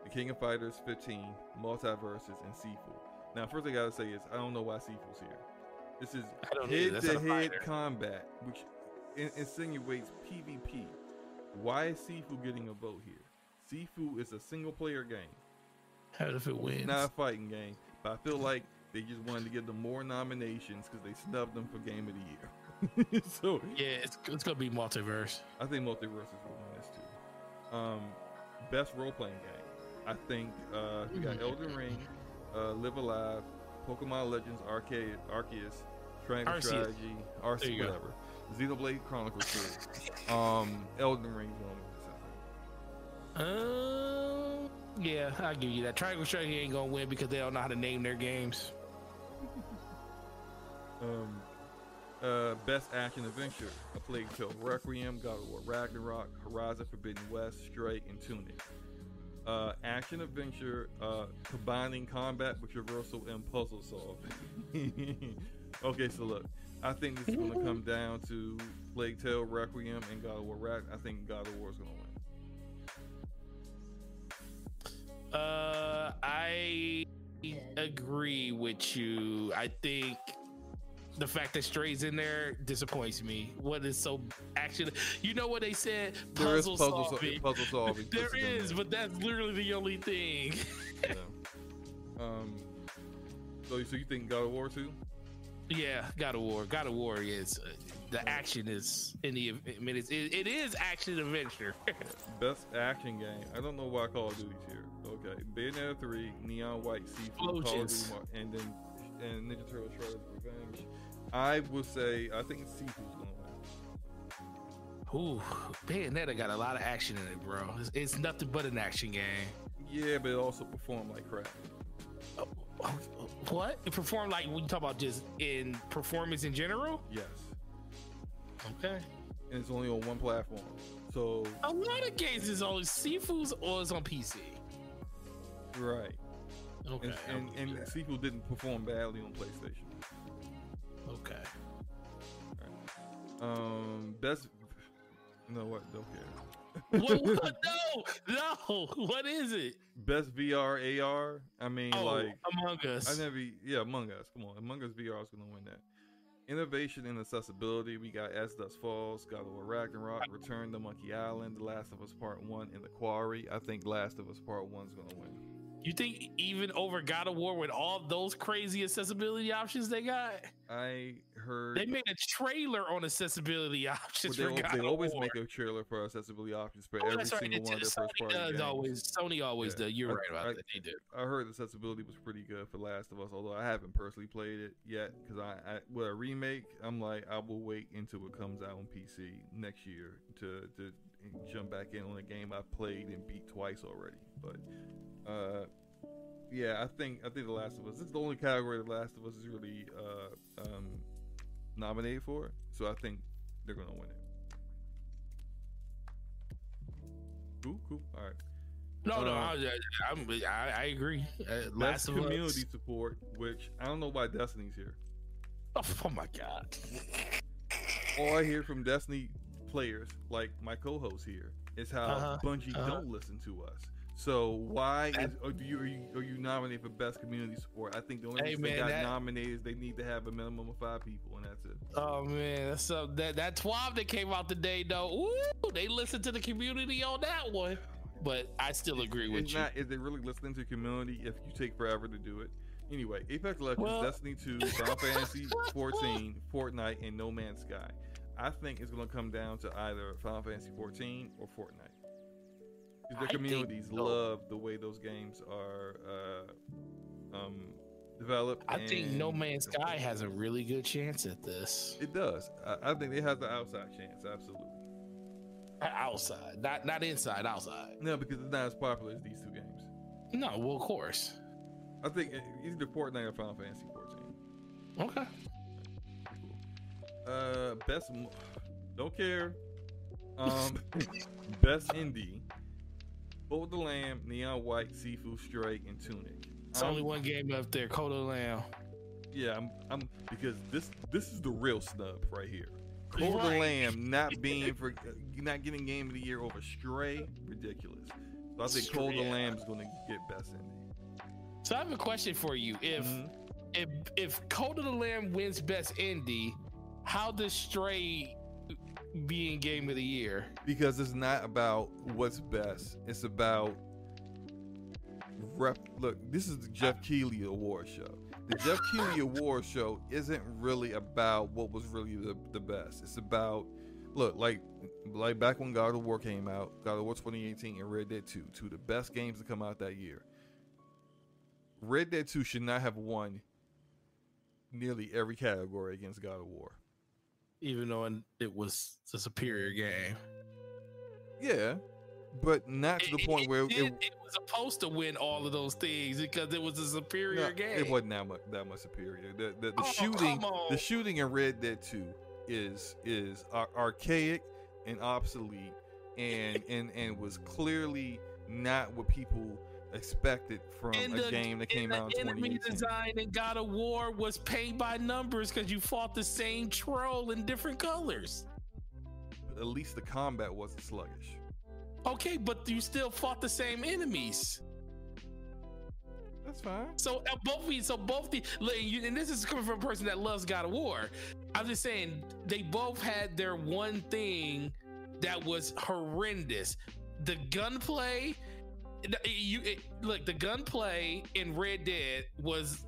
The King of Fighters 15, MultiVersus, and Sifu. Now, first thing I gotta say is I don't know why Sifu's here. This is I don't either. That's not a head-to-head combat, which in- insinuates PvP. Why is Sifu getting a vote here? Sifu is a single-player game. How if it wins? not a fighting game, but I feel like they just wanted to give them more nominations because they snubbed them for Game of the Year. <laughs> so Yeah, it's, it's gonna be multiverse. I think MultiVersus will win this too. Um, best role playing game. I think uh, we got Elden Ring, uh, Live A Live, Pokemon Legends Arcade, Arceus, Triangle Arceus. Strategy, Arceus, whatever. Xenoblade Chronicles 2. <laughs> um, Elden Ring's going to win this. I. Um, yeah, I'll give you that. Triangle Strategy ain't gonna win because they don't know how to name their games. <laughs> Um, uh, best action adventure: A Plague Tale: Requiem, God of War: Ragnarok, Horizon Forbidden West, Stray, and Tunic. Uh, action adventure uh, combining combat with traversal and puzzle solving. <laughs> okay, so look, I think this is going <laughs> to come down to Plague Tale: Requiem and God of War. Rag- I think God of War is going to win. Uh, I agree with you. I think the fact that Stray's in there disappoints me. What is so action? You know what they said? There is Puzzle, puzzle sol- solving. puzzle solving. <laughs> there is, but that's literally the only thing. <laughs> Yeah. Um. So, so you think God of War too? yeah, God of War. God of War is uh, the action is in the. I mean, it's, it, it is action adventure. <laughs> Best action game. I don't know why Call of Duty's here. Okay, Bayonetta 3, Neon White, Sifu, Call of. Duty, and then and Ninja Turtles: Shredder's Revenge. I would say I think Sifu's gonna win. Ooh, Bayonetta got a lot of action in it, bro. It's, it's nothing but an action game. Yeah, but it also performed like crap. Oh, oh, what? It performed like when you talk about just in performance in general? Yes, Okay. and it's only on one platform. So A lot of games is on Sifu's or it's on PC. right, Okay. and and, and Sifu didn't perform badly on PlayStation. Okay. Um, best. No, what? Don't care. what, <laughs> what? No, no. What is it? Best VR AR. I mean, Oh, like Among Us. I never, yeah, Among Us. Come on, Among Us VR is gonna win that. Innovation and accessibility. We got As Dust Falls, God of War Ragnarok, Return to Monkey Island, The Last of Us Part One, and The Quarry. I think Last of Us Part One's gonna win. You think even over God of War with all those crazy accessibility options they got? I heard They made a trailer on accessibility <laughs> options well, they, they always War. make a trailer for accessibility options for Oh, every right. single one of their Sony first party does games. always. Sony always Yeah. does. You're I- right about I- that. They do. I heard accessibility was pretty good for Last of Us, although I haven't personally played it yet because I, I with a remake, I'm like I will wait until it comes out on PC next year to to jump back in on a game I played and beat twice already. But uh, yeah, I think I think The Last of Us. This is the only category The Last of Us is really uh, um, nominated for, so I think they're gonna win it. Cool, cool. All right. No, no, Uh, I, I'm, I, I agree. Uh, Last of community Us. support, which I don't know why Destiny's here. Oh, oh my god. All I hear from Destiny players, like my co-host here, is how Uh-huh, Bungie uh-huh. don't listen to us. So why is or do you are, you are you nominated for best community support? I think the only Hey, reason they got that- nominated is they need to have a minimum of five people, and that's it. Oh man, that's so that that twelve that came out today though. Ooh, they listened to the community on that one. But I still agree with It's you. not. Is they really listening to community if you take forever to do it? Anyway, Apex Legends, Well- Destiny 2, Final Fantasy <laughs> 14, Fortnite, and No Man's Sky. I think it's going to come down to either Final Fantasy 14 or Fortnite. 'Cause I Their think communities so. love the way those games are uh, um, developed. I think No Man's Sky has a really good chance at this. It does. I, I think it has the outside chance. Absolutely. Outside, not not inside, outside. No, because it's not as popular as these two games. No, well, of course. I think it- either Fortnite or Final Fantasy 14. Okay. Uh, best. Don't care. <laughs> Um, best indie. The Lamb, Neon White, Seafood Strike, and Tunic. It's Um, only one game left there, Coda Lamb. Yeah, I'm, I'm because this this is the real snub right here. Cold the Right. Lamb not being for <laughs> not getting Game of the Year over Stray, ridiculous. So I think Cold the Lamb is going to get best indie. So I have a question for you. If Mhm. if if Cult of the Lamb wins Best Indie, how does Stray be in Game of the Year? because it's not about what's best. It's about rep. Look, this is the Geoff Keighley Award Show. The Geoff Keighley Award Show isn't really about what was really the, the best. It's about look like like back when God of War came out, God of War 2018 and Red Dead 2, two of the best games to come out that year. Red Dead 2 should not have won nearly every category against God of War. Even though it was a superior game, Yeah, but not to the point where it, it, it was supposed to win all of those things because it was a superior No, game. It wasn't that much that much superior. The the, the Oh, shooting the shooting in Red Dead 2 is is ar- archaic and obsolete and and and was clearly not what people expected from And a the- game that and came out in enemy 2018. design in God of War was paid by numbers because you fought the same troll in different colors. At least the combat wasn't sluggish. Okay, but you still fought the same enemies. That's fine. So uh, both these, so both the, and this is coming from a person that loves God of War. I'm just saying they both had their one thing that was horrendous. The gunplay, you it, look, the gunplay in Red Dead was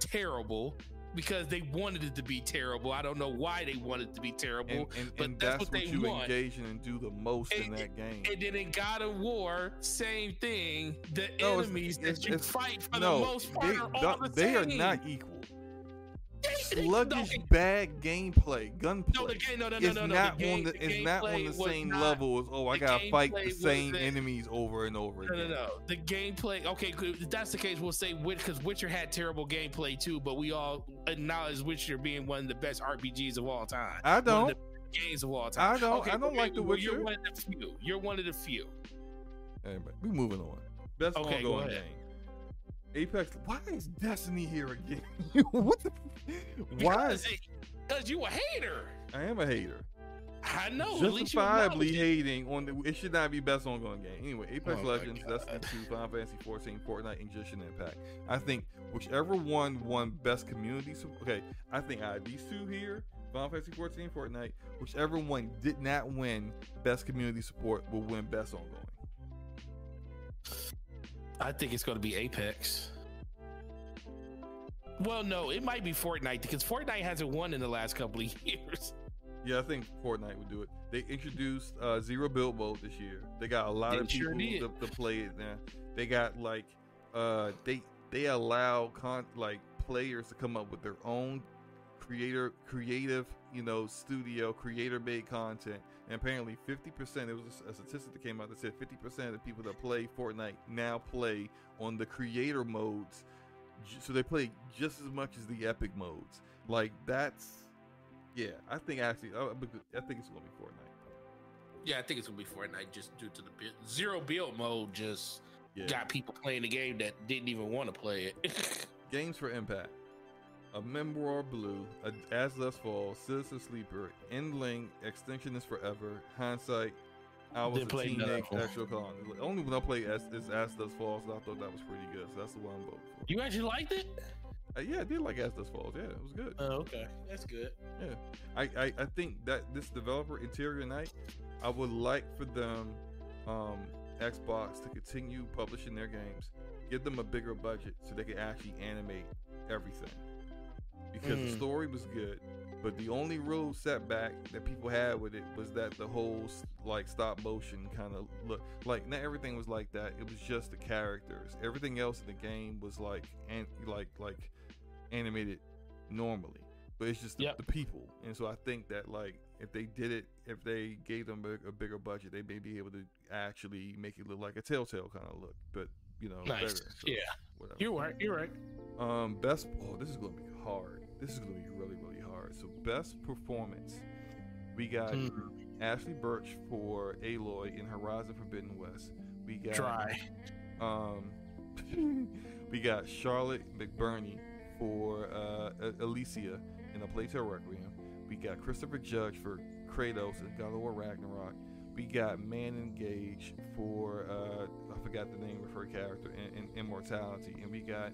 terrible because they wanted it to be terrible. I don't know why they wanted it to be terrible. And and, but and that's that's, what what, they you want. engage in and do the most in that game. And then in God of War, same thing. The No, enemies it's- that you fight for no, the most part they, are all the they are not equal. They- they- Sluggish, no, bad gameplay, gunplay. No, the game, no, no, no, no, no. not game, on the, the it's not on the same not- level as oh I gotta fight the same wasn't- enemies over and over No, again. no, no. The gameplay. Okay, if that's the case, we'll say which because Witcher had terrible gameplay too, but we all acknowledge Witcher being one of the best RPGs of all time. I One don't. of the games of all time. I don't. Okay, I don't well, like The well, You're one of the few. You're one of the few. Anyway, we moving on. Best Okay, go ongoing ahead. game. Apex. Why is Destiny here again? <laughs> what the? Why? Because, it- because you a hater. I am a hater. I know. At least Justifiably hating on the. It should not be best ongoing game. Anyway, Apex Oh Legends, God. Destiny 2, Final Fantasy 14, Fortnite, and Genshin Impact. I think whichever one won best community. su- Okay, I think out of these two here, Final Fantasy 14, Fortnite, whichever one did not win best community support will win best ongoing. I think it's going to be Apex. Well, no, it might be Fortnite because Fortnite hasn't won in the last couple of <laughs> years. Yeah, I think Fortnite would do it. They introduced uh, zero build mode this year. They got a lot They of people sure to, to play it now. They got like uh, they they allow con like players to come up with their own creator creative you know studio creator made content and apparently 50% it was a statistic that came out that said 50% of the people that play fortnite now play on the creator modes so they play just as much as the epic modes like that's yeah i think actually i, I think it's gonna be fortnite Yeah, I think it's gonna be Fortnite just due to the build. zero build mode. Just yeah got people playing the game that didn't even want to play it. <laughs> games for impact a memoir blue a, as Dusk fall citizen sleeper endling extinction is forever hindsight I was a Didn't none teenage 'em. extra con. Only when I played as this As Dusk Falls, and I thought that was pretty good. So that's the one I'm voting for. you actually liked it? Uh, yeah, I did like As Dusk Falls. Yeah, it was good. Oh, okay, that's good. Yeah, I, I, I think that this developer Interior Night, I would like for them, um, Xbox to continue publishing their games, give them a bigger budget so they can actually animate everything. Because the Mm. story was good, but the only real setback that people had with it was that the whole like stop motion kind of look like not everything was like that. It was just the characters. Everything else in the game was like and like like animated normally, but it's just the, Yep. the people. And so I think that like if they did it, if they gave them a, a bigger budget, they may be able to actually make it look like a Telltale kind of look, but you know, Nice. better. So, Yeah, whatever. you're right. You're right. Um, best. Oh, this is gonna be hard. This is gonna be really, really hard. So, best performance. We got Mm, Ashly Burch for Aloy in Horizon Forbidden West. We got Try. um, <laughs> we got Charlotte McBurney for uh, Amicia in A Tale Requiem. We got Christopher Judge for Kratos in God of War Ragnarok. We got Manon Gage for uh, I forgot the name of her character in, in Immortality, and we got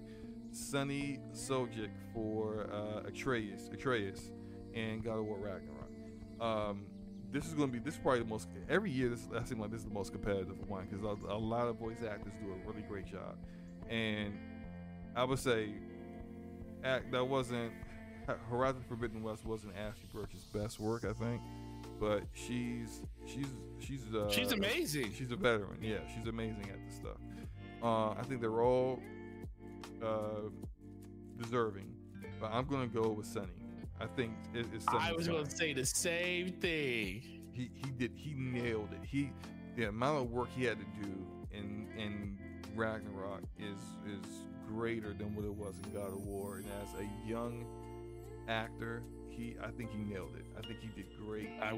Sunny Suljic for uh, Atreus, Atreus, and God of War Ragnarok. Um, this is going to be this is probably the most every year. This I seem like this is the most competitive one because a, a lot of voice actors do a really great job, and I would say act that wasn't Horizon Forbidden West wasn't Ashly Burch's best work, I think, but she's she's she's uh, She's amazing. She's a veteran. Yeah, she's amazing at this stuff. Uh, I think they're all uh, deserving, but I'm gonna go with Sunny. I think it, it's Sunny. I was to say the same thing. He he did he nailed it. He the amount of work he had to do in in Ragnarok is is greater than what it was in God of War. And as a young actor, he I think he nailed it. I think he did great I,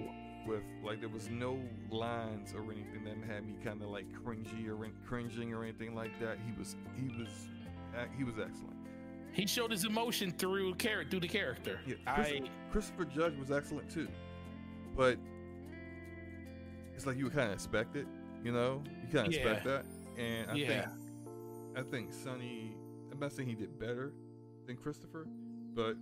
with like there was no lines or anything that had me kind of like cringy or cringing or anything like that. He was he was he was excellent. he showed his emotion through character through the character. Yeah, I Christopher, Christopher Judge was excellent too, but it's like you would kind of expect it, you know. You kind of Yeah. expect that, and I Yeah. think I think Sunny. I'm not saying he did better than Christopher, but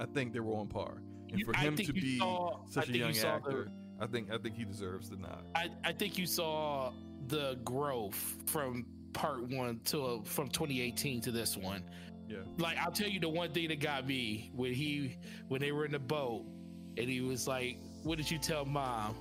I think they were on par. And You- for I him to be saw- such a think you young the- actor, I think I think he deserves the nod. I, I think you saw the growth from part one to from 2018 to this one. Yeah. Like I'll tell you the one thing that got me when he when they were in the boat and he was like, "What did you tell mom?"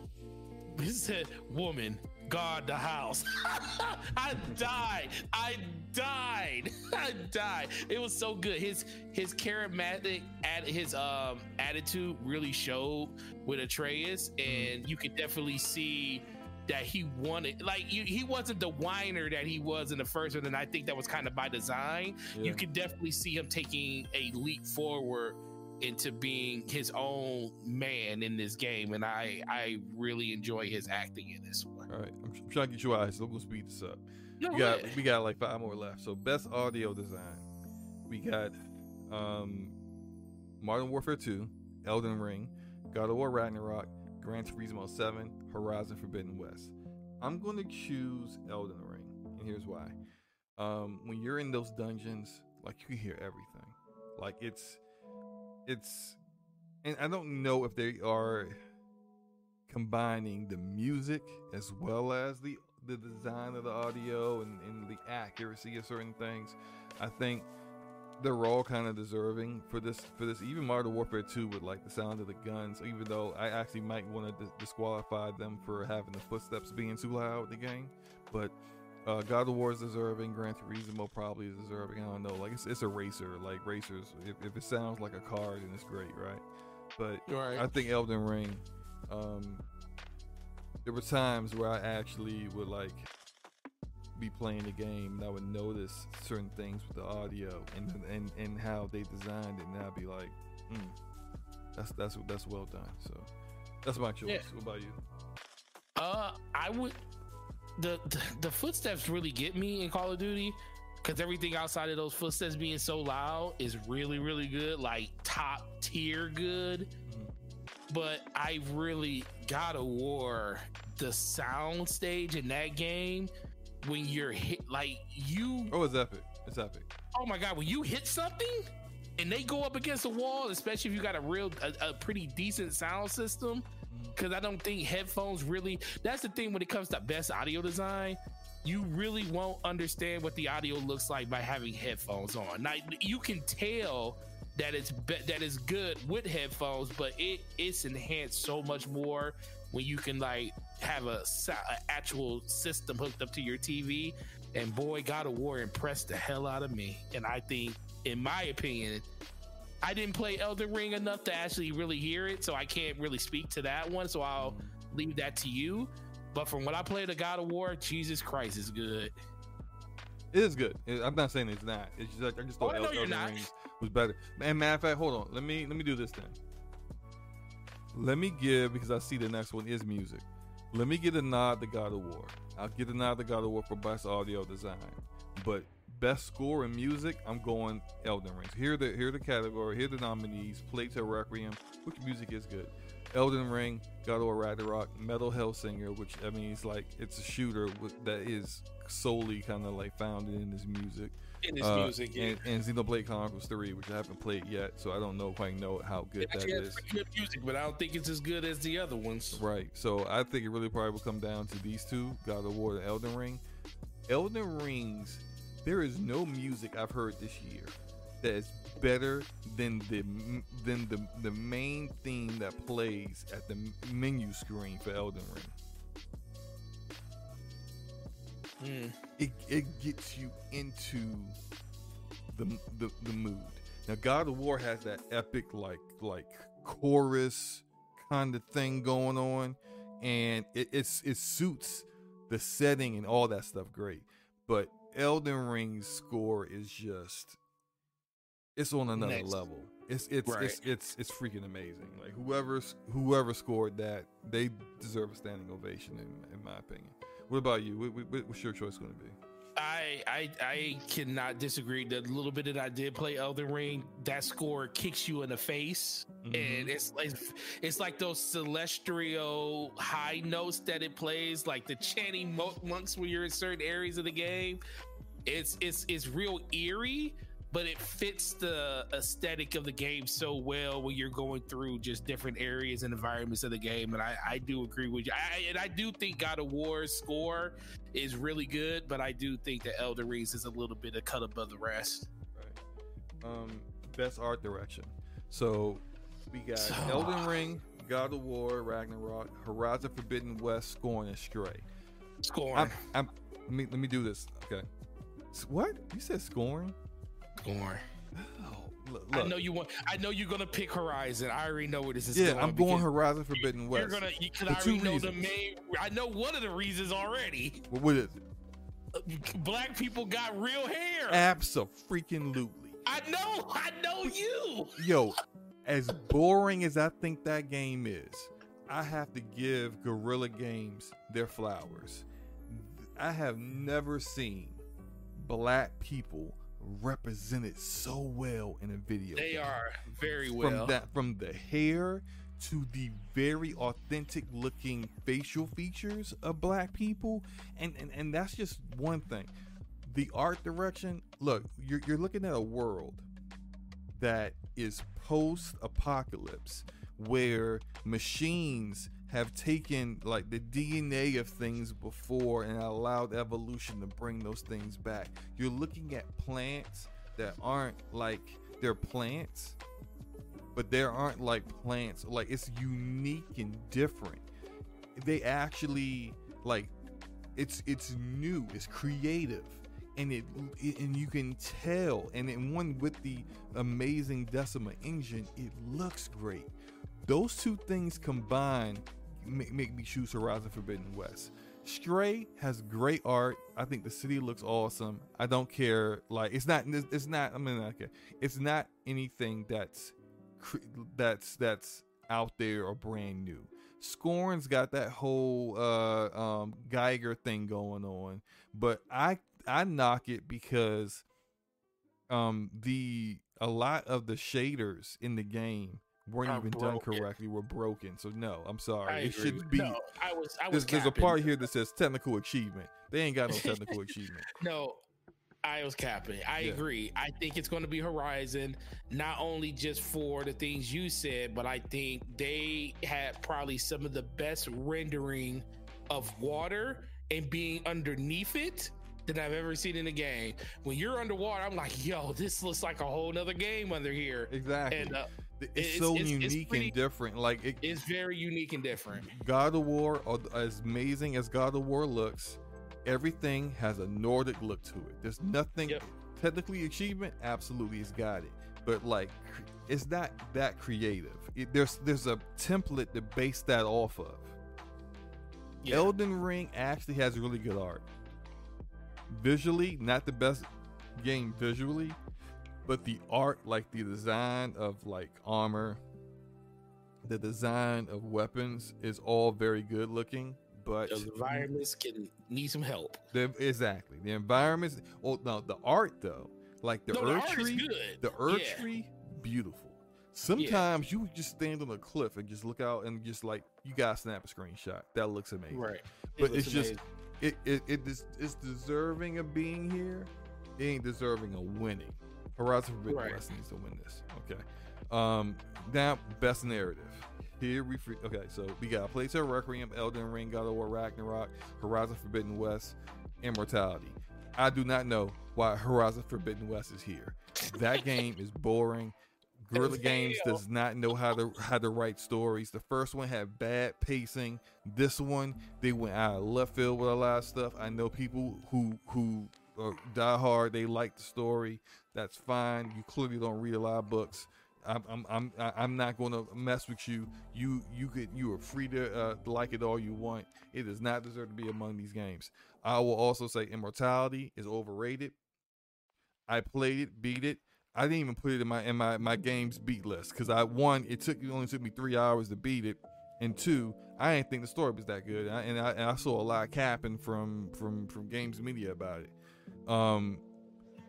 He said, "Woman, guard the house." <laughs> I died. I died. <laughs> I died. It was so good. His his charismatic at his um attitude really showed with Atreus, and you could definitely see that he wanted like you, he wasn't the whiner that he was in the first one and i think that was kind of by design Yeah. you could definitely see him taking a leap forward into being his own man in this game and i i really enjoy his acting in this one All right, I'm, trying to get your eyes, so I'm gonna speed this up. no, we got we got like five more left. So best audio design, we got um Modern Warfare 2, Elden Ring, God of War Ragnarok, Gran Turismo 7, Horizon Forbidden West. I'm going to choose Elden Ring, and here's why. Um, when you're in those dungeons, like you can hear everything. Like it's it's and I don't know if they are combining the music as well as the the design of the audio and, and the accuracy of certain things. I think they're all kind of deserving for this for this even Modern Warfare 2 with like the sound of the guns even though I actually might want to dis- disqualify them for having the footsteps being too loud in the game but uh, God of War is deserving Gran Turismo probably is deserving I don't know like it's, it's a racer like racers if, if it sounds like a car then it's great right but Right. I think Elden Ring um there were times where I actually would like be playing the game and I would notice certain things with the audio and and, and how they designed it and I'd be like, mm, that's that's that's well done. So that's my choice. Yeah. What about you? Uh, I would. The, the the footsteps really get me in Call of Duty because everything outside of those footsteps being so loud is really really good, like top tier good. But I really God of War the sound stage in that game when you're hit like you Oh, it's epic. It's epic. oh my god when you hit something and they go up against the wall especially if you got a real a, a pretty decent sound system mm-hmm. because i don't think headphones really that's the thing when it comes to best audio design you really won't understand what the audio looks like by having headphones on now you can tell that it's be- that is good with headphones but it it's enhanced so much more when you can like have a, a actual system hooked up to your tv and boy god of war impressed the hell out of me and i think in my opinion i didn't play elden ring enough to actually really hear it so i can't really speak to that one so i'll leave that to you but from what i played of god of war jesus christ is good It is good. I'm not saying it's not. It's just like I just thought Oh, El- Elden not. Ring was better. And matter of fact, hold on. Let me let me do this thing. Let me give because I see the next one is music. Let me get a nod to God of War. I'll get a nod to God of War for best audio design, but best score in music, I'm going Elden Ring. Here the here the category. Here the nominees: Plague Tale Requiem, which music is good. Elden Ring, God of War Ragnarok, Metal Hellsinger, which I mean, it's like it's a shooter that is solely kind of like founded in this music. In this Uh, music yeah. and, and Xenoblade Chronicles 3, which I haven't played yet, so I don't know quite know how good that is. pretty good music but i don't think it's as good as the other ones Right. So I think it really probably will come down to these two, God of War and Elden Ring. Elden Rings, there is no music I've heard this year that is better than the than the the main theme that plays at the menu screen for Elden Ring. Mm. It, it gets you into the, the the mood. Now, God of War has that epic like like chorus kind of thing going on, and it, it's it suits the setting and all that stuff great. But Elden Ring's score is just it's on another Next. level. It's it's Right. it's it's it's freaking amazing. Like whoever's whoever scored that, they deserve a standing ovation in, in my opinion. What about you? What, what, what's your choice going to be? I, I I cannot disagree. The little bit that I did play Elden Ring, that score kicks you in the face, Mhm. and it's like it's like those celestial high notes that it plays, like the chanting monks when you're in certain areas of the game. It's it's it's real eerie, but it fits the aesthetic of the game so well when you're going through just different areas and environments of the game. And I, I do agree with you. I, and I do think God of War's score is really good, but I do think that Elden Ring's is a little bit of cut above the rest. Right. Um, best art direction. So we got So- Elden Ring, God of War, Ragnarok, Horizon Forbidden West, Scorn, and Stray. Scoring. I'm, I'm, let me let me do this. Okay. What you said? Scoring? Scoring. Oh, look, I know you want. I know you're gonna pick Horizon. I already know where this is Yeah, going. I'm going Horizon Forbidden West. You're gonna. You can For already two know the main. I know one of the reasons already. What- what is it? Uh, black people got real hair. Absolutely. I know. I know you. Yo, as boring as I think that game is, I have to give Guerrilla Games their flowers. I have never seen black people represented so well in a video. They game. are very well. from that from the hair to the very authentic looking facial features of black people and and, and that's just one thing the art direction look you're, you're looking at a world that is post apocalypse where machines have taken like the DNA of things before and allowed evolution to bring those things back. You're looking at plants that aren't like they're plants, but there aren't like plants. Like it's unique and different. They actually like it's it's new, it's creative. And it, it and you can tell, and then one with the amazing Decima engine, it looks great. Those two things combined make, make me choose Horizon Forbidden West. Stray has great art. I think the city looks awesome. I don't care. Like it's not. It's not. I mean, okay. It's not anything that's that's that's out there or brand new. Scorn's got that whole uh, um, Giger thing going on, but I I knock it because um, the a lot of the shaders in the game weren't even broken. done correctly were broken. So no, I'm sorry. It should be. No, I was. I was. There's, there's, a part here that says technical achievement. They ain't got no <laughs> technical achievement. No, I was capping. I yeah. agree. I think it's going to be Horizon, not only just for the things you said, but I think they had probably some of the best rendering of water and being underneath it that I've ever seen in a game. When you're underwater, I'm like, yo, this looks like a whole nother game under here. Exactly. And uh, it's, so it's, unique it's pretty, and different. Like it, it's very unique and different. God of War, uh, as amazing as God of War looks, everything has a Nordic look to it. There's nothing yep. technically achievement. Absolutely, it's got it, but like it's not that creative. It, there's there's a template to base that off of. Yeah. Elden Ring actually has really good art. Visually, not the best game visually, but the art, like the design of like armor, the design of weapons is all very good looking. But the environments can need some help. The, exactly, the environments. Well, no, the art though, like the no, Erd tree, the earth yeah. tree, beautiful. Sometimes yeah. you just stand on a cliff and just look out and just like you gotta snap a screenshot. That looks amazing, right? It but it's amazing. just it it, it is, it's deserving of being here. It ain't deserving of winning. Horizon Forbidden right. West needs to win this. Okay. Um, now best narrative. Here we free, okay. So we got Plague Tale Requiem, Elden Ring, God of War, Ragnarok, Horizon Forbidden West, Immortality. I do not know why Horizon Forbidden West is here. That game is boring. Guerrilla Games does not know how to how to write stories. The first one had bad pacing. This one they went out of left field with a lot of stuff. I know people who who uh, die hard. They like the story. That's fine. You clearly don't read a lot of books. I'm I'm I'm, I'm not going to mess with you. You you could you are free to uh, like it all you want. It does not deserve to be among these games. I will also say Immortality is overrated. I played it, beat it. I didn't even put it in my in my my games beat list because I one it took it only took me three hours to beat it, and two I didn't think the story was that good, and I, and I, and I saw a lot of capping from from from games media about it. Um,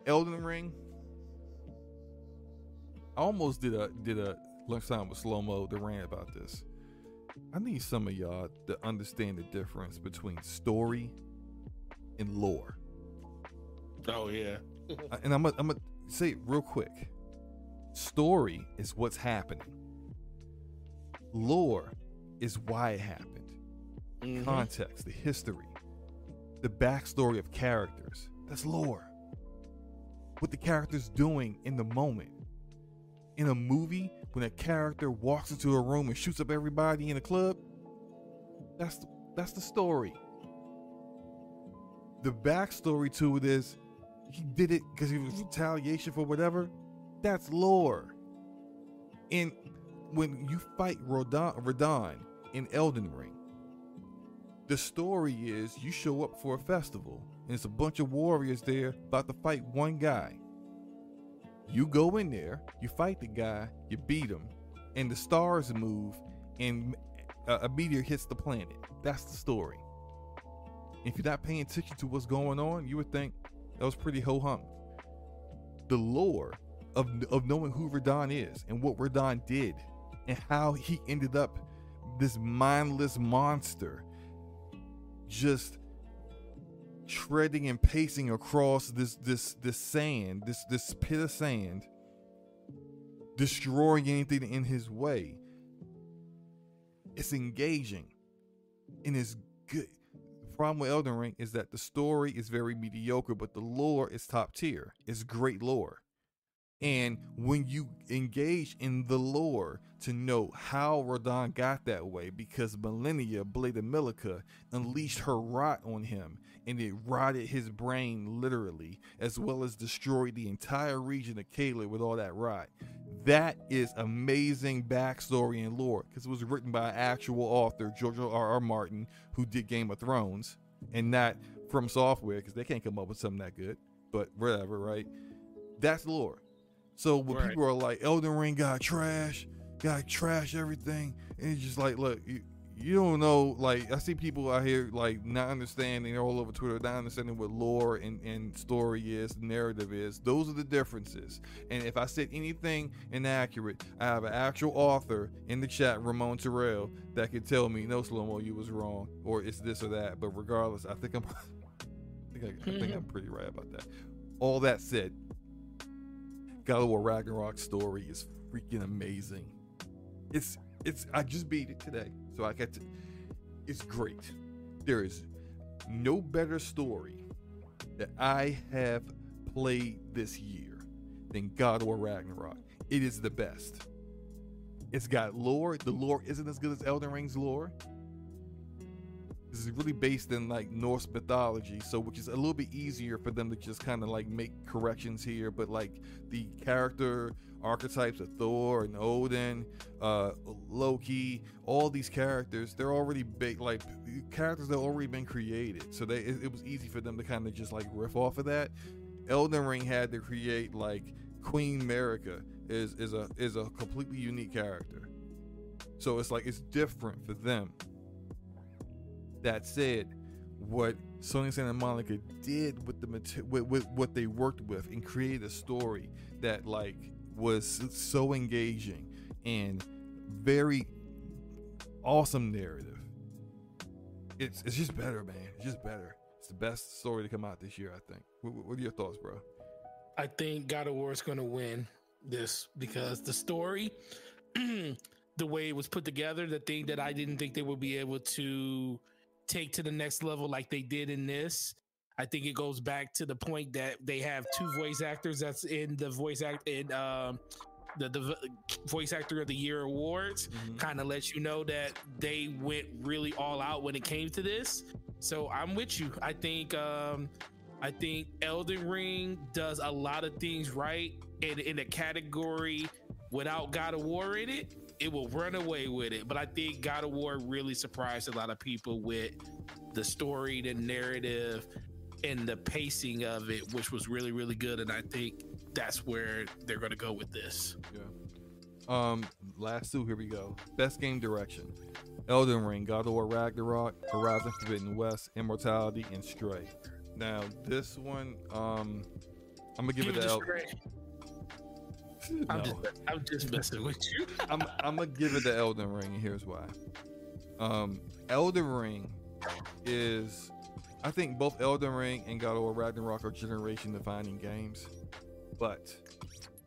Elden Ring. I almost did a did a lunchtime with slow mo to rant about this. I need some of y'all to understand the difference between story and lore. Oh yeah. <laughs> and I'm gonna I'm gonna say it real quick. Story is what's happening. Lore is why it happened. Mm-hmm. Context, the history, the backstory of characters. That's lore. What the character's doing in the moment. In a movie, when a character walks into a room and shoots up everybody in a club, that's the, that's the story. The backstory to it is he did it because he was retaliation for whatever. That's lore. And when you fight Rodan, Radahn in Elden Ring, the story is you show up for a festival and it's a bunch of warriors there about to fight one guy. You go in there, you fight the guy, you beat him, and the stars move, and a, meteor hits the planet. That's the story. If you're not paying attention to what's going on, you would think that was pretty ho hum. The lore of, of knowing who Radahn is and what Radahn did and how he ended up this mindless monster just treading and pacing across this this this sand, this this pit of sand, destroying anything in his way. It's engaging. and it's good. The problem with Elden Ring is that the story is very mediocre, but the lore is top tier. It's great lore. And when you engage in the lore to know how Radahn got that way, because Malenia Blade of Miquella, unleashed her rot on him and it rotted his brain literally, as well as destroyed the entire region of Caelid with all that rot. That is amazing backstory and lore because it was written by an actual author, George R. R. Martin, who did Game of Thrones, and not from software because they can't come up with something that good. But whatever, right? That's lore. So when Right. people are like, Elden Ring got trash, got trash everything, and it's just like, look, you, you don't know. Like I see people out here like not understanding. They're all over Twitter, not understanding what lore and, and story is, narrative is. Those are the differences. And if I said anything inaccurate, I have an actual author in the chat, Ramon Terrell, that could tell me, no, slow mo, you was wrong, or it's this or that. But regardless, I think I'm, <laughs> I think, I, I think I'm <laughs> pretty right about that. All that said, God of War Ragnarok story is freaking amazing. It's it's I just beat it today, so I to. It's great. There is no better story that I have played this year than God War Ragnarok. It is the best. It's got lore. The lore isn't as good as Elden Ring's lore. This is really based in like Norse mythology, so which is a little bit easier for them to just kind of like make corrections here. But like the character archetypes of Thor and Odin, uh, Loki, all these characters, they're already big, like characters that already been created. So they it, it was easy for them to kind of just like riff off of that. Elden Ring had to create like Queen Marika is is a is a completely unique character. So it's like it's different for them. That said, what Sony Santa Monica did with the with, with what they worked with and created a story that like was so engaging and very awesome narrative. It's it's just better, man. It's just better. It's the best story to come out this year, I think. What, what- are your thoughts, bro? I think God of War is going to win this because the story, <clears throat> the way it was put together, the thing that I didn't think they would be able to take to the next level like they did in this. I think it goes back to the point that they have two voice actors that's in the voice act in um, the, the voice actor of the year awards. Kind of lets you know that they went really all out when it came to this. So I'm with you. I think um, I think Elden Ring does a lot of things right in, in a category without God of War in it. It will run away with it. But I think God of War really surprised a lot of people with the story, the narrative, and the pacing of it, which was really, really good. And I think that's where they're going to go with this. Yeah. Um, last two. Here we go. Best game direction: Elden Ring, God of War Ragnarok, Horizon Forbidden West, Immortality, and Stray. Now this one, um, I'm gonna give it You to Elden. great. <laughs> I'm just, I'm just messing with you. <laughs> I'm I'm gonna give it to Elden Ring, and here's why. Um, Elden Ring is, I think both Elden Ring and God of War Ragnarok are generation defining games, but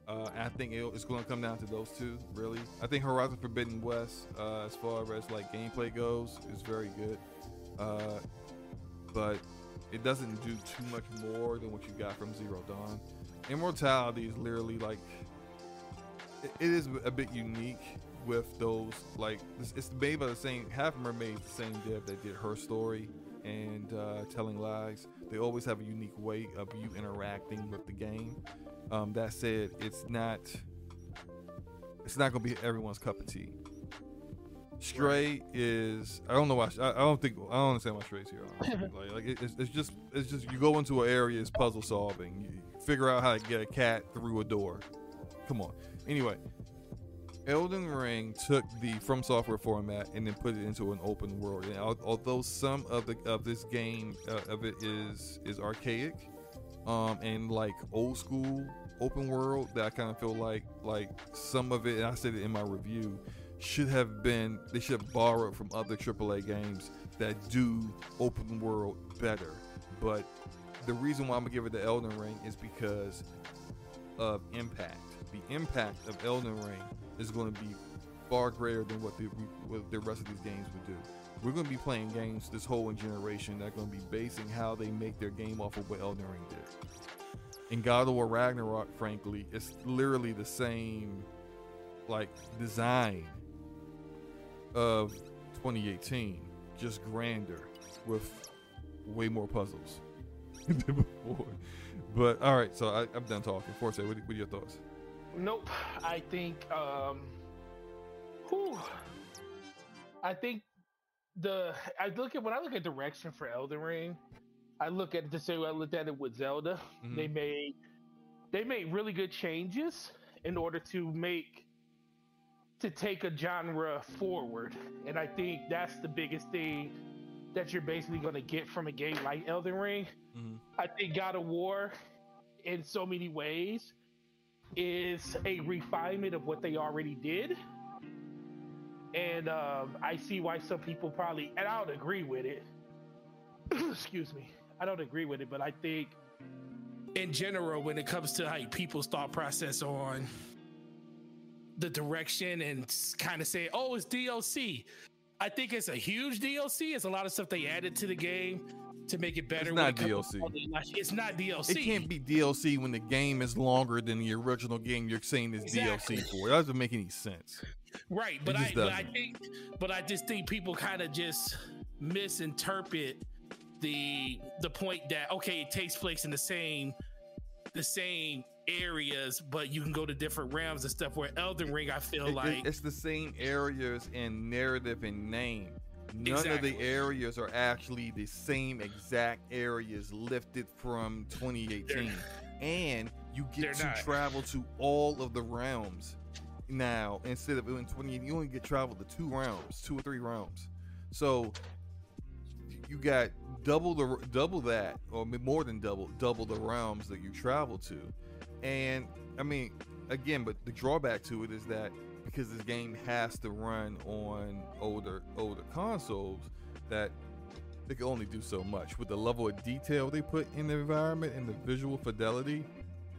uh, I think it's going to come down to those two. Really, I think Horizon Forbidden West, uh, as far as like gameplay goes, is very good, uh, but it doesn't do too much more than what you got from Zero Dawn. Immortality is literally like it- it is a bit unique with those like it's, it's made by the same half made the same dev that did her story and uh, telling lies. They always have a unique way of you interacting with the game. Um, that said it's not it's not gonna be everyone's cup of tea. Stray is I don't know why I, I don't think I don't understand why Stray's here. <laughs> Like, like it- it's, it's just it's just you go into an area it's puzzle solving. You figure out how to get a cat through a door. Come on. Anyway Elden Ring took the From Software format and then put it into an open world. And although some of the of this game uh, of it is is archaic, um, and like old school open world, that I kind of feel like like some of it, and I said it in my review, should have been they should have borrowed from other AAA games that do open world better. But the reason why I'm gonna give it the Elden Ring is because of impact. The impact of Elden Ring is going to be far greater than what the what the rest of these games would do. we're going to be playing games this whole generation that are going to be basing how they make their game off of what Elden Ring did. And God of War Ragnarok, frankly, it's literally the same like design of 2018, just grander with way more puzzles <laughs> than before. But all right, so I, am done talking. Forte, what, what are your thoughts? Nope. I think, um, whew, I think the I look at when I look at direction for Elden Ring, I look at it the same way I looked at it with Zelda. Mm-hmm. They made they made really good changes in order to make to take a genre forward. And I think that's the biggest thing that you're basically going to get from a game like Elden Ring. Mm-hmm. I think God of War, in so many ways, is a refinement of what they already did. And um, I see why some people probably, and I don't agree with it. <coughs> Excuse me. I don't agree with it, but I think in general, when it comes to like people's thought process on the direction and kind of say, oh, it's DLC. I think it's a huge DLC. It's a lot of stuff they added to the game to make it better. It's not it DLC. It's not DLC. It can't be DLC when the game is longer than the original game you're saying is exactly. DLC for. It doesn't make any sense. Right, but I, but I think, but I just think people kind of just misinterpret the the point that okay, it takes place in the same the same areas, but you can go to different realms and stuff. Where Elden Ring, I feel it, like it's the same areas in narrative and name. None exactly. of the areas are actually the same exact areas lifted from 2018, <laughs> and you get to not. travel to all of the realms now instead of in 20. You only get travel to two realms, two or three realms. So you got double the double that, or more than double double the realms that you travel to and I mean, again, but the drawback to it is that because this game has to run on older older consoles, that they can only do so much with the level of detail they put in the environment and the visual fidelity.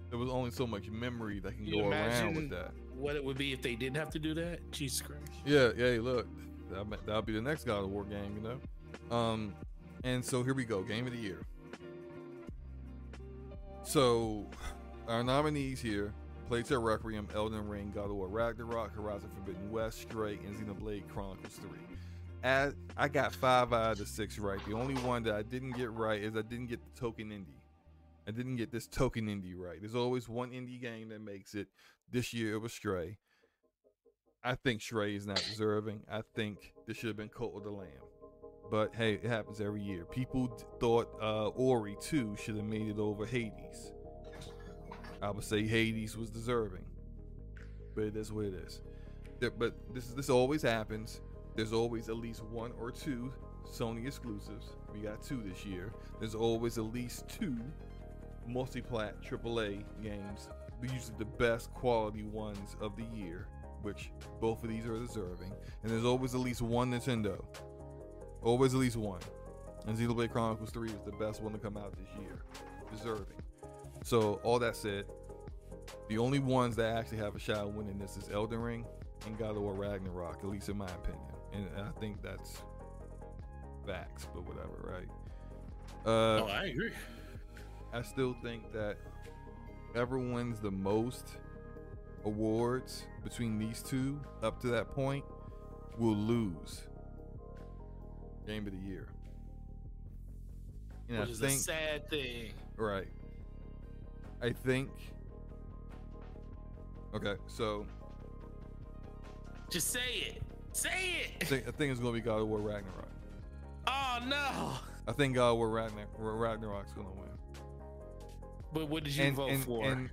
There was only so much memory that can you go around with that. What it would be if they didn't have to do that? Jesus Christ. Yeah, yeah. Look, that that'll be the next God of War game, you know. Um, and so here we go, game of the year. So our nominees here Plague Tale Requiem, Elden Ring, God of War Ragnarok, Horizon Forbidden West, Stray, and Xenoblade Chronicles 3. As I got five out of the six right. The only one that I didn't get right is I didn't get the token indie. I didn't get this token indie right. There's always one indie game that makes it. This year it was Stray. I think Stray is not deserving. I think this should have been Cult of the Lamb. But hey, it happens every year. People thought uh, Ori 2 should have made it over Hades. I would say Hades was deserving, but is what it is. but this this always happens. There's always at least one or two Sony exclusives. We got two this year. There's always at least two multi-plat AAA games, usually the best quality ones of the year, which both of these are deserving. And there's always at least one Nintendo. Always at least one. And Xenoblade Chronicles 3 is the best one to come out this year. Deserving. So all that said, the only ones that actually have a shot at winning this is Elden Ring and God of War Ragnarok, at least in my opinion. And I think that's facts, but whatever, right? Uh, oh, I agree. I still think that whoever wins the most awards between these two up to that point will lose game of the year. And Which I is think, a sad thing. Right. I think. Okay, so. Just say it. Say it. I think, I think it's gonna be God of War Ragnarok. Oh no! I think God of War Ragnarok, Ragnarok's gonna win. But what did you and, vote and, for? And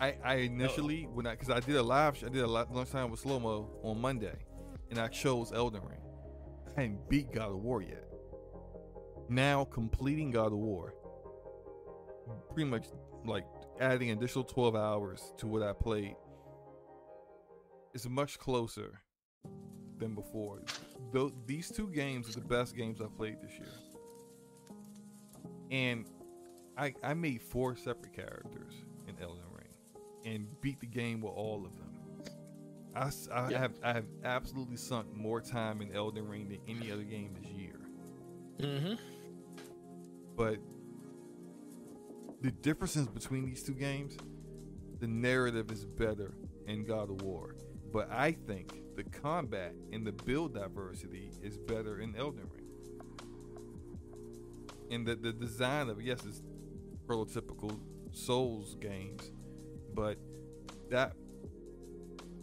I, I initially oh. when I because I did a live I did a lunchtime with slow mo on Monday, and I chose Elden Ring. I hadn't beat God of War yet. Now completing God of War, pretty much like adding additional 12 hours to what I played is much closer than before. Though these two games are the best games I've played this year. And I I made four separate characters in Elden Ring and beat the game with all of them. I, I yeah. have I have absolutely sunk more time in Elden Ring than any other game this year. Mm-hmm. But the differences between these two games, the narrative is better in God of War. But I think the combat and the build diversity is better in Elden Ring. And the, the design of yes, it's prototypical Souls games, but that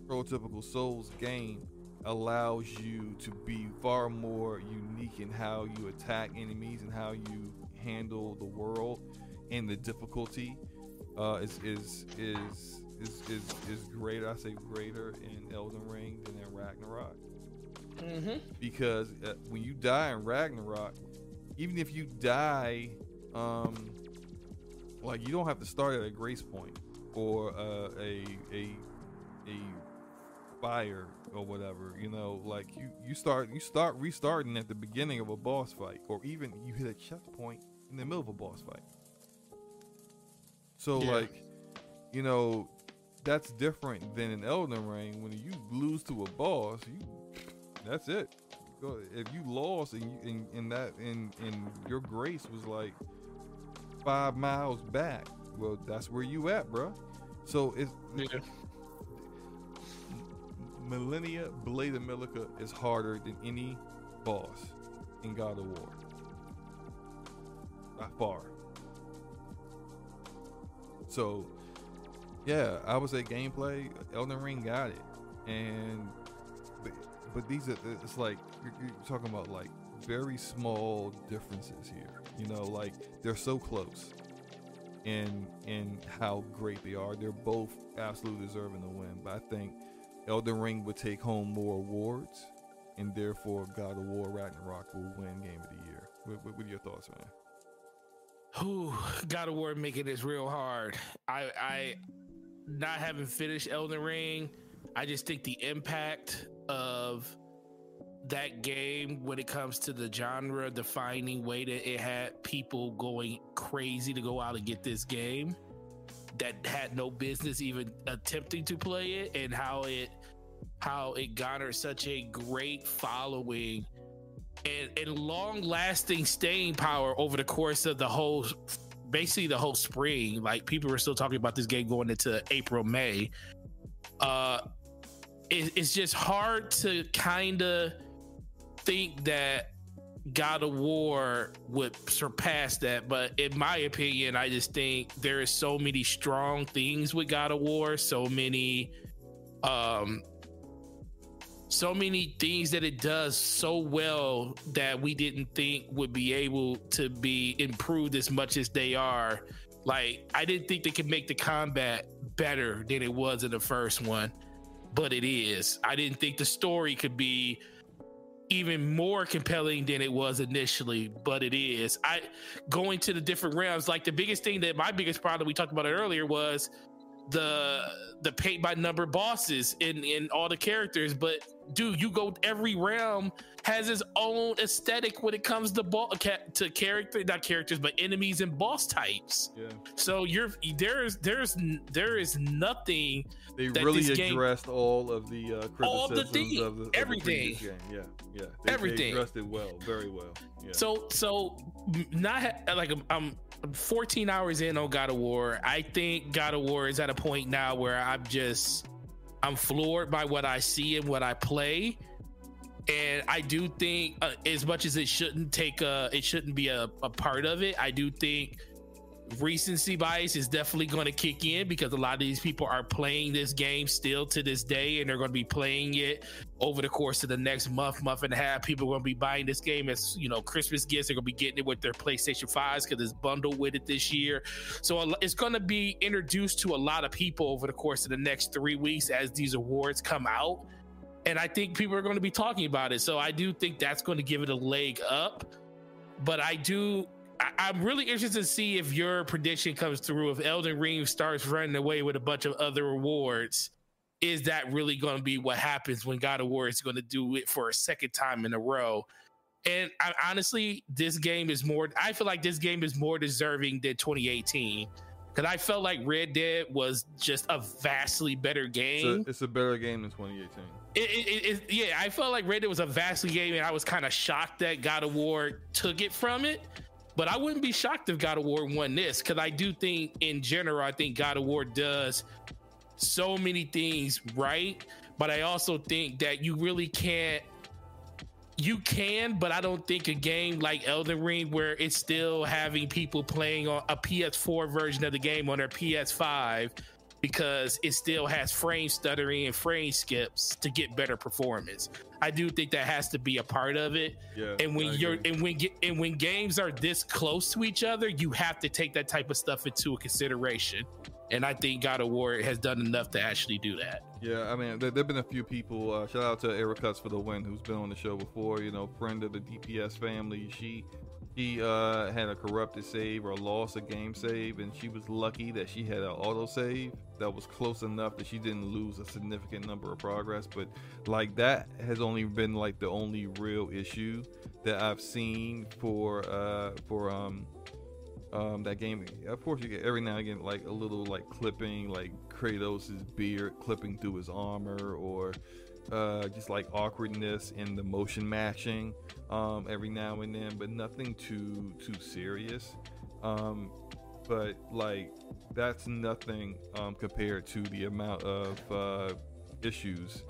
prototypical Souls game allows you to be far more unique in how you attack enemies and how you handle the world and the difficulty uh, is, is is is is is greater. I say greater in Elden Ring than in Ragnarok. Mm-hmm. Because uh, when you die in Ragnarok, even if you die, um, like you don't have to start at a grace point or uh, a a a fire or whatever. You know, like you you start you start restarting at the beginning of a boss fight, or even you hit a checkpoint in the middle of a boss fight. So yeah. like, you know, that's different than an Elden Ring. When you lose to a boss, you that's it. If you lost and you, and, and that and and your grace was like five miles back, well, that's where you at, bro. So it's yeah. Malenia Blade of Miquella is harder than any boss in God of War. By far. So, yeah, I would say gameplay. Elden Ring got it, and but, but these are it's like you're, you're talking about like very small differences here. You know, like they're so close in in how great they are. They're both absolutely deserving to win. But I think Elden Ring would take home more awards, and therefore God of War Ragnarok will win Game of the Year. What, what, what are your thoughts, man? Who God of War making this real hard. I I not having finished Elden Ring, I just think the impact of that game when it comes to the genre defining way that it had people going crazy to go out and get this game that had no business even attempting to play it and how it how it garnered such a great following and, and long lasting staying power over the course of the whole basically the whole spring. Like people were still talking about this game going into april may. Uh it, it's just hard to kind of think that God of War would surpass that, but in my opinion, I just think there is so many strong things with God of War, so many um so many things that it does so well that we didn't think would be able to be improved as much as they are. Like I didn't think they could make the combat better than it was in the first one, but it is. I didn't think the story could be even more compelling than it was initially, but it is. I going to the different realms, like the biggest thing that my biggest problem we talked about it earlier was the the paint by number bosses in in all the characters but dude you go every realm has its own aesthetic when it comes to ball to character not characters but enemies and boss types. Yeah. So you're there's there's there is nothing they really addressed game, all of the uh all the things of the, everything of the yeah yeah. They, everything. they addressed it well very well so so not like I'm, I'm 14 hours in on God of War. I think God of War is at a point now where I'm just I'm floored by what I see and what I play. And I do think, uh, as much as it shouldn't take a, it shouldn't be a, a part of it. I do think recency bias is definitely going to kick in because a lot of these people are playing this game still to this day and they're going to be playing it over the course of the next month month and a half. People are going to be buying this game as you know christmas gifts. They're going to be getting it with their playstation 5s because it's bundled with it this year. So it's going to be introduced to a lot of people over the course of the next three weeks as these awards come out. And i think people are going to be talking about it. So i do think that's going to give it a leg up. But i do I, am really interested to see if your prediction comes through. If Elden Ring starts running away with a bunch of other awards, is that really going to be what happens when God of War is going to do it for a second time in a row? And I, honestly, this game is more. I feel like this game is more deserving than 2018. because I felt like Red Dead was just a vastly better game. It's a, it's a better game than 2018. It, it, it, yeah, I felt like Red Dead was a vastly game, and I was kind of shocked that God of War took it from it. But I wouldn't be shocked if God of War won this because I do think, in general, I think God of War does so many things right. But I also think that you really can't you can, but I don't think a game like Elden Ring, where it's still having people playing on a PS4 version of the game on their PS5 because it still has frame stuttering and frame skips to get better performance. I do think that has to be a part of it. Yeah, and when you're and when and when games are this close to each other, you have to take that type of stuff into consideration. And I think God of War has done enough to actually do that. Yeah, I mean, there have been a few people. Uh, shout out to Eric Cuts for the win, who's been on the show before. You know, friend of the DPS family. She she uh, had a corrupted save or lost a game save, and she was lucky that she had an auto save that was close enough that she didn't lose a significant number of progress. But like that has only been like the only real issue that I've seen for uh, for um um, that game. Of course, you get every now and again like a little like clipping, like Kratos' beard clipping through his armor, or uh, just like awkwardness in the motion matching um, every now and then, but nothing too too serious. Um, but like that's nothing um, compared to the amount of uh, issues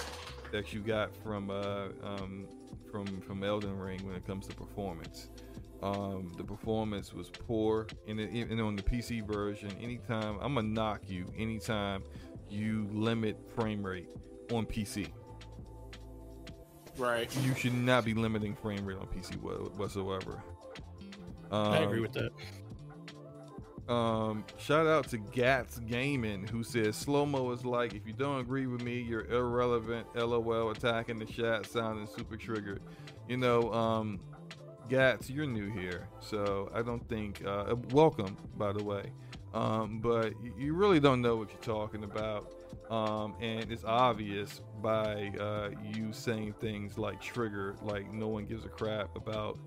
that you got from uh, um, from from Elden Ring when it comes to performance. Um, the performance was poor, and, it, and on the PC version, anytime I'm gonna knock you anytime you limit frame rate on PC. Right. You should not be limiting frame rate on PC whatsoever. Um, I agree with that. Um, shout out to Gats Gaming who says slow mo is like if you don't agree with me, you're irrelevant. LOL, attacking the chat, sounding super triggered. You know, um, Gats, you're new here, so I don't think. Uh, welcome, by the way. Um, but you really don't know what you're talking about, um, and it's obvious by uh, you saying things like "trigger," like no one gives a crap about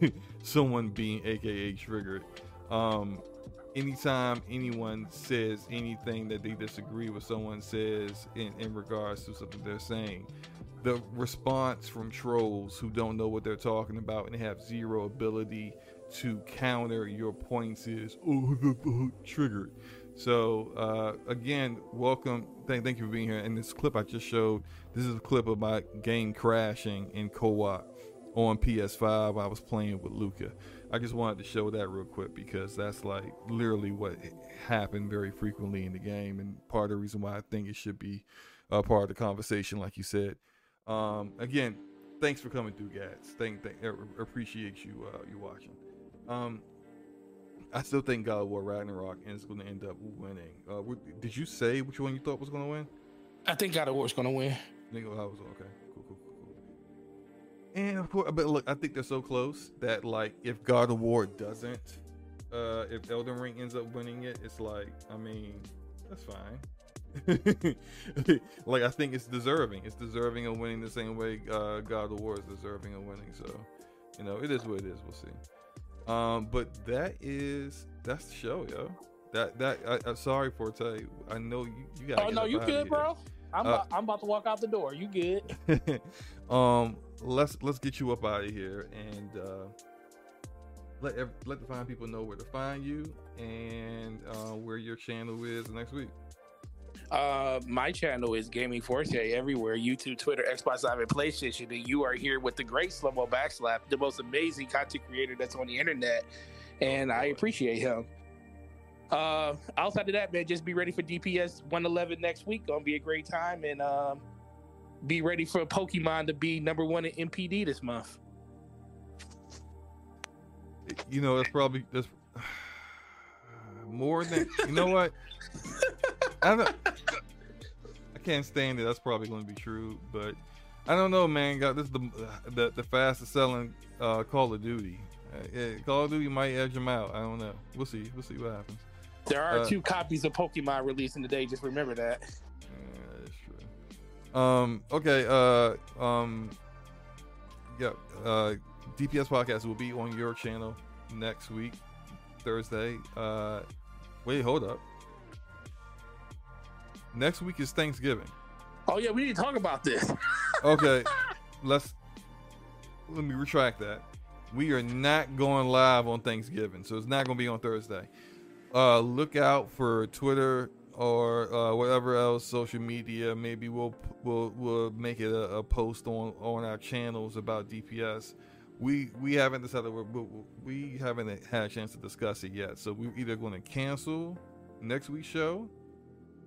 <laughs> someone being AKA triggered. Um, anytime anyone says anything that they disagree with someone says in, in regards to something they're saying, the response from trolls who don't know what they're talking about and have zero ability to counter your points is oh <laughs> triggered. So uh, again, welcome. Thank, thank you for being here. And this clip I just showed, this is a clip of my game crashing in co-op on PS5. I was playing with Luca. I just wanted to show that real quick because that's like literally what happened very frequently in the game, and part of the reason why I think it should be a part of the conversation, like you said. Um, again, thanks for coming through, guys. Thank, thank appreciate you uh, you watching. Um, I still think God of War Ragnarok is going to end up winning. Uh, did you say which one you thought was going to win? I think God of War is going to win. I think I was okay. Cool, cool, cool, cool. And of course, but look, I think they're so close that like if God of War doesn't, uh, if Elden Ring ends up winning it, it's like I mean that's fine. <laughs> like I think it's deserving. It's deserving of winning the same way uh, God of War is deserving of winning. So, you know, it is what it is. We'll see. Um, but that is that's the show, yo. That that I, am sorry for Tay. I know you you got. Oh no, you good, bro. I'm uh, about, I'm about to walk out the door. You good? <laughs> um, let's let's get you up out of here and uh, let let the fine people know where to find you and uh, where your channel is next week. Uh, my channel is Gaming Forte everywhere YouTube, Twitter, Xbox Live, and PlayStation. And you are here with the great Slow Mo Backslap, the most amazing content creator that's on the internet. And I appreciate him. Uh, outside of that, man, just be ready for DPS 111 next week. Gonna be a great time. And um, be ready for Pokemon to be number one in NPD this month. You know, that's probably that's <sighs> more than you know what. <laughs> I, don't, I can't stand it. That's probably going to be true, but I don't know, man. God, this is the the, the fastest selling uh, Call of Duty. Uh, yeah, Call of Duty might edge them out. I don't know. We'll see. We'll see what happens. There are uh, two copies of Pokemon releasing today. Just remember that. Yeah, that's true. Um. Okay. Uh. Um. Yeah. Uh. DPS podcast will be on your channel next week, Thursday. Uh Wait, hold up. Next week is Thanksgiving. Oh yeah, we need to talk about this. <laughs> Okay, let's let me retract that. We are not going live on Thanksgiving, so it's not going to be on Thursday. Uh, look out for Twitter or uh, whatever else social media. Maybe we'll we'll we'll make it a, a post on on our channels about DPS. We we haven't decided we we haven't had a chance to discuss it yet. So we're either going to cancel next week's show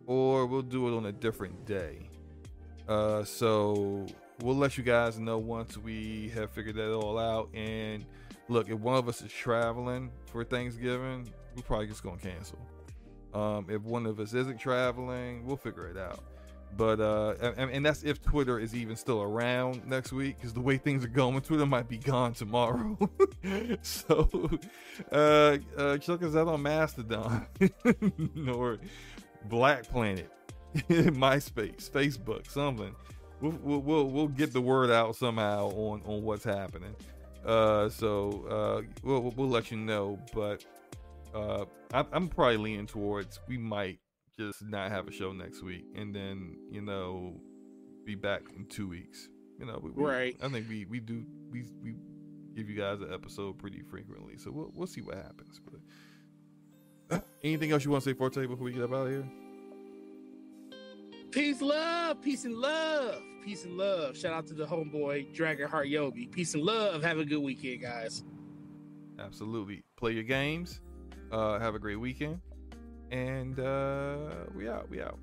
or we'll do it on a different day. Uh, so we'll let you guys know once we have figured that all out. And look, if one of us is traveling for Thanksgiving, we're probably just gonna cancel. Um, if one of us isn't traveling, we'll figure it out. But uh, and, and that's if Twitter is even still around next week, because the way things are going, Twitter might be gone tomorrow. <laughs> so uh, uh, check us out on Mastodon <laughs> or Black Planet, <laughs> MySpace, Facebook, something. We'll, we'll, we'll we'll get the word out somehow on on what's happening. Uh, so uh, we'll we'll let you know. But uh, I'm, I'm probably leaning towards we might just not have a show next week, and then you know be back in two weeks. You know, we, we, right? I think we we do we we give you guys an episode pretty frequently, so we'll we'll see what happens. Anything else you want to say, Forte, before we get up out of here? Peace, love, peace and love, peace and love. Shout out to the homeboy Dragonheart Yobi. Peace and love. Have a good weekend, guys. Absolutely. Play your games. Uh, have a great weekend. And uh, we out. We out.